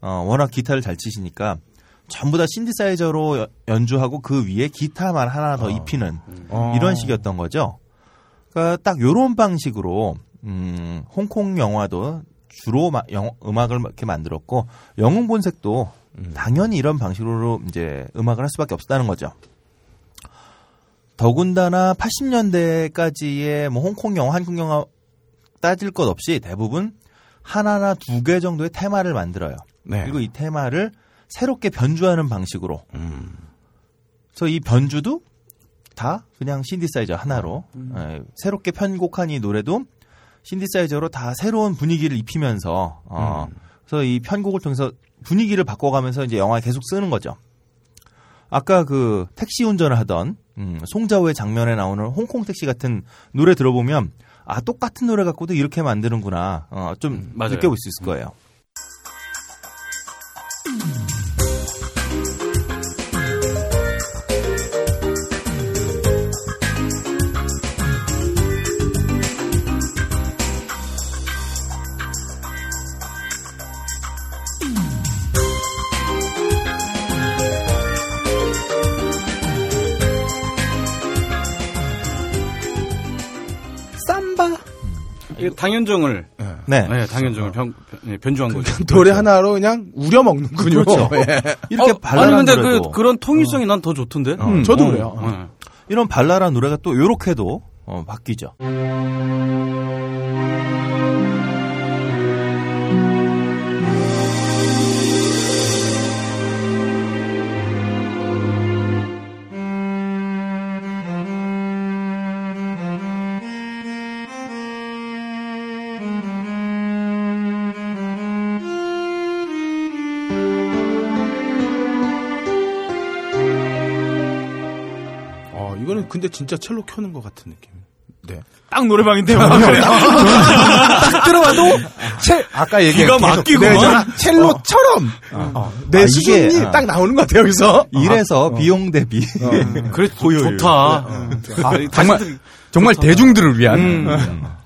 어, 워낙 기타를 잘 치시니까, 전부 다 신디사이저로 여- 연주하고 그 위에 기타만 하나 더 입히는 어. 이런 식이었던 거죠. 그러니까 딱 요런 방식으로 음, 홍콩 영화도 주로 마- 영- 음악을 이렇게 만들었고 영웅 본색도 당연히 이런 방식으로 이제 음악을 할 수밖에 없었다는 거죠. 더군다나 80년대까지의 뭐 홍콩 영화, 한국 영화 따질 것 없이 대부분 하나나 두 개 정도의 테마를 만들어요. 네. 그리고 이 테마를 새롭게 변주하는 방식으로. 그래서 이 변주도 다 그냥 신디사이저 하나로 예, 새롭게 편곡한 이 노래도 신디사이저로 다 새로운 분위기를 입히면서 어, 그래서 이 편곡을 통해서 분위기를 바꿔가면서 이제 영화에 계속 쓰는 거죠. 아까 그 택시 운전을 하던 음, 송자호의 장면에 나오는 홍콩 택시 같은 노래 들어보면 아 똑같은 노래 갖고도 이렇게 만드는구나 어, 좀 맞아요. 느껴볼 수 있을 거예요. 삼 당연정을 네. 네, 당연정을 변, 변- 변주한 거죠. 노래 하나로 그냥 우려 먹는군요. 그렇죠. 예. 이렇게 어, 발랄한 아니 근데 노래도 그 그런 통일성이 난 더 좋던데. 음, 저도 그래요. 네. 이런 발랄한 노래가 또 요렇게도 어, 바뀌죠. 근데 진짜 첼로 켜는 것 같은 느낌. 네. 딱 노래방인데 뭐. 딱 들어봐도 첼 아까 얘기한 기가 막히구만. 네, 저는 첼로처럼 어, 내 아, 수준이 이게, 아. 딱 나오는 것 같아요 여기서. 이래서 비용 대비 그래 고효율. 좋다. 아, 정말 정말 대중들을 위한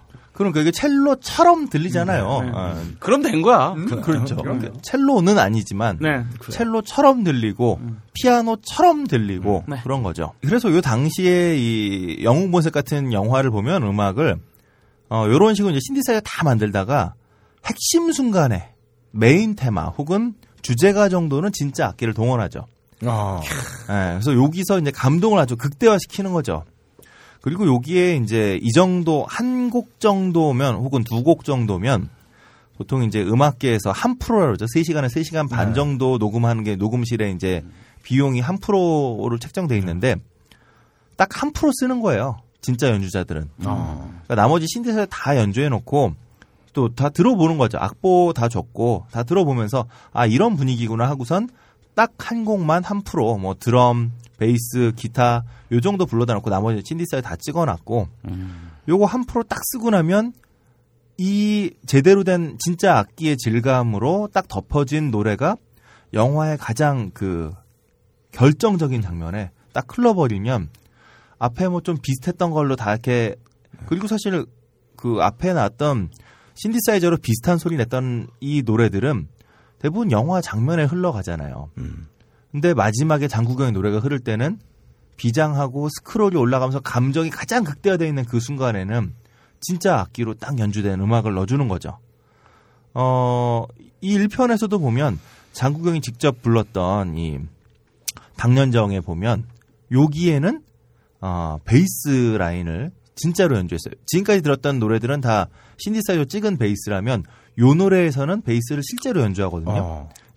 그럼 그게 첼로처럼 들리잖아요. 아, 그럼 된 거야. 그, 그렇죠. 그러니까 첼로는 아니지만 네. 첼로처럼 들리고 피아노처럼 들리고 네. 그런 거죠. 그래서 요 당시에 이 영웅 본색 같은 영화를 보면 음악을 어 요런 식으로 이제 신디사이저 다 만들다가 핵심 순간에 메인 테마 혹은 주제가 정도는 진짜 악기를 동원하죠. 아, 예, 그래서 여기서 이제 감동을 아주 극대화시키는 거죠. 그리고 여기에 이제 이 정도 한 곡 정도면 혹은 두 곡 정도면 보통 이제 음악계에서 한 프로라 그러죠. 3시간에 3시간 반 정도 녹음하는 게 녹음실에 이제 비용이 한 프로로 책정돼 있는데 딱 한 프로 쓰는 거예요. 진짜 연주자들은. 그러니까 나머지 신디사이저 다 연주해 놓고 또 다 들어보는 거죠. 악보 다 줬고 다 들어보면서 아 이런 분위기구나 하고선 딱 한 곡만 한 프로 뭐 드럼, 베이스, 기타 요 정도 불러다 놓고 나머지 신디사이저 다 찍어놨고 요거 한 프로 딱 쓰고 나면 이 제대로 된 진짜 악기의 질감으로 딱 덮어진 노래가 영화의 가장 그 결정적인 장면에 딱 흘러버리면 앞에 뭐 좀 비슷했던 걸로 다 이렇게 그리고 사실 그 앞에 나왔던 신디사이저로 비슷한 소리 냈던 이 노래들은 대부분 영화 장면에 흘러가잖아요. 근데 마지막에 장국영의 노래가 흐를 때는 비장하고 스크롤이 올라가면서 감정이 가장 극대화되어 있는 그 순간에는 진짜 악기로 딱 연주된 음악을 넣어주는 거죠. 어, 이 1편에서도 보면 장국영이 직접 불렀던 이 박년정에 보면 여기에는 어, 베이스 라인을 진짜로 연주했어요. 지금까지 들었던 노래들은 다 신디사이저 찍은 베이스라면 요 노래에서는 베이스를 실제로 연주하거든요. 어.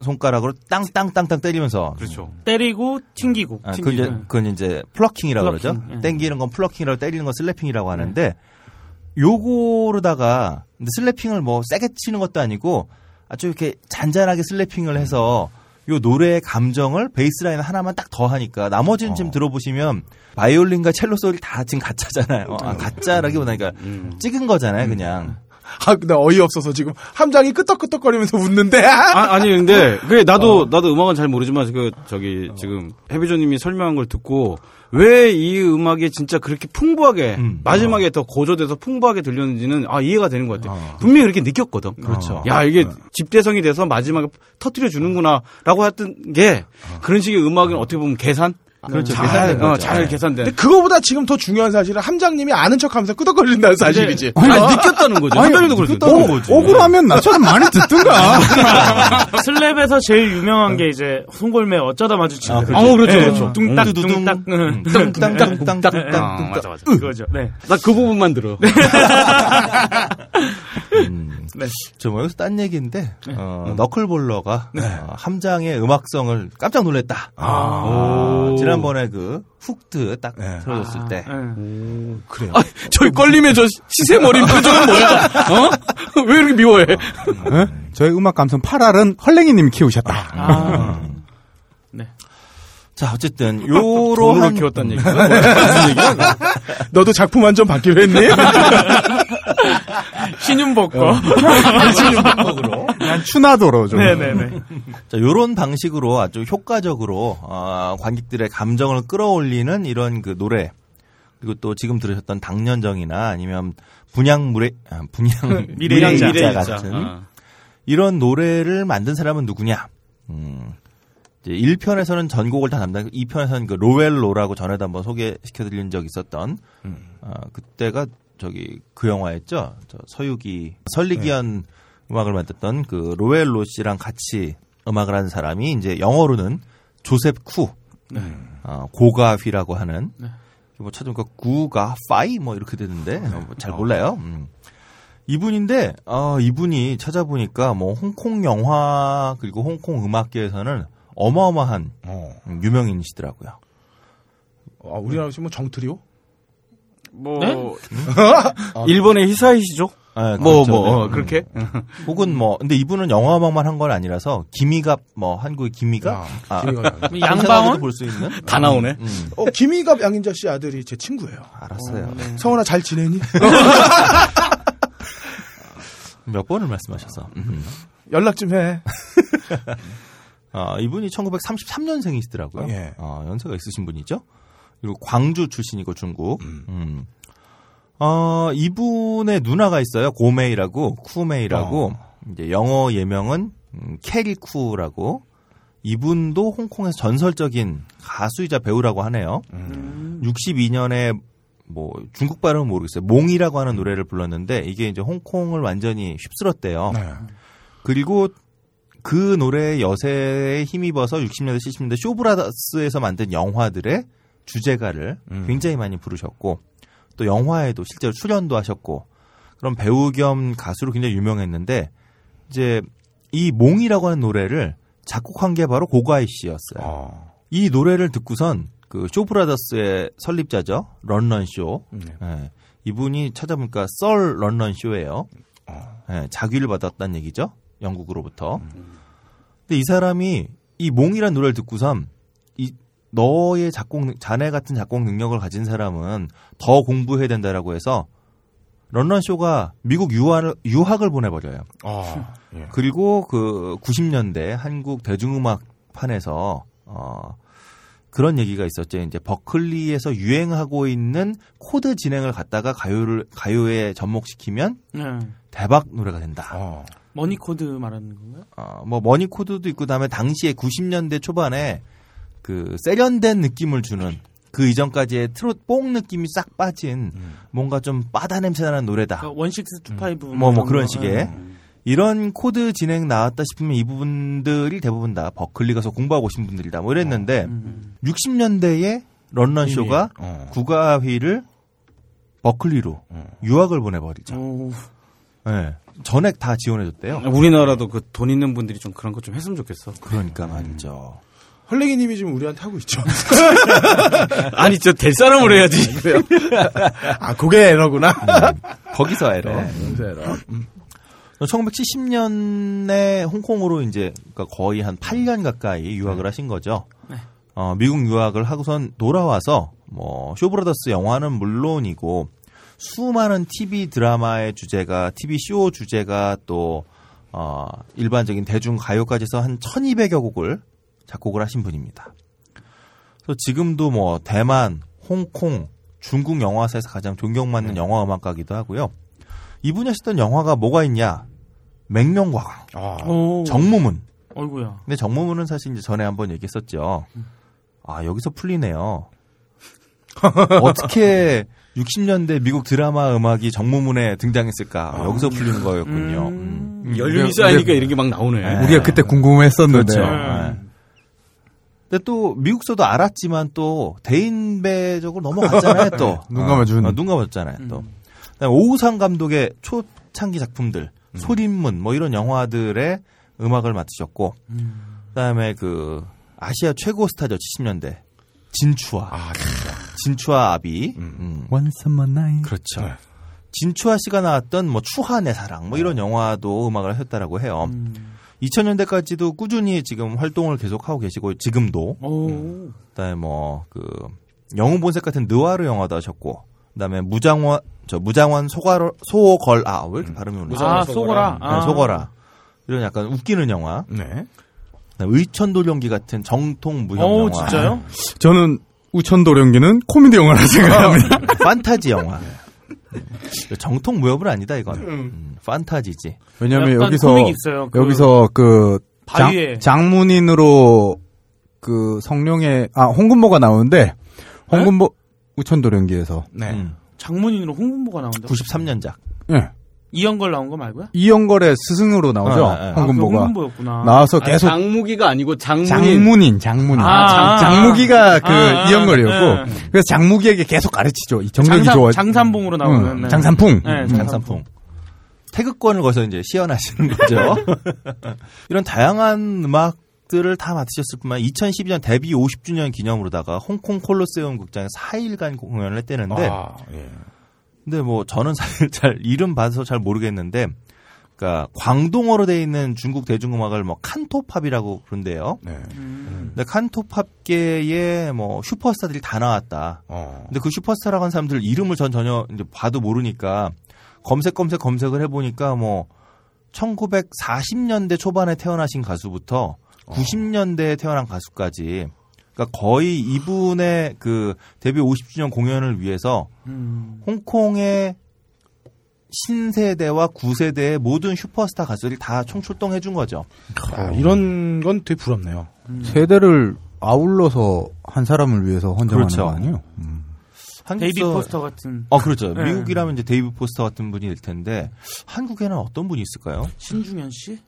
손가락으로 땅땅땅땅 때리면서 그렇죠. 때리고 튕기고. 아, 그건. 이제, 그건 이제 plucking이라고 plucking, 그러죠. 예. 땡기는 건 plucking이라고 때리는 건 slapping이라고 하는데 요거로다가 근데 slapping을 뭐 세게 치는 것도 아니고 아주 이렇게 잔잔하게 slapping을 해서 요 노래의 감정을 bassline 하나만 딱 더 하니까 나머지는 지금 들어보시면 바이올린과 첼로 소리 다 지금 가짜잖아요. 아, 가짜라기보다 그러니까 찍은 거잖아요, 그냥. 아, 근데 어이없어서 지금 함장이 끄떡끄떡거리면서 웃는데. 아, 아니 근데 그게 나도 나도 음악은 잘 모르지만 그 저기 지금 해비조님이 설명한 걸 듣고 왜 이 음악이 진짜 그렇게 풍부하게 마지막에 더 고조돼서 풍부하게 들렸는지는 아 이해가 되는 것 같아요. 분명히 그렇게 느꼈거든. 그렇죠. 야 이게 집대성이 돼서 마지막에 터트려 주는구나라고 했던 게 그런 식의 음악은 어떻게 보면 계산 그렇죠. 잘, 계산된 어. 잘 계산된. 근데 그거보다 지금 더 중요한 사실은 함장님이 아는 척하면서 끄덕거린다는 사실이지. 아니, 느꼈다는 거죠. 그렇죠. 오, 거지. 억울하면 나처럼 많이 듣든가. 슬랩에서 제일 유명한 게 이제 송골매 어쩌다 마주치는. 아, 그렇죠. 어, 그렇죠, 네, 그렇죠. 뚱딱 음. 뚱딱 응. 땅땅땅땅땅땅. 아, 맞아 맞아. 그거죠. 네. 나 그 부분만 들어. 음. 네. 저 뭐 여기서 딴 얘기인데 어, 너클볼러가 어, 함장의 음악성을 깜짝 놀랐다. 아, 지난번에 그 훅드 딱 틀어줬을 때 네. 그래요. 아, 저기 껄림의 저 시세머리 표정은 뭐야? 어? 왜 이렇게 미워해? 어? 저희 음악 감성 8알은 헐랭이님이 키우셨다. 아. 자 어쨌든 돈으로 요러한 키웠다는? 무슨 얘기야? 너도 작품 한 점 받기로 했니? 신윤 복고. 난 추나도로 좀. 네네네. 자, 요런 방식으로 아주 효과적으로 어, 관객들의 감정을 끌어올리는 이런 그 노래 그리고 또 지금 들으셨던 당년정이나 아니면 분양물의 아, 분양. 미래일자 미래일자. 같은 어. 이런 노래를 만든 사람은 누구냐? 음, 이제 1편에서는 전곡을 다 담당, 2편에서는 그 로웰로라고 전에도 한번 소개시켜드린 적 있었던, 어, 그때가 저기 그 영화였죠. 저 서유기, 설리기현 음악을 만들었던 그 로웰로 씨랑 같이 음악을 하는 사람이 이제 영어로는 조셉 쿠, 어, 고가휘라고 하는, 뭐 찾으니까 구가 파이 뭐 이렇게 되는데 어, 뭐잘 몰라요. 음. 이분인데 어, 이분이 찾아보니까 뭐 홍콩 영화 그리고 홍콩 음악계에서는 어마어마한 어. 음, 유명인이시더라고요. 아, 우리나라 지금 뭐 정트리오? 뭐 네? 일본의 히사이시죠? 아, 뭐 그렇죠. 뭐 네. 어, 그렇게 혹은 뭐 근데 이분은 영화 음악만 한 건 아니라서 기미갑 뭐 한국의 기미갑 아, 기미갑. 양방원? 볼수 있는 다 나오네. 음, 어, 김희갑 양인자 씨 아들이 제 친구예요. 알았어요. 성원아 잘 지내니? 몇 번을 말씀하셔서 음. 연락 좀 해. 아, 이분이 1933년생이시더라고요. 예. 어, 연세가 있으신 분이죠. 그리고 광주 출신이고 중국. 음. 어, 이분의 누나가 있어요. 고메이라고 구메이라고. 이제 영어 예명은 음, 캐리 쿠라고. 이분도 홍콩에서 전설적인 가수이자 배우라고 하네요. 62년에 뭐 중국 발음은 모르겠어요. 몽이라고 하는 노래를 불렀는데 이게 이제 홍콩을 완전히 휩쓸었대요. 네. 그리고 그 노래의 여세에 힘입어서 60년대, 70년대 쇼브라더스에서 만든 영화들의 주제가를 굉장히 많이 부르셨고 또 영화에도 실제로 출연도 하셨고 그런 배우 겸 가수로 굉장히 유명했는데 이제 이 몽이라고 하는 노래를 작곡한 게 바로 고가희 씨였어요. 어. 이 노래를 듣고선 그 쇼브라더스의 설립자죠. 런런 쇼. 네. 예, 이분이 찾아보니까 썰 런런 쇼예요. 예, 자귀를 받았다는 얘기죠. 영국으로부터. 근데 이 사람이 이 몽이란 노래를 듣고선 이 너의 작곡 능- 자네 같은 작곡 능력을 가진 사람은 더 공부해야 된다라고 해서 런런 쇼가 미국 유학을 유학을 보내버려요. 아, 예. 그리고 그 90년대 한국 대중음악판에서 어 그런 얘기가 있었죠. 이제 버클리에서 유행하고 있는 코드 진행을 갖다가 가요를 가요에 접목시키면 네. 대박 노래가 된다. 어. money 코드 말하는 건가요? 어, 뭐 money 코드도 있고 그다음에 당시에 90년대 초반에 그 세련된 느낌을 주는 그 이전까지의 트롯 뽕 느낌이 싹 빠진 뭔가 좀 바다 냄새 나는 노래다. 그러니까 one six two five 뭐 뭐 그런 거. 식의 네. 이런 코드 진행 나왔다 싶으면 이 부분들이 대부분 다 버클리 가서 공부하고 오신 분들이다. 뭐 이랬는데 음. 60년대에 런런 이미, 쇼가 어. 고가휘를 버클리로 유학을 보내버리죠. 오. 네. 전액 다 지원해줬대요. 우리나라도 그 돈 있는 분들이 좀 그런 거 좀 했으면 좋겠어. 그러니까 말이죠. 헐레기님이 지금 우리한테 하고 있죠. 아니 저 될 사람을 해야지. 아, 그게 에러구나. 거기서 에러. 네, 여기서 에러. 1970년에 홍콩으로 이제 그러니까 거의 한 8년 가까이 유학을 하신 거죠. 어, 미국 유학을 하고선 돌아와서 뭐 쇼브라더스 영화는 물론이고 수많은 TV 드라마의 주제가 TV 쇼 주제가 또 어, 일반적인 대중 가요까지 해서 한 1200여 곡을 작곡을 하신 분입니다. 그래서 지금도 뭐 대만, 홍콩, 중국 영화사에서 가장 존경받는 영화 음악가기도 하고요. 이분이 하셨던 영화가 뭐가 있냐? 맹룡과강, 아, 오. 정무문. 어이구야. 근데 정무문은 사실 이제 전에 한번 얘기했었죠. 아 여기서 풀리네요. 어떻게 60년대 미국 드라마 음악이 정무문에 등장했을까? 여기서 풀리는 거였군요. 음. 연륜이 쌓이니까 이런 게 막 나오네. 네. 우리가 그때 궁금했었는데. 그렇죠. 네. 근데 또 미국서도 알았지만 또 대인배적으로 넘어갔잖아요. 또 눈 감아준. 어, 눈 감았잖아요. 또 그다음에 오우상 감독의 초창기 작품들, 소림문 뭐 이런 영화들의 음악을 맡으셨고, 그다음에 그 아시아 최고 스타죠 70년대 진추아, 아, 진짜. 진추아 아비, 음. A Night. 그렇죠. 진추아 씨가 나왔던 뭐 추하 내 사랑 뭐 이런 영화도 음악을 하셨다라고 해요. 2000년대까지도 꾸준히 지금 활동을 계속하고 계시고 지금도 오. 그다음에 뭐 그 영웅 본색 같은 느와르 영화도 하셨고 그다음에 무장원 저 무장원 소가로 소걸 아왜 이렇게 발음이 오르지? 아, 소거라. 네, 아. 소거라 이런 약간 웃기는 영화. 네. 의천도령기 같은 정통 무형 오, 영화. 진짜요? 저는 우천도령기는 코미디 영화라 생각합니다. 판타지 영화. 정통 무협은 아니다 이건. 음, 판타지지. 왜냐면 여기서. 그 여기서 그 장, 바위에. 장문인으로 그 성룡의 아 홍금보가 나오는데 홍금보 우천도령기에서 네. 음, 장문인으로 홍문보가 나온다. 93년작. 예. 이영걸 나온 거 말고요? 이영걸의 스승으로 나오죠 아, 아, 아. 아, 그. 나와서 아, 계속 장무기가 아니고 장문인. 장문인 장문인 아, 장, 그 아, 아, 이영걸이었고 네. 그래서 장무기에게 계속 가르치죠 이 정력이 장산, 좋아 장산봉으로 나오는. 응, 네. 장산풍 네, 음. 장산풍. 태극권을 거기서 이제 시연하시는 거죠. 이런 다양한 음악 들을 다 맡으셨을 뿐만 2012년 데뷔 50주년 기념으로다가 홍콩 콜로세움 극장에 4일간 공연을 했대는데 아, 예. 근데 뭐 저는 사실 잘 이름 봐서 잘 모르겠는데 그러니까 광동어로 돼 있는 중국 대중음악을 뭐 칸토팝이라고 부른대요. 네. 근데 칸토팝계에 뭐 슈퍼스타들이 다 나왔다. 어. 근데 그 슈퍼스타라고 하는 사람들 이름을 전 전혀 이제 봐도 모르니까 검색 검색 검색을 해 보니까 뭐 1940년대 초반에 태어나신 가수부터 90년대에 태어난 가수까지 그러니까 거의 이분의 그 데뷔 50주년 공연을 위해서 음. 홍콩의 신세대와 구세대의 모든 슈퍼스타 가수들이 다 총출동해 준 거죠. 아, 이런 건 되게 부럽네요. 세대를 아울러서 한 사람을 위해서 헌정하는 그렇죠. 거 아니에요? 데이비 한국서- 포스터 같은. 어 그렇죠. 네. 미국이라면 이제 데이브 포스터 같은 분이 될 텐데 한국에는 어떤 분이 있을까요? 신중현 씨?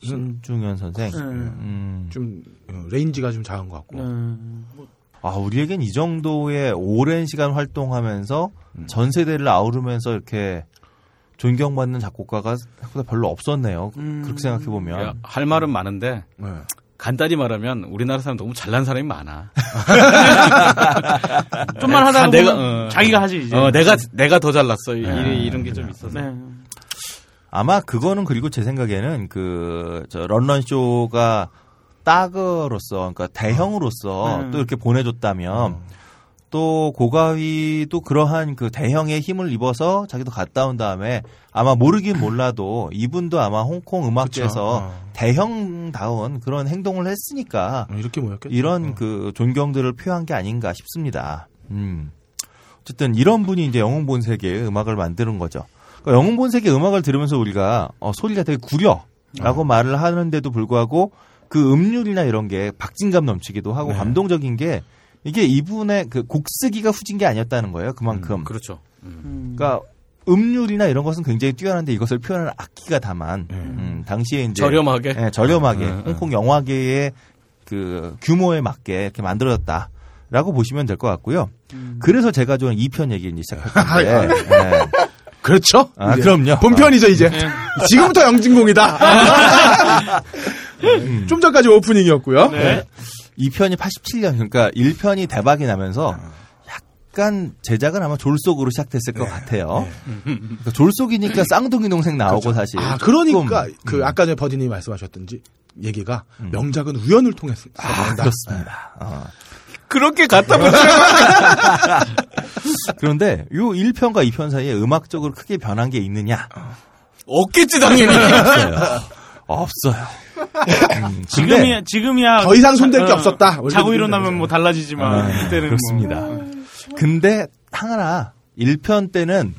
신중현 선생. 네. 음. 좀 어, range가 좀 작은 것 같고. 네. 뭐, 아, 우리에겐 이 정도의 오랜 시간 활동하면서 음. 전 세대를 아우르면서 이렇게 존경받는 작곡가가 생각보다 별로 없었네요. 음. 그렇게 생각해 보면. 야, 할 말은 많은데 네. 간단히 말하면 우리나라 사람 너무 잘난 사람이 많아. 좀만 하다가 아, 내가, 보면 어. 자기가 하지 이제. 어, 내가 내가 더 잘났어. 이- 네. 이 런 게 좀 있어서. 네. 아마 그거는 그리고 제 생각에는 그, 저, 런런 쇼가 따그로서, 그러니까 대형으로서 음. 또 이렇게 보내줬다면 또 고가위도 그러한 그 대형의 힘을 입어서 자기도 갔다 온 다음에 아마 모르긴 몰라도 이분도 아마 홍콩 음악계에서. 어. 대형다운 그런 행동을 했으니까 이렇게 모였겠죠. 이런 그 존경들을 표한 게 아닌가 싶습니다. 음. 어쨌든 이런 분이 이제 영웅 본색의 음악을 만드는 거죠. 그러니까 영웅 본색의 음악을 들으면서 우리가 어, 소리가 되게 구려라고 말을 하는데도 불구하고 그 음률이나 이런 게 박진감 넘치기도 하고 네. 감동적인 게 이게 이분의 그 곡 쓰기가 후진 게 아니었다는 거예요. 그만큼. 그렇죠. 그러니까 음률이나 이런 것은 굉장히 뛰어난데 이것을 표현하는 악기가 다만 음, 당시에 이제 저렴하게? 예, 저렴하게 음, 음. 홍콩 영화계의 그 규모에 맞게 이렇게 만들어졌다 라고 보시면 될 것 같고요. 그래서 제가 좋아하는 2편 얘기를 이제 시작할 건데. 예. 그렇죠. 아, 이제 그럼요. 본편이죠, 이제. 지금부터 영진공이다. 음. 좀 전까지 오프닝이었고요. 네. 2편이 87년 그러니까 1편이 대박이 나면서 약간 제작은 아마 졸속으로 시작됐을 것 같아요. 그러니까 졸속이니까 쌍둥이 동생 나오고 사실. 아, 그러니까 조금, 그 음. 아까 전에 버디님이 말씀하셨던지 얘기가 명작은 우연을 통해서 아, 나온다. 그렇습니다. 어. 그렇게 갖다 붙여. 그런데 요 1편과 2편 사이에 음악적으로 크게 변한 게 있느냐? 없겠지 당연히. 없어요. 없어요. 음, 지금이야 지금이야 더 이상 손댈 게 어, 없었다. 자고 일어나면 뭐 달라지지만 아, 그때는 그렇습니다. 뭐. 근데 하나 1편 때는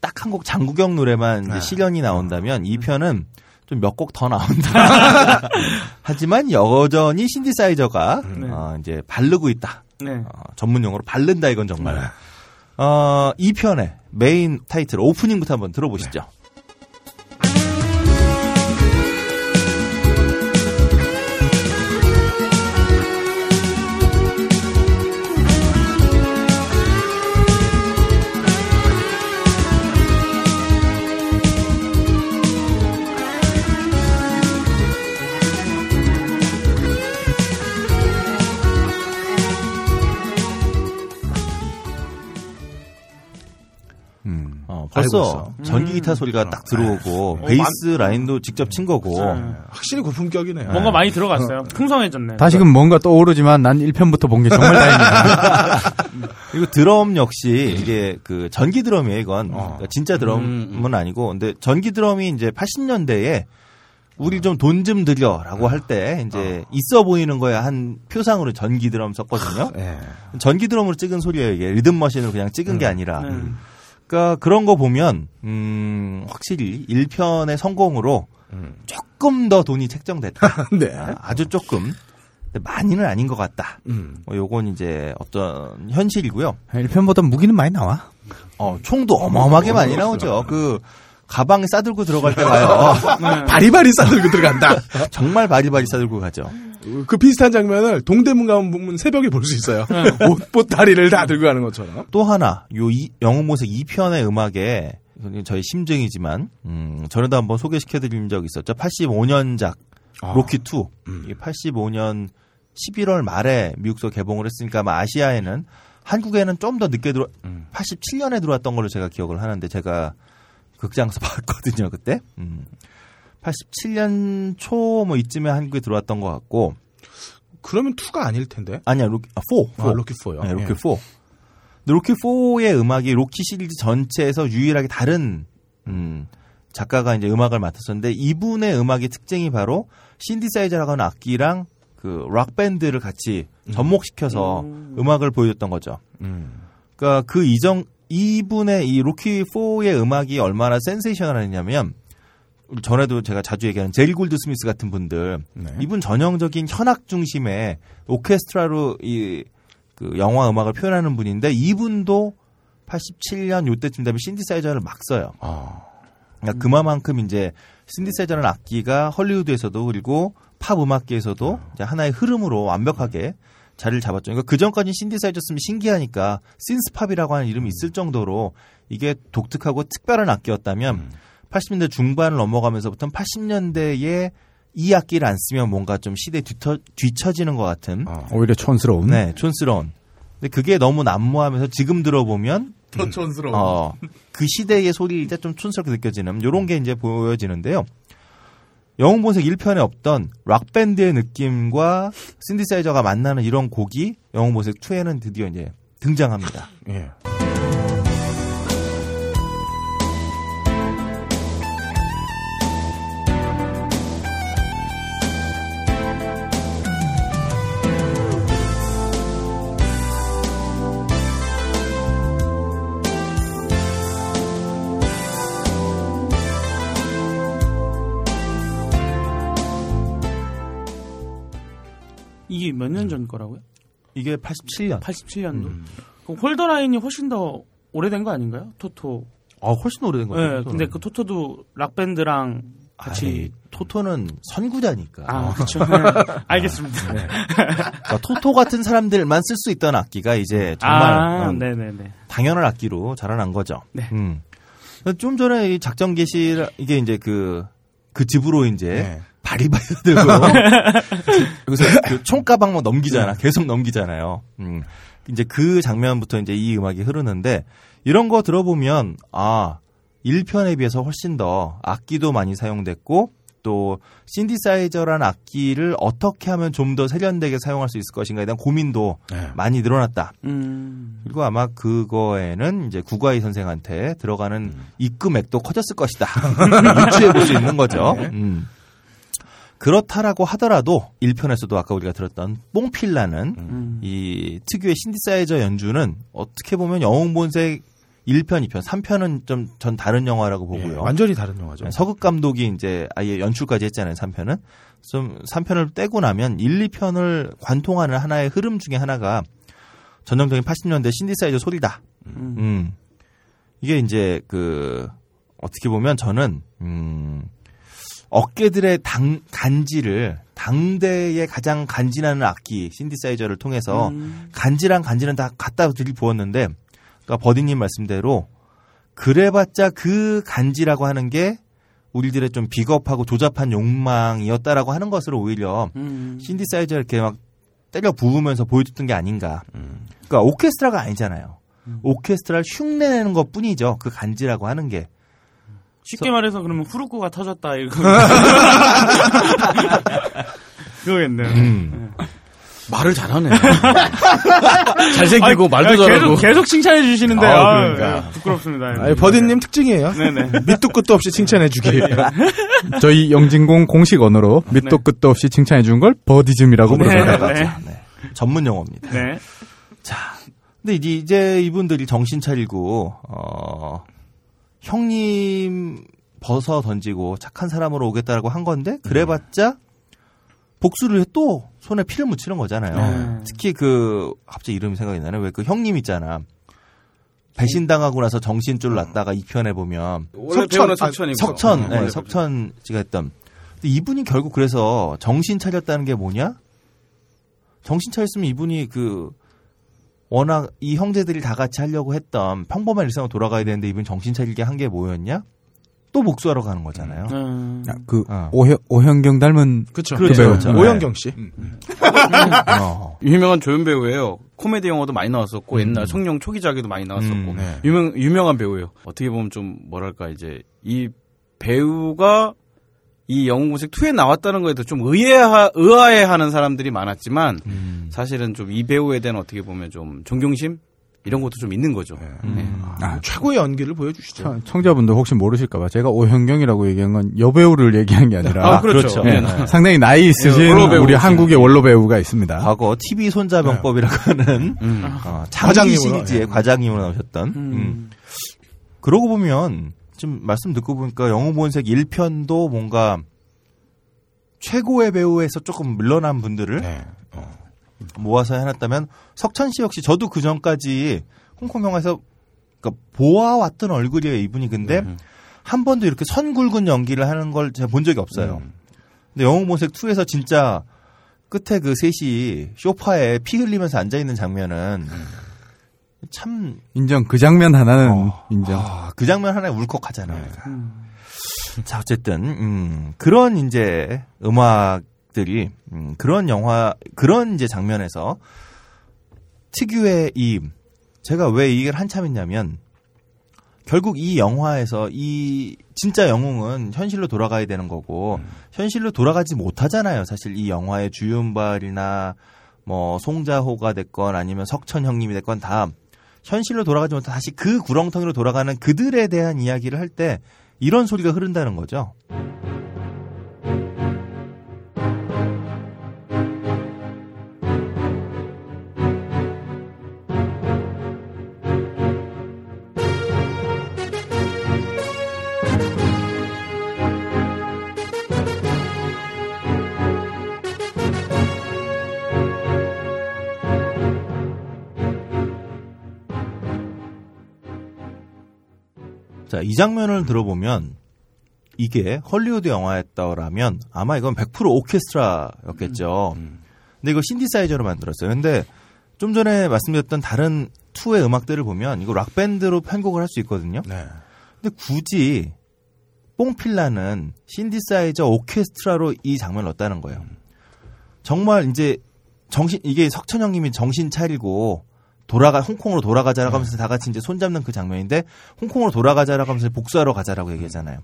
딱 한 곡 장국영 노래만 이제 실연이 나온다면 2편은 좀 몇 곡 더 나온다. 하지만 여전히 신디사이저가 어, 이제 바르고 있다. 네. 어, 전문 용어로 바른다 이건 정말. 어, 2편의 메인 타이틀 오프닝부터 한번 들어보시죠. 어, 벌써 알고 있어. 전기 기타 소리가 딱 들어오고 베이스 라인도 직접 친 거고 확실히 고품격이네요. 뭔가 많이 들어갔어요. 풍성해졌네. 다시금 뭔가 떠오르지만 난 1편부터 본 게 정말 다행이다. 그리고 드럼 역시 이게 그 전기 드럼이에요 이건 그러니까 진짜 드럼은 아니고 근데 전기 드럼이 이제 80년대에 우리 좀 돈좀 들여라고 할 때 이제 있어 보이는 거에 한 표상으로 전기 드럼 썼거든요. 예. 전기 드럼으로 찍은 소리예요 이게 리듬 머신으로 그냥 찍은 게 아니라. 네. 그러니까 그런 거 보면 음 확실히 1편의 성공으로 조금 더 돈이 책정됐다. 네. 아, 아주 조금. 근데 많이는 아닌 것 같다. 음. 뭐 요건 이제 어떤 현실이고요. 1편보다 무기는 많이 나와. 어, 총도 어마어마하게 많이 나오죠. 그 가방에 싸들고 들어갈 때 가요. 바리바리 싸들고 들어간다. 정말 바리바리 싸들고 가죠. 그 비슷한 장면을 동대문 가면 보면 새벽에 볼 수 있어요. 옷, 보따리를 다 들고 가는 것처럼. 또 하나 요 이, 영웅 모색 2편의 음악에 저희 심증이지만 음, 전에도 한번 소개시켜드린 적이 있었죠. 85년작 아. 로키 2. 이게 85년 11월 말에 미국서 개봉을 했으니까 아마 아시아에는 한국에는 좀 더 늦게 들어 87년에 들어왔던 걸로 제가 기억을 하는데 제가 극장에서 봤거든요 그때. 음. 87년 초 뭐 이쯤에 한국에 들어왔던 것 같고 그러면 2가 아닐 텐데. 아니야 로키 아, 4. 아, 로키 4요. 네, 로키 예. 4. 근데 로키 4의 음악이 로키 시리즈 전체에서 유일하게 다른 음, 작가가 이제 음악을 맡았었는데 이분의 음악의 특징이 바로 신디사이저라고 하는 악기랑 그 락 밴드를 같이 접목시켜서 음. 악을 보여줬던 거죠. 음. 그러니까 그 이정 이분의 이 로키 4의 음악이 얼마나 센세이셔널했냐면 우리 전에도 제가 자주 얘기하는 제리 골드 스미스 같은 분들 네. 이분 전형적인 현악 중심의 오케스트라로 이 그 영화 음악을 표현하는 분인데 이분도 87년 요때쯤 되면 신디사이저를 막 써요. 아. 그러니까 그만큼 이제 신디사이저라는 악기가 헐리우드에서도 그리고 팝 음악계에서도 이제 하나의 흐름으로 완벽하게 자리를 잡았죠. 그러니까 그 전까지 신디사이저였으면 신기하니까 신스팝이라고 하는 이름이 있을 정도로 이게 독특하고 특별한 악기였다면 80년대 중반을 넘어가면서부터는 80년대에 이 악기를 안 쓰면 뭔가 좀 시대에 뒤처, 뒤처지는 것 같은 오히려 촌스러운. 네, 촌스러운. 근데 그게 너무 난무하면서 지금 들어보면 더 촌스러워. 어, 그 시대의 소리 이제 좀 촌스럽게 느껴지는 요런 게 이제 보여지는데요. 영웅본색 1편에 없던 락밴드의 느낌과 신디사이저가 만나는 이런 곡이 영웅본색 2에는 드디어 이제 등장합니다. 예. 몇 년 전 거라고요? 이게 87년. 87년도. 음. 그럼 Hold the Line이 훨씬 더 오래된 거 아닌가요? 토토. 아, 훨씬 오래된 거죠. 네, 토토는. 근데 그 토토도 락 밴드랑 같이 아이, 토토는 선구자니까. 아, 그렇죠. 네. 알겠습니다. 네. 그러니까 토토 같은 사람들만 쓸 수 있던 악기가 이제 정말 아, 어, 네네네. 당연한 악기로 자라난 거죠. 네. 음. 좀 전에 이 작전 개시 이게 이제 그, 그 집으로 이제 네. 바리바리 들고 여기서 그 총가방 뭐 넘기잖아. 계속 넘기잖아요. 음. 이제 그 장면부터 이제 이 음악이 흐르는데 이런 거 들어보면 아 1편에 비해서 훨씬 더 악기도 많이 사용됐고 또 신디사이저라는 악기를 어떻게 하면 좀 더 세련되게 사용할 수 있을 것인가에 대한 고민도 많이 늘어났다. 음. 그리고 아마 그거에는 이제 구가희 선생한테 들어가는 입금액도 커졌을 것이다. 유추해 볼 수 있는 거죠. 음. 그렇다라고 하더라도 1편에서도 아까 우리가 들었던 뽕필라는 음. 이 특유의 신디사이저 연주는 어떻게 보면 영웅본색 1편, 2편, 3편은 좀 전 다른 영화라고 보고요. 예, 완전히 다른 영화죠. 네, 서극 감독이 이제 아예 연출까지 했잖아요, 3편은. 좀 3편을 떼고 나면 1, 2편을 관통하는 하나의 흐름 중에 하나가 전형적인 80년대 신디사이저 소리다. 음. 음. 이게 이제 그 어떻게 보면 저는 음 어깨들의 당 간지를 당대의 가장 간지나는 악기 신디사이저를 통해서 음. 간지랑 간지는 다 갖다 들이부었는데 그러니까 버디님 말씀대로 그래봤자 그 간지라고 하는 게 우리들의 좀 비겁하고 조잡한 욕망이었다라고 하는 것으로 오히려 음. 신디사이저 이렇게 막 때려 부으면서 보여줬던 게 아닌가. 그러니까 오케스트라가 아니잖아요. 오케스트라를 흉내내는 것 뿐이죠. 그 간지라고 하는 게. 쉽게 말해서 그러면 후루꾸가 터졌다 이거. 그거겠네요. 음. 말을 잘하네. 잘생기고 말도 계속, 잘하고. 계속 칭찬해 주시는데 아, 아, 그러니까. 예, 부끄럽습니다. 아니, 버디님 특징이에요. 네네. 밑도 끝도 없이 칭찬해 주기. 저희 영진공 공식 언어로 밑도 끝도 없이 칭찬해 준 걸 버디즘이라고 네, 부릅니다. 네. 네. 전문 용어입니다. 네. 근데 이제, 이제 이분들이 정신 차리고 어 형님 벗어 던지고 착한 사람으로 오겠다라고 한 건데 그래봤자 복수를 해또 손에 피를 묻히는 거잖아요. 네. 특히 그 갑자기 이름이 생각이 나네. 왜 그 형님 있잖아. 배신당하고 나서 정신줄 났다가 이 편에 보면 원래 배우는 석천이고. 석천, 음, 네, 원래 석천 씨가 했던. 근데 이분이 결국 그래서 정신 차렸다는 게 뭐냐? 정신 차렸으면 이분이 그 워낙 이 형제들이 다 같이 하려고 했던 평범한 일상으로 돌아가야 되는데 이분 정신 차리게 한 게 뭐였냐? 또 복수하러 가는 거잖아요. 음. 아, 그 어. 오형, 오현경 닮은 그렇죠. 그 배우. 그렇죠. 오영경 씨. 어. 유명한 조연 배우예요. 코미디 영화도 많이 나왔었고 음. 옛날 성룡 초기작에도 많이 나왔었고 음, 네. 유명 유명한 배우예요. 어떻게 보면 좀 뭐랄까 이제 이 배우가 이 영웅공식 2에 나왔다는 거에도 좀 의아해 의아해하는 사람들이 많았지만 음. 사실은 좀 이 배우에 대한 어떻게 보면 좀 존경심 이런 것도 좀 있는 거죠. 네. 아, 최고의 연기를 보여주시죠. 청- 청자분들 혹시 모르실까봐 제가 오현경이라고 얘기한 건 여배우를 얘기한 게 아니라 아, 그렇죠. 예, 네. 상당히 나이 있으신 원로 배우 우리. 한국의 원로 배우가 있습니다. 과거 TV 손자병법이라고 하는 어, 장기 과장님으로, 시리즈의 예. 과장님으로 나오셨던. 음. 그러고 보면 지금 말씀 듣고 보니까 영웅 본색 1편도 뭔가 최고의 배우에서 조금 물러난 분들을 네. 모아서 해놨다면 석천 씨 역시 저도 그 전까지 홍콩 영화에서 그러니까 보아왔던 얼굴이에요 이분이 근데 한 번도 이렇게 선 굵은 연기를 하는 걸 제가 본 적이 없어요. 근데 영웅 본색 2에서 진짜 끝에 그 셋이 쇼파에 피 흘리면서 앉아 있는 장면은 참 인정. 그 장면 하나는 인정. 아, 그 장면 하나에 울컥하잖아요. 자, 어쨌든, 음, 그런 이제 음악들이, 음, 그런 영화, 그런 이제 장면에서 특유의 이 제가 왜 이걸 한참 했냐면 결국 이 영화에서 이 진짜 영웅은 현실로 돌아가야 되는 거고 현실로 돌아가지 못하잖아요. 사실 이 영화의 주윤발이나 뭐 송자호가 됐건 아니면 석천 형님이 됐건 다 현실로 돌아가지 못해 다시 그 구렁텅이로 돌아가는 그들에 대한 이야기를 할 때 이런 소리가 흐른다는 거죠. 자, 이 장면을 들어보면 이게 헐리우드 영화였더라면 아마 이건 100% 오케스트라였겠죠. 근데 이거 신디사이저로 만들었어요. 근데 좀 전에 말씀드렸던 다른 투의 음악들을 보면 이거 락 밴드로 편곡을 할 수 있거든요. 네. 근데 굳이 뽕필라는 신디사이저 오케스트라로 이 장면을 넣었다는 거예요. 정말 이제 정신 이게 석천형님이 정신 차리고 돌아가 홍콩으로 돌아가자라고 하면서 다 같이 이제 손잡는 그 장면인데 홍콩으로 돌아가자라고 하면서 복수하러 가자라고 얘기하잖아요.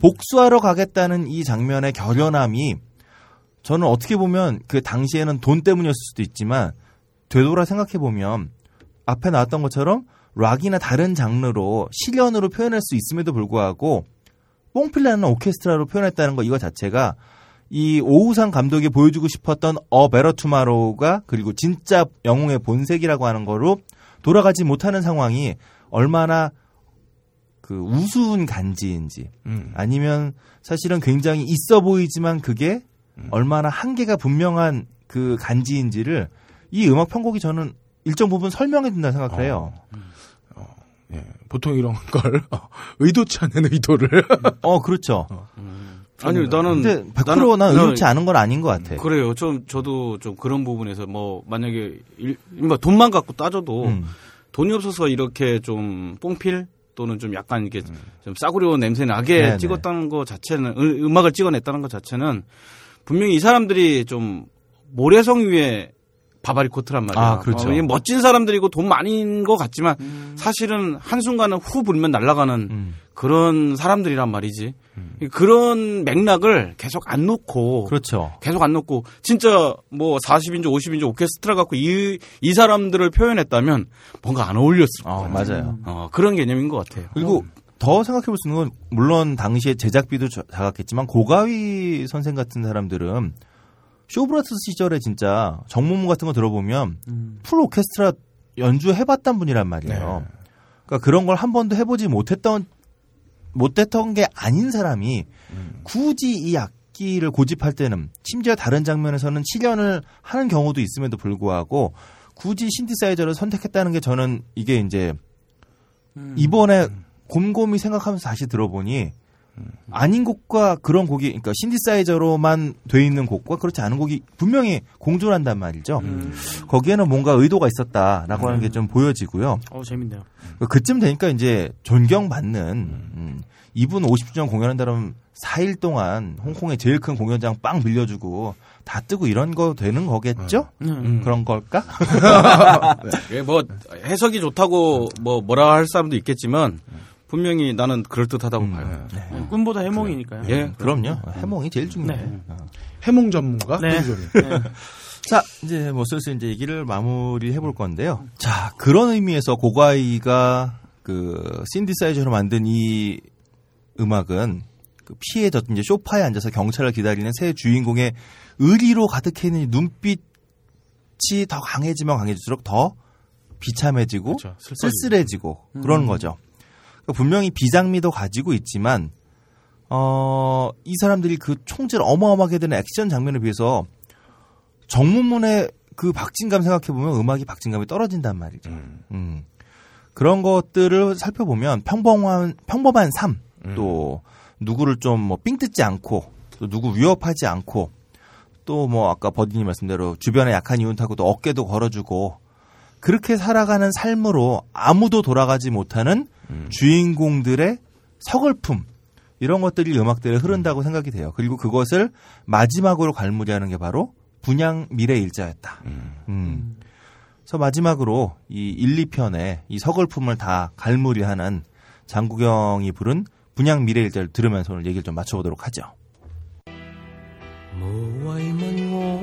복수하러 가겠다는 이 장면의 결연함이 저는 어떻게 보면 그 당시에는 돈 때문이었을 수도 있지만 되돌아 생각해 보면 앞에 나왔던 것처럼 락이나 다른 장르로 실연으로 표현할 수 있음에도 불구하고 뽕필 나는 오케스트라로 표현했다는 거 이거 자체가 이 오우삼 감독이 보여주고 싶었던 어 Better Tomorrow가 그리고 진짜 영웅의 본색이라고 하는 거로 돌아가지 못하는 상황이 얼마나 그 우스운 간지인지 음. 아니면 사실은 굉장히 있어 보이지만 그게 얼마나 한계가 분명한 그 간지인지를 이 음악 편곡이 저는 일정 부분 설명해 준다 생각을 해요. 예, 보통 이런 걸 어, 의도치 않은 의도를 어, 그렇죠. 아니 나는 근데 100% 나는- 난 의도치 나는- 않은 건 아닌 것 같아. 그래요. 좀 저도 좀 그런 부분에서 뭐 만약에 일, 뭐 돈만 갖고 따져도 음. 돈이 없어서 이렇게 좀 뽕필 또는 좀 약간 이게 좀 싸구려 냄새 나게 음. 네네. 찍었다는 것 자체는 음- 음악을 찍어냈다는 것 자체는 분명히 이 사람들이 좀 모래성 위에 바바리 코트란 말이야. 아, 그렇죠. 어, 이게 멋진 사람들이고 돈 많은 것 같지만 사실은 한순간은 후 불면 날아가는 음. 그런 사람들이란 말이지. 그런 맥락을 계속 안 놓고 그렇죠. 계속 안 놓고 진짜 뭐 40인조 50인조 오케스트라 갖고 이, 이 사람들을 표현했다면 뭔가 안 어울렸을 어, 거예요. 맞아요. 어, 그런 개념인 것 같아요. 그리고 더 생각해 볼 수 있는 건 물론 당시에 제작비도 자- 작았겠지만 고가휘 선생 같은 사람들은 쇼브라스 시절에 진짜 정문문 같은 거 들어보면 full 오케스트라 연주 해봤단 분이란 말이에요. 그러니까 그런 걸 한 번도 해보지 못했던 못했던 게 아닌 사람이 굳이 이 악기를 고집할 때는 심지어 다른 장면에서는 실연을 하는 경우도 있음에도 불구하고 굳이 신디사이저를 선택했다는 게 저는 이게 이제 이번에 곰곰이 생각하면서 다시 들어보니 아닌 곡과 그런 곡이 그러니까 신디사이저로만 돼 있는 곡과 그렇지 않은 곡이 분명히 공존한단 말이죠. 거기에는 뭔가 의도가 있었다라고 하는 게 좀 보여지고요. 어 재밌네요. 그쯤 되니까 이제 존경받는 음, 이분 50주년 공연한다면 4일 동안 홍콩의 제일 큰 공연장 빵 빌려주고 다 뜨고 이런 거 되는 거겠죠? 음, 그런 걸까? 예, 뭐 해석이 좋다고 뭐 뭐라 할 사람도 있겠지만 분명히 나는 그럴 듯하다고 봐요. 어, 꿈보다 해몽이니까요. 예, 그럼요. 해몽이 제일 중요해. 네. 어. 해몽 전문가 네. 손소리. 자, 이제 뭐 슬슬 이제 얘기를 마무리 해볼 건데요. 자, 그런 의미에서 고가이가 그 신디사이저로 만든 이 음악은 그 피해 졌 이제 소파에 앉아서 경찰을 기다리는 새 주인공의 의리로 가득해 있는 이 눈빛이 더 강해지면 강해질수록 더 비참해지고 그렇죠. 쓸쓸해지고 그러는 거죠. 그러니까 분명히 비장미도 가지고 있지만 어, 이 사람들이 그 총질 어마어마하게 되는 액션 장면에 비해서 정문문의 그 박진감 생각해 보면 음악이 박진감이 떨어진단 말이죠. 음. 그런 것들을 살펴보면 평범한, 평범한 삶, 또 누구를 좀뭐삥 뜯지 않고, 또 누구 위협하지 않고, 또 뭐 아까 버디님 말씀대로 주변에 약한 이웃하고 또 어깨도 걸어주고, 그렇게 살아가는 삶으로 아무도 돌아가지 못하는 주인공들의 서글픔, 이런 것들이 음악들에 흐른다고 생각이 돼요. 그리고 그것을 마지막으로 갈무리하는 게 바로 분양 미래 일자였다. 음. 그래서 마지막으로 이 1, 2편의 이 서글픔을 다 갈무리하는 장국영이 부른 분양 미래일자를 들으면서 오늘 얘기를 좀 맞춰보도록 하죠. 無謂問我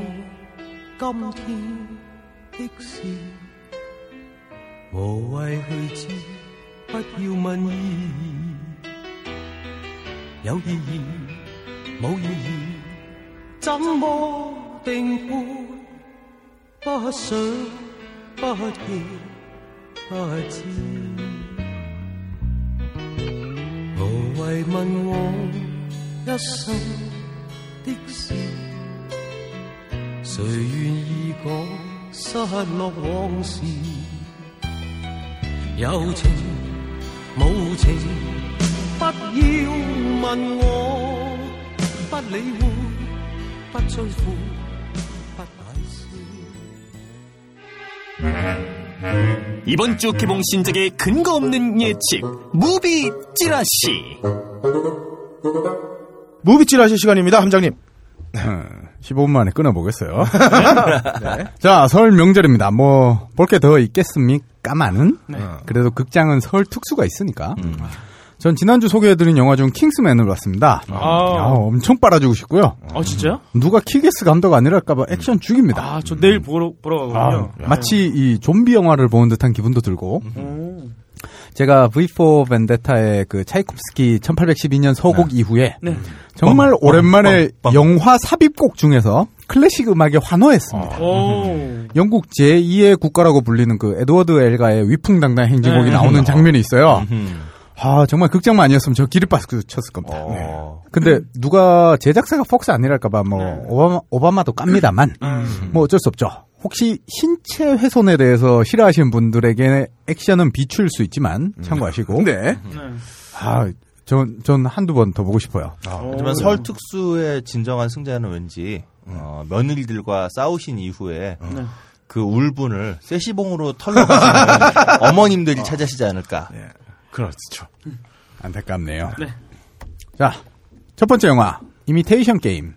今天的事，無謂去知， 不要問意義，有意義冇意義，怎麼定判？不想不聽不知，無謂問我一生。的事，誰願意講失落往事？友情無情，不要問我，不理會，不追悔，不解釋。 이번 주 개봉 신작의 근거 없는 예측 무비 찌라시 무비찌라시 시간입니다, 함장님. 15분 만에 끊어보겠어요. 네. 자, 설 명절입니다. 뭐, 볼 게 더 있겠습니까만은. 그래도 극장은 설 특수가 있으니까. 전 지난주 소개해드린 영화 중 킹스맨을 봤습니다. 아. 아, 엄청 빨아주고 싶고요. 아 진짜요? 누가 킥애스 감독 아니랄까봐 액션 죽입니다. 아 저 내일 보러 보러 가거든요. 아, 마치 이 좀비 영화를 보는 듯한 기분도 들고. 오. 제가 V4 벤데타의 그 차이콥스키 1812년 서곡 이후에 네. 정말 오랜만에 영화 삽입곡 중에서 클래식 음악에 환호했습니다. 오. 영국 제2의 국가라고 불리는 그 에드워드 엘가의 위풍당당 행진곡이 네. 나오는 장면이 있어요. 아 정말 극장만 아니었으면 저 기립박수 쳤을 겁니다. 네. 근데 누가 제작사가 폭스 아니랄까봐 뭐 오바마, 오바마도 깝니다만 뭐 어쩔 수 없죠. 혹시 신체 훼손에 대해서 싫어하시는 분들에게 액션은 비추일 수 있지만 참고하시고. 네. 아, 전, 전 한두 번 더 보고 싶어요. 하지만 설 특수의 진정한 승자는 왠지 어, 며느리들과 싸우신 이후에 네. 그 울분을 세시봉으로 털러 가시는 어머님들이 찾으시지 않을까. 그렇죠. 안타깝네요. 네. 자, 첫 번째 영화, 이미테이션 게임.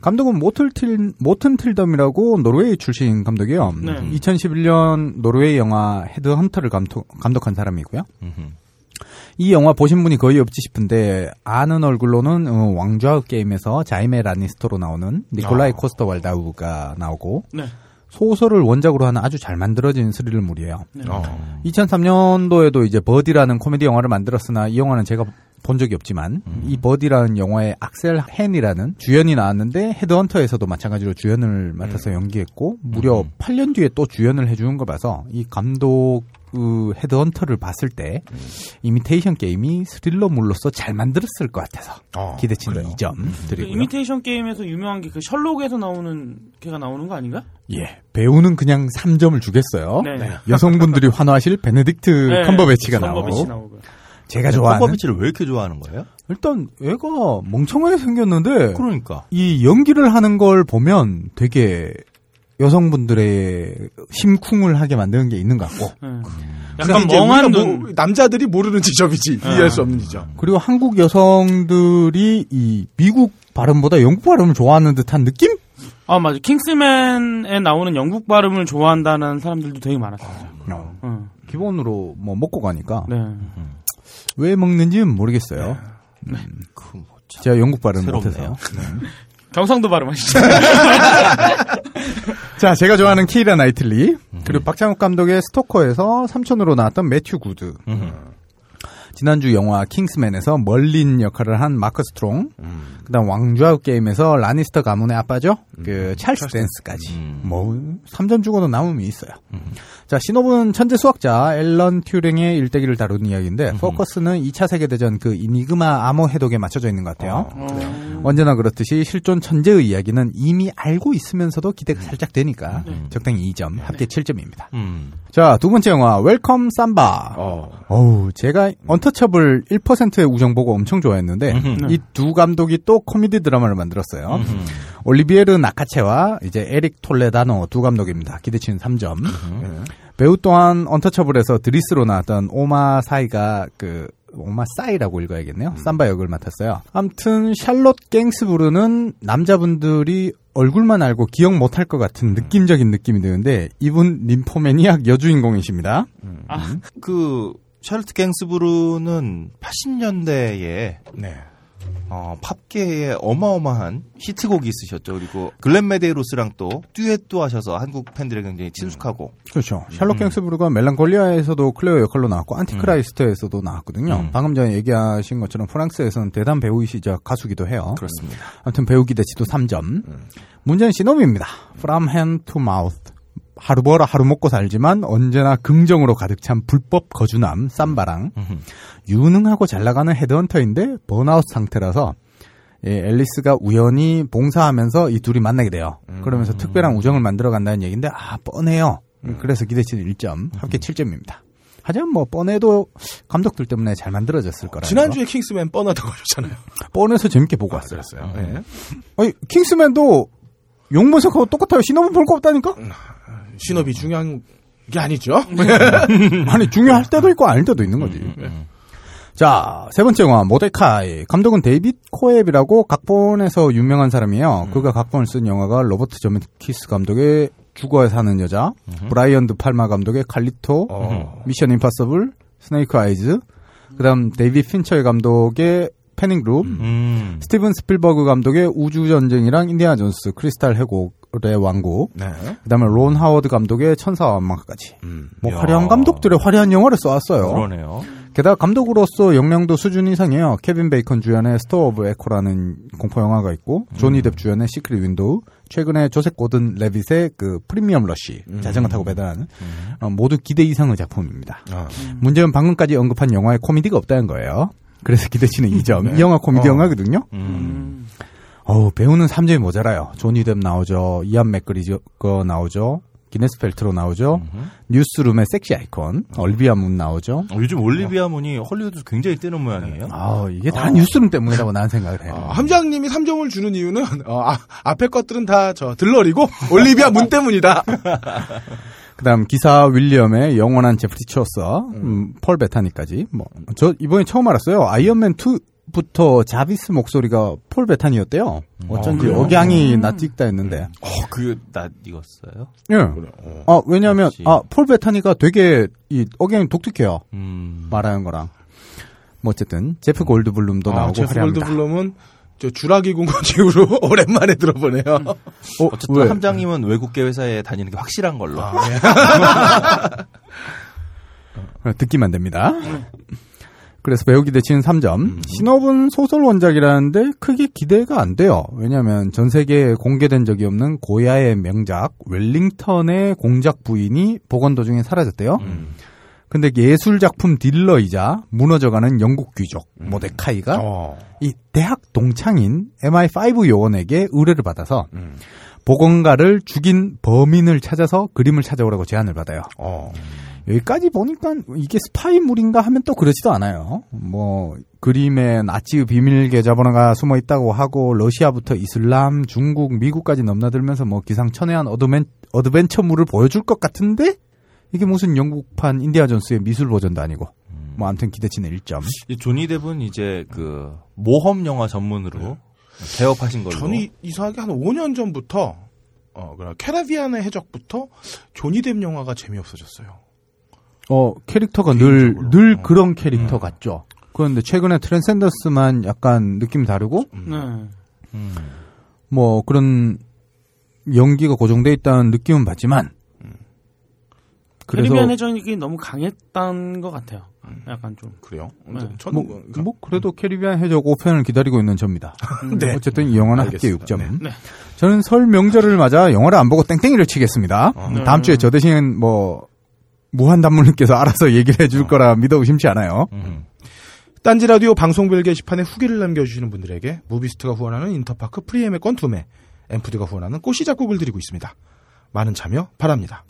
감독은 모틀 틸, 모튼 틸덤이라고 노르웨이 출신 감독이요. 네. 2011년 노르웨이 영화 헤드 헌터를 감독, 감독한 사람이고요. 이 영화 보신 분이 거의 없지 싶은데 아는 얼굴로는 어, 왕좌의 게임에서 자이메 라니스터로 나오는 니콜라이 아. 코스터 왈다우가 나오고 네. 소설을 원작으로 하는 아주 잘 만들어진 스릴물이에요. 네. 2003년도에도 이제 버디라는 코미디 영화를 만들었으나 이 영화는 제가 본 적이 없지만 이 버디라는 영화에 악셀 헤니라는 주연이 나왔는데 헤드헌터에서도 마찬가지로 주연을 맡아서 연기했고 무려 8년 뒤에 또 주연을 해주는 걸 봐서 이 감독 그 헤드헌터를 봤을 때 이미테이션 게임이 스릴러물로서 잘 만들었을 것 같아서 기대치는 2점 그 드리고요. 이미테이션 게임에서 유명한 게 그 셜록에서 나오는 걔가 나오는 거 아닌가? 예, 배우는 그냥 3점을 주겠어요. 네. 여성분들이 환호하실 베네딕트 네, 컴버배치가 컴버배치 나오고 나오고요. 제가 좋아하는 컴버비치를 왜 이렇게 좋아하는 거예요? 일단 애가 멍청하게 생겼는데 그러니까 이 연기를 하는 걸 보면 되게 여성분들의 심쿵을 하게 만드는 게 있는 것 같고 네. 그게 약간 멍한 눈. 뭐, 남자들이 모르는 지점이지 이해할 수 없는 지점. 그리고 한국 여성들이 이 미국 발음보다 영국 발음을 좋아하는 듯한 느낌? 아 맞아. 킹스맨에 나오는 영국 발음을 좋아한다는 사람들도 되게 많았어요. 응. 기본으로 뭐 먹고 가니까 네. 왜 먹는지는 모르겠어요. 음. 제가 영국 발음. 못해서. 경상도 발음하시죠. 자, 제가 좋아하는 키이라 나이틀리 그리고 박찬욱 감독의 스토커에서 삼촌으로 나왔던 매튜 구드. 지난주 영화 킹스맨에서 멀린 역할을 한 마크 스트롱. 그다음 왕좌의 게임에서 라니스터 가문의 아빠죠. 그 찰스 댄스까지. 뭐 3점 주고도 남음이 있어요. 자, 시놉은 천재 수학자 앨런 튜링의 일대기를 다루는 이야기인데 포커스는 2차 세계대전 그 이니그마 암호 해독에 맞춰져 있는 것 같아요. 언제나 그렇듯이 실존 천재의 이야기는 이미 알고 있으면서도 기대가 살짝 되니까 적당히 2점, 합계 7점입니다. 음. 자, 두 번째 영화 웰컴 삼바. 어 우, 제가 언터처블 1%의 우정 보고 엄청 좋아했는데 이 두 감독이 또 코미디 드라마를 만들었어요. 올리비에르 나카체와 이제 에릭 톨레다노 두 감독입니다. 기대치는 3점. 배우 또한 언터처블에서 드리스로 나왔던 오마 사이가 그 오마 사이라고 읽어야겠네요. 삼바 역을 맡았어요. 아무튼 샬롯 갱스부르는 남자분들이 얼굴만 알고 기억 못할 것 같은 느낌적인 느낌이 드는데 이분 림포매니악 여주인공이십니다. 아, 그 샤르트 갱스부르는 80년대에 네. 어, 팝계에 어마어마한 히트곡이 있으셨죠. 그리고 글렌 메데로스랑 또 듀엣도 하셔서 한국 팬들에 굉장히 친숙하고. 그렇죠. 샬롯 갱스부르가 멜랑콜리아에서도 클레오 역할로 나왔고 안티크라이스트에서도 나왔거든요. 음. 방금 전에 얘기하신 것처럼 프랑스에서는 대단 배우이시자 가수기도 해요. 그렇습니다. 아무튼 배우 기 대치도 3점. 문제는 시놉입니다. From hand to mouth. 하루 벌어 하루 먹고 살지만 언제나 긍정으로 가득 찬 불법 거주남 쌈바랑 유능하고 잘 나가는 헤드헌터인데 번아웃 상태라서 예, 앨리스가 우연히 봉사하면서 이 둘이 만나게 돼요. 그러면서 특별한 우정을 만들어 간다는 얘기인데 아 뻔해요. 그래서 기대치는 1점, 합계 7점입니다. 하지만 뭐 뻔해도 감독들 때문에 잘 만들어졌을 거라. 지난주에 킹스맨 뻔하다고 하셨잖아요. 뻔해서 재밌게 보고 왔어요. 네. 아니 킹스맨도 용문석하고 똑같아요. 신호분 볼거 없다니까? 신업이 중요한 게 아니죠. 아니 중요할 때도 있고 아닐 때도 있는 거지. 자, 세 번째 영화 모데카이. 감독은 데이빗 코앱이라고 각본에서 유명한 사람이에요. 그가 각본을 쓴 영화가 로버트 저메키스 감독의 죽어야 사는 여자, 브라이언 드 팔마 감독의 칼리토, 미션 임파서블, 스네이크 아이즈, 그다음 데이빗 핀처 감독의 패닉 룸, 음. 스티븐 스필버그 감독의 우주 전쟁이랑 인디아나 존스, 크리스탈 해골 의 왕국, 네. 그다음에 론 하워드 감독의 천사와 악마까지. 뭐 야. 화려한 감독들의 화려한 영화를 써 왔어요. 그러네요. 게다가 감독으로서 역량도 수준 이상이에요. 케빈 베이컨 주연의 스터 오브 에코라는 공포 영화가 있고 조니 뎁 주연의 시크릿 윈도우, 최근에 조셉 고든 레빗의 그 프리미엄 러시 자전거 타고 배달하는 어, 모두 기대 이상의 작품입니다. 아. 문제는 방금까지 언급한 영화에 코미디가 없다는 거예요. 그래서 기대치는 2점. 이 영화 코미디 어. 영화거든요. 음. 어우, 배우는 3점이 모자라요. 조니 뎁 나오죠. 이안 맥그리거 나오죠. 기네스 펠트로 나오죠. 뉴스룸의 섹시 아이콘. 얼비아 문 나오죠. 어, 요즘 올리비아 문이 헐리우드에서 굉장히 뜨는 모양이에요. 아, 이게 다 뉴스룸 때문이라고 나는 생각을 해요. 어, 함장님이 3점을 주는 이유는 어, 아, 앞에 것들은 다 저 들러리고 올리비아 문 때문이다. 그다음 기사 윌리엄의 영원한 제프리 추어서 음, 폴 베타니까지 뭐 저 이번에 처음 알았어요. 아이언맨 2 부터 자비스 목소리가 폴 베타니였대요. 어쩐지 그래요? 억양이 낯익다 했는데. 어, 그나 익었어요. 예. 아 왜냐하면 역시. 아 폴 베타니가 되게 이 억양이 독특해요. 음. 말하는 거랑. 뭐 어쨌든 제프 골드블룸도 아, 나오고 제프 화려합니다. 골드블럼은 저 주라기 이후로 오랜만에 들어보네요. 어, 어쨌든 왜? 함장님은 외국계 회사에 다니는 게 확실한 걸로. 어, 듣기만 됩니다. 그래서 배우 기 대치는 3점. 신업은 소설 원작이라는데 크게 기대가 안 돼요. 왜냐하면 전 세계에 공개된 적이 없는 고야의 명작 웰링턴의 공작 부인이 복원 도중에 사라졌대요. 근데 예술 작품 딜러이자 무너져가는 영국 귀족 모데카이가 어. 이 대학 동창인 MI5 요원에게 의뢰를 받아서 복원가를 죽인 범인을 찾아서 그림을 찾아오라고 제안을 받아요. 어. 여기까지 보니까 이게 스파이물인가 하면 또 그렇지도 않아요. 뭐 그림에 나치의 비밀 계좌번호가 숨어 있다고 하고 러시아부터 이슬람, 중국, 미국까지 넘나들면서 뭐 기상천외한 어드벤, 어드벤처물을 보여줄 것 같은데 이게 무슨 영국판 인디아 존스의 미술 버전도 아니고 뭐 아무튼 기대치는 1점. 이 조니 뎁은 이제 그 모험 영화 전문으로 개업하신 걸로. 전이 이상하게 한 5년 전부터 어, 그래 캐라비안의 해적부터 조니 뎁 영화가 재미없어졌어요. 어 캐릭터가 늘늘 그런 캐릭터 같죠. 그런데 최근에 트랜센더스만 약간 느낌이 다르고 네. 음. 뭐 그런 연기가 고정돼 있다는 느낌은 받지만 그래서 캐리비안 해적이 너무 강했던 것 같아요. 약간 좀 그래요? 네. 저는 뭐, 뭐, 뭐 그래도 캐리비안 해적 5편을 기다리고 있는 접니다. 네. 어쨌든 이 영화는 합계 알겠습니다. 6점. 네. 저는 설 명절을 맞아 영화를 안 보고 땡땡이를 치겠습니다. 음, 다음 주에 저 대신 뭐 무한 단물님께서 알아서 얘기를 해줄 거라 믿어 의심치 않아요. 음. 딴지 라디오 방송별 게시판에 후기를 남겨주시는 분들에게 무비스트가 후원하는 인터파크 프리엠의 건 두매, 엠푸드가 후원하는 꽃이 작곡을 드리고 있습니다. 많은 참여 바랍니다.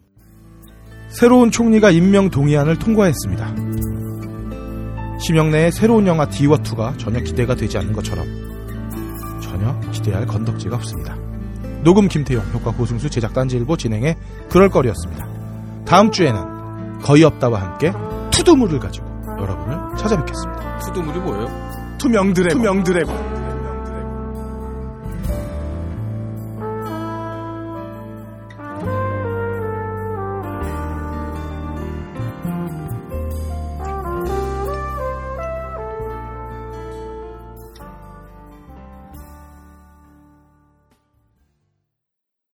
새로운 총리가 임명 동의안을 통과했습니다. 심영래의 새로운 영화 D와2가 전혀 기대가 되지 않는 것처럼 전혀 기대할 건덕지가 없습니다. 녹음 김태용, 효과 고승수, 제작 딴지일보 진행의 그럴 거리였습니다. 다음 주에는 거의 없다와 함께 투두물을 가지고 여러분을 찾아뵙겠습니다. 투두물이 뭐예요? 투명 드래곤. 투명 드래곤.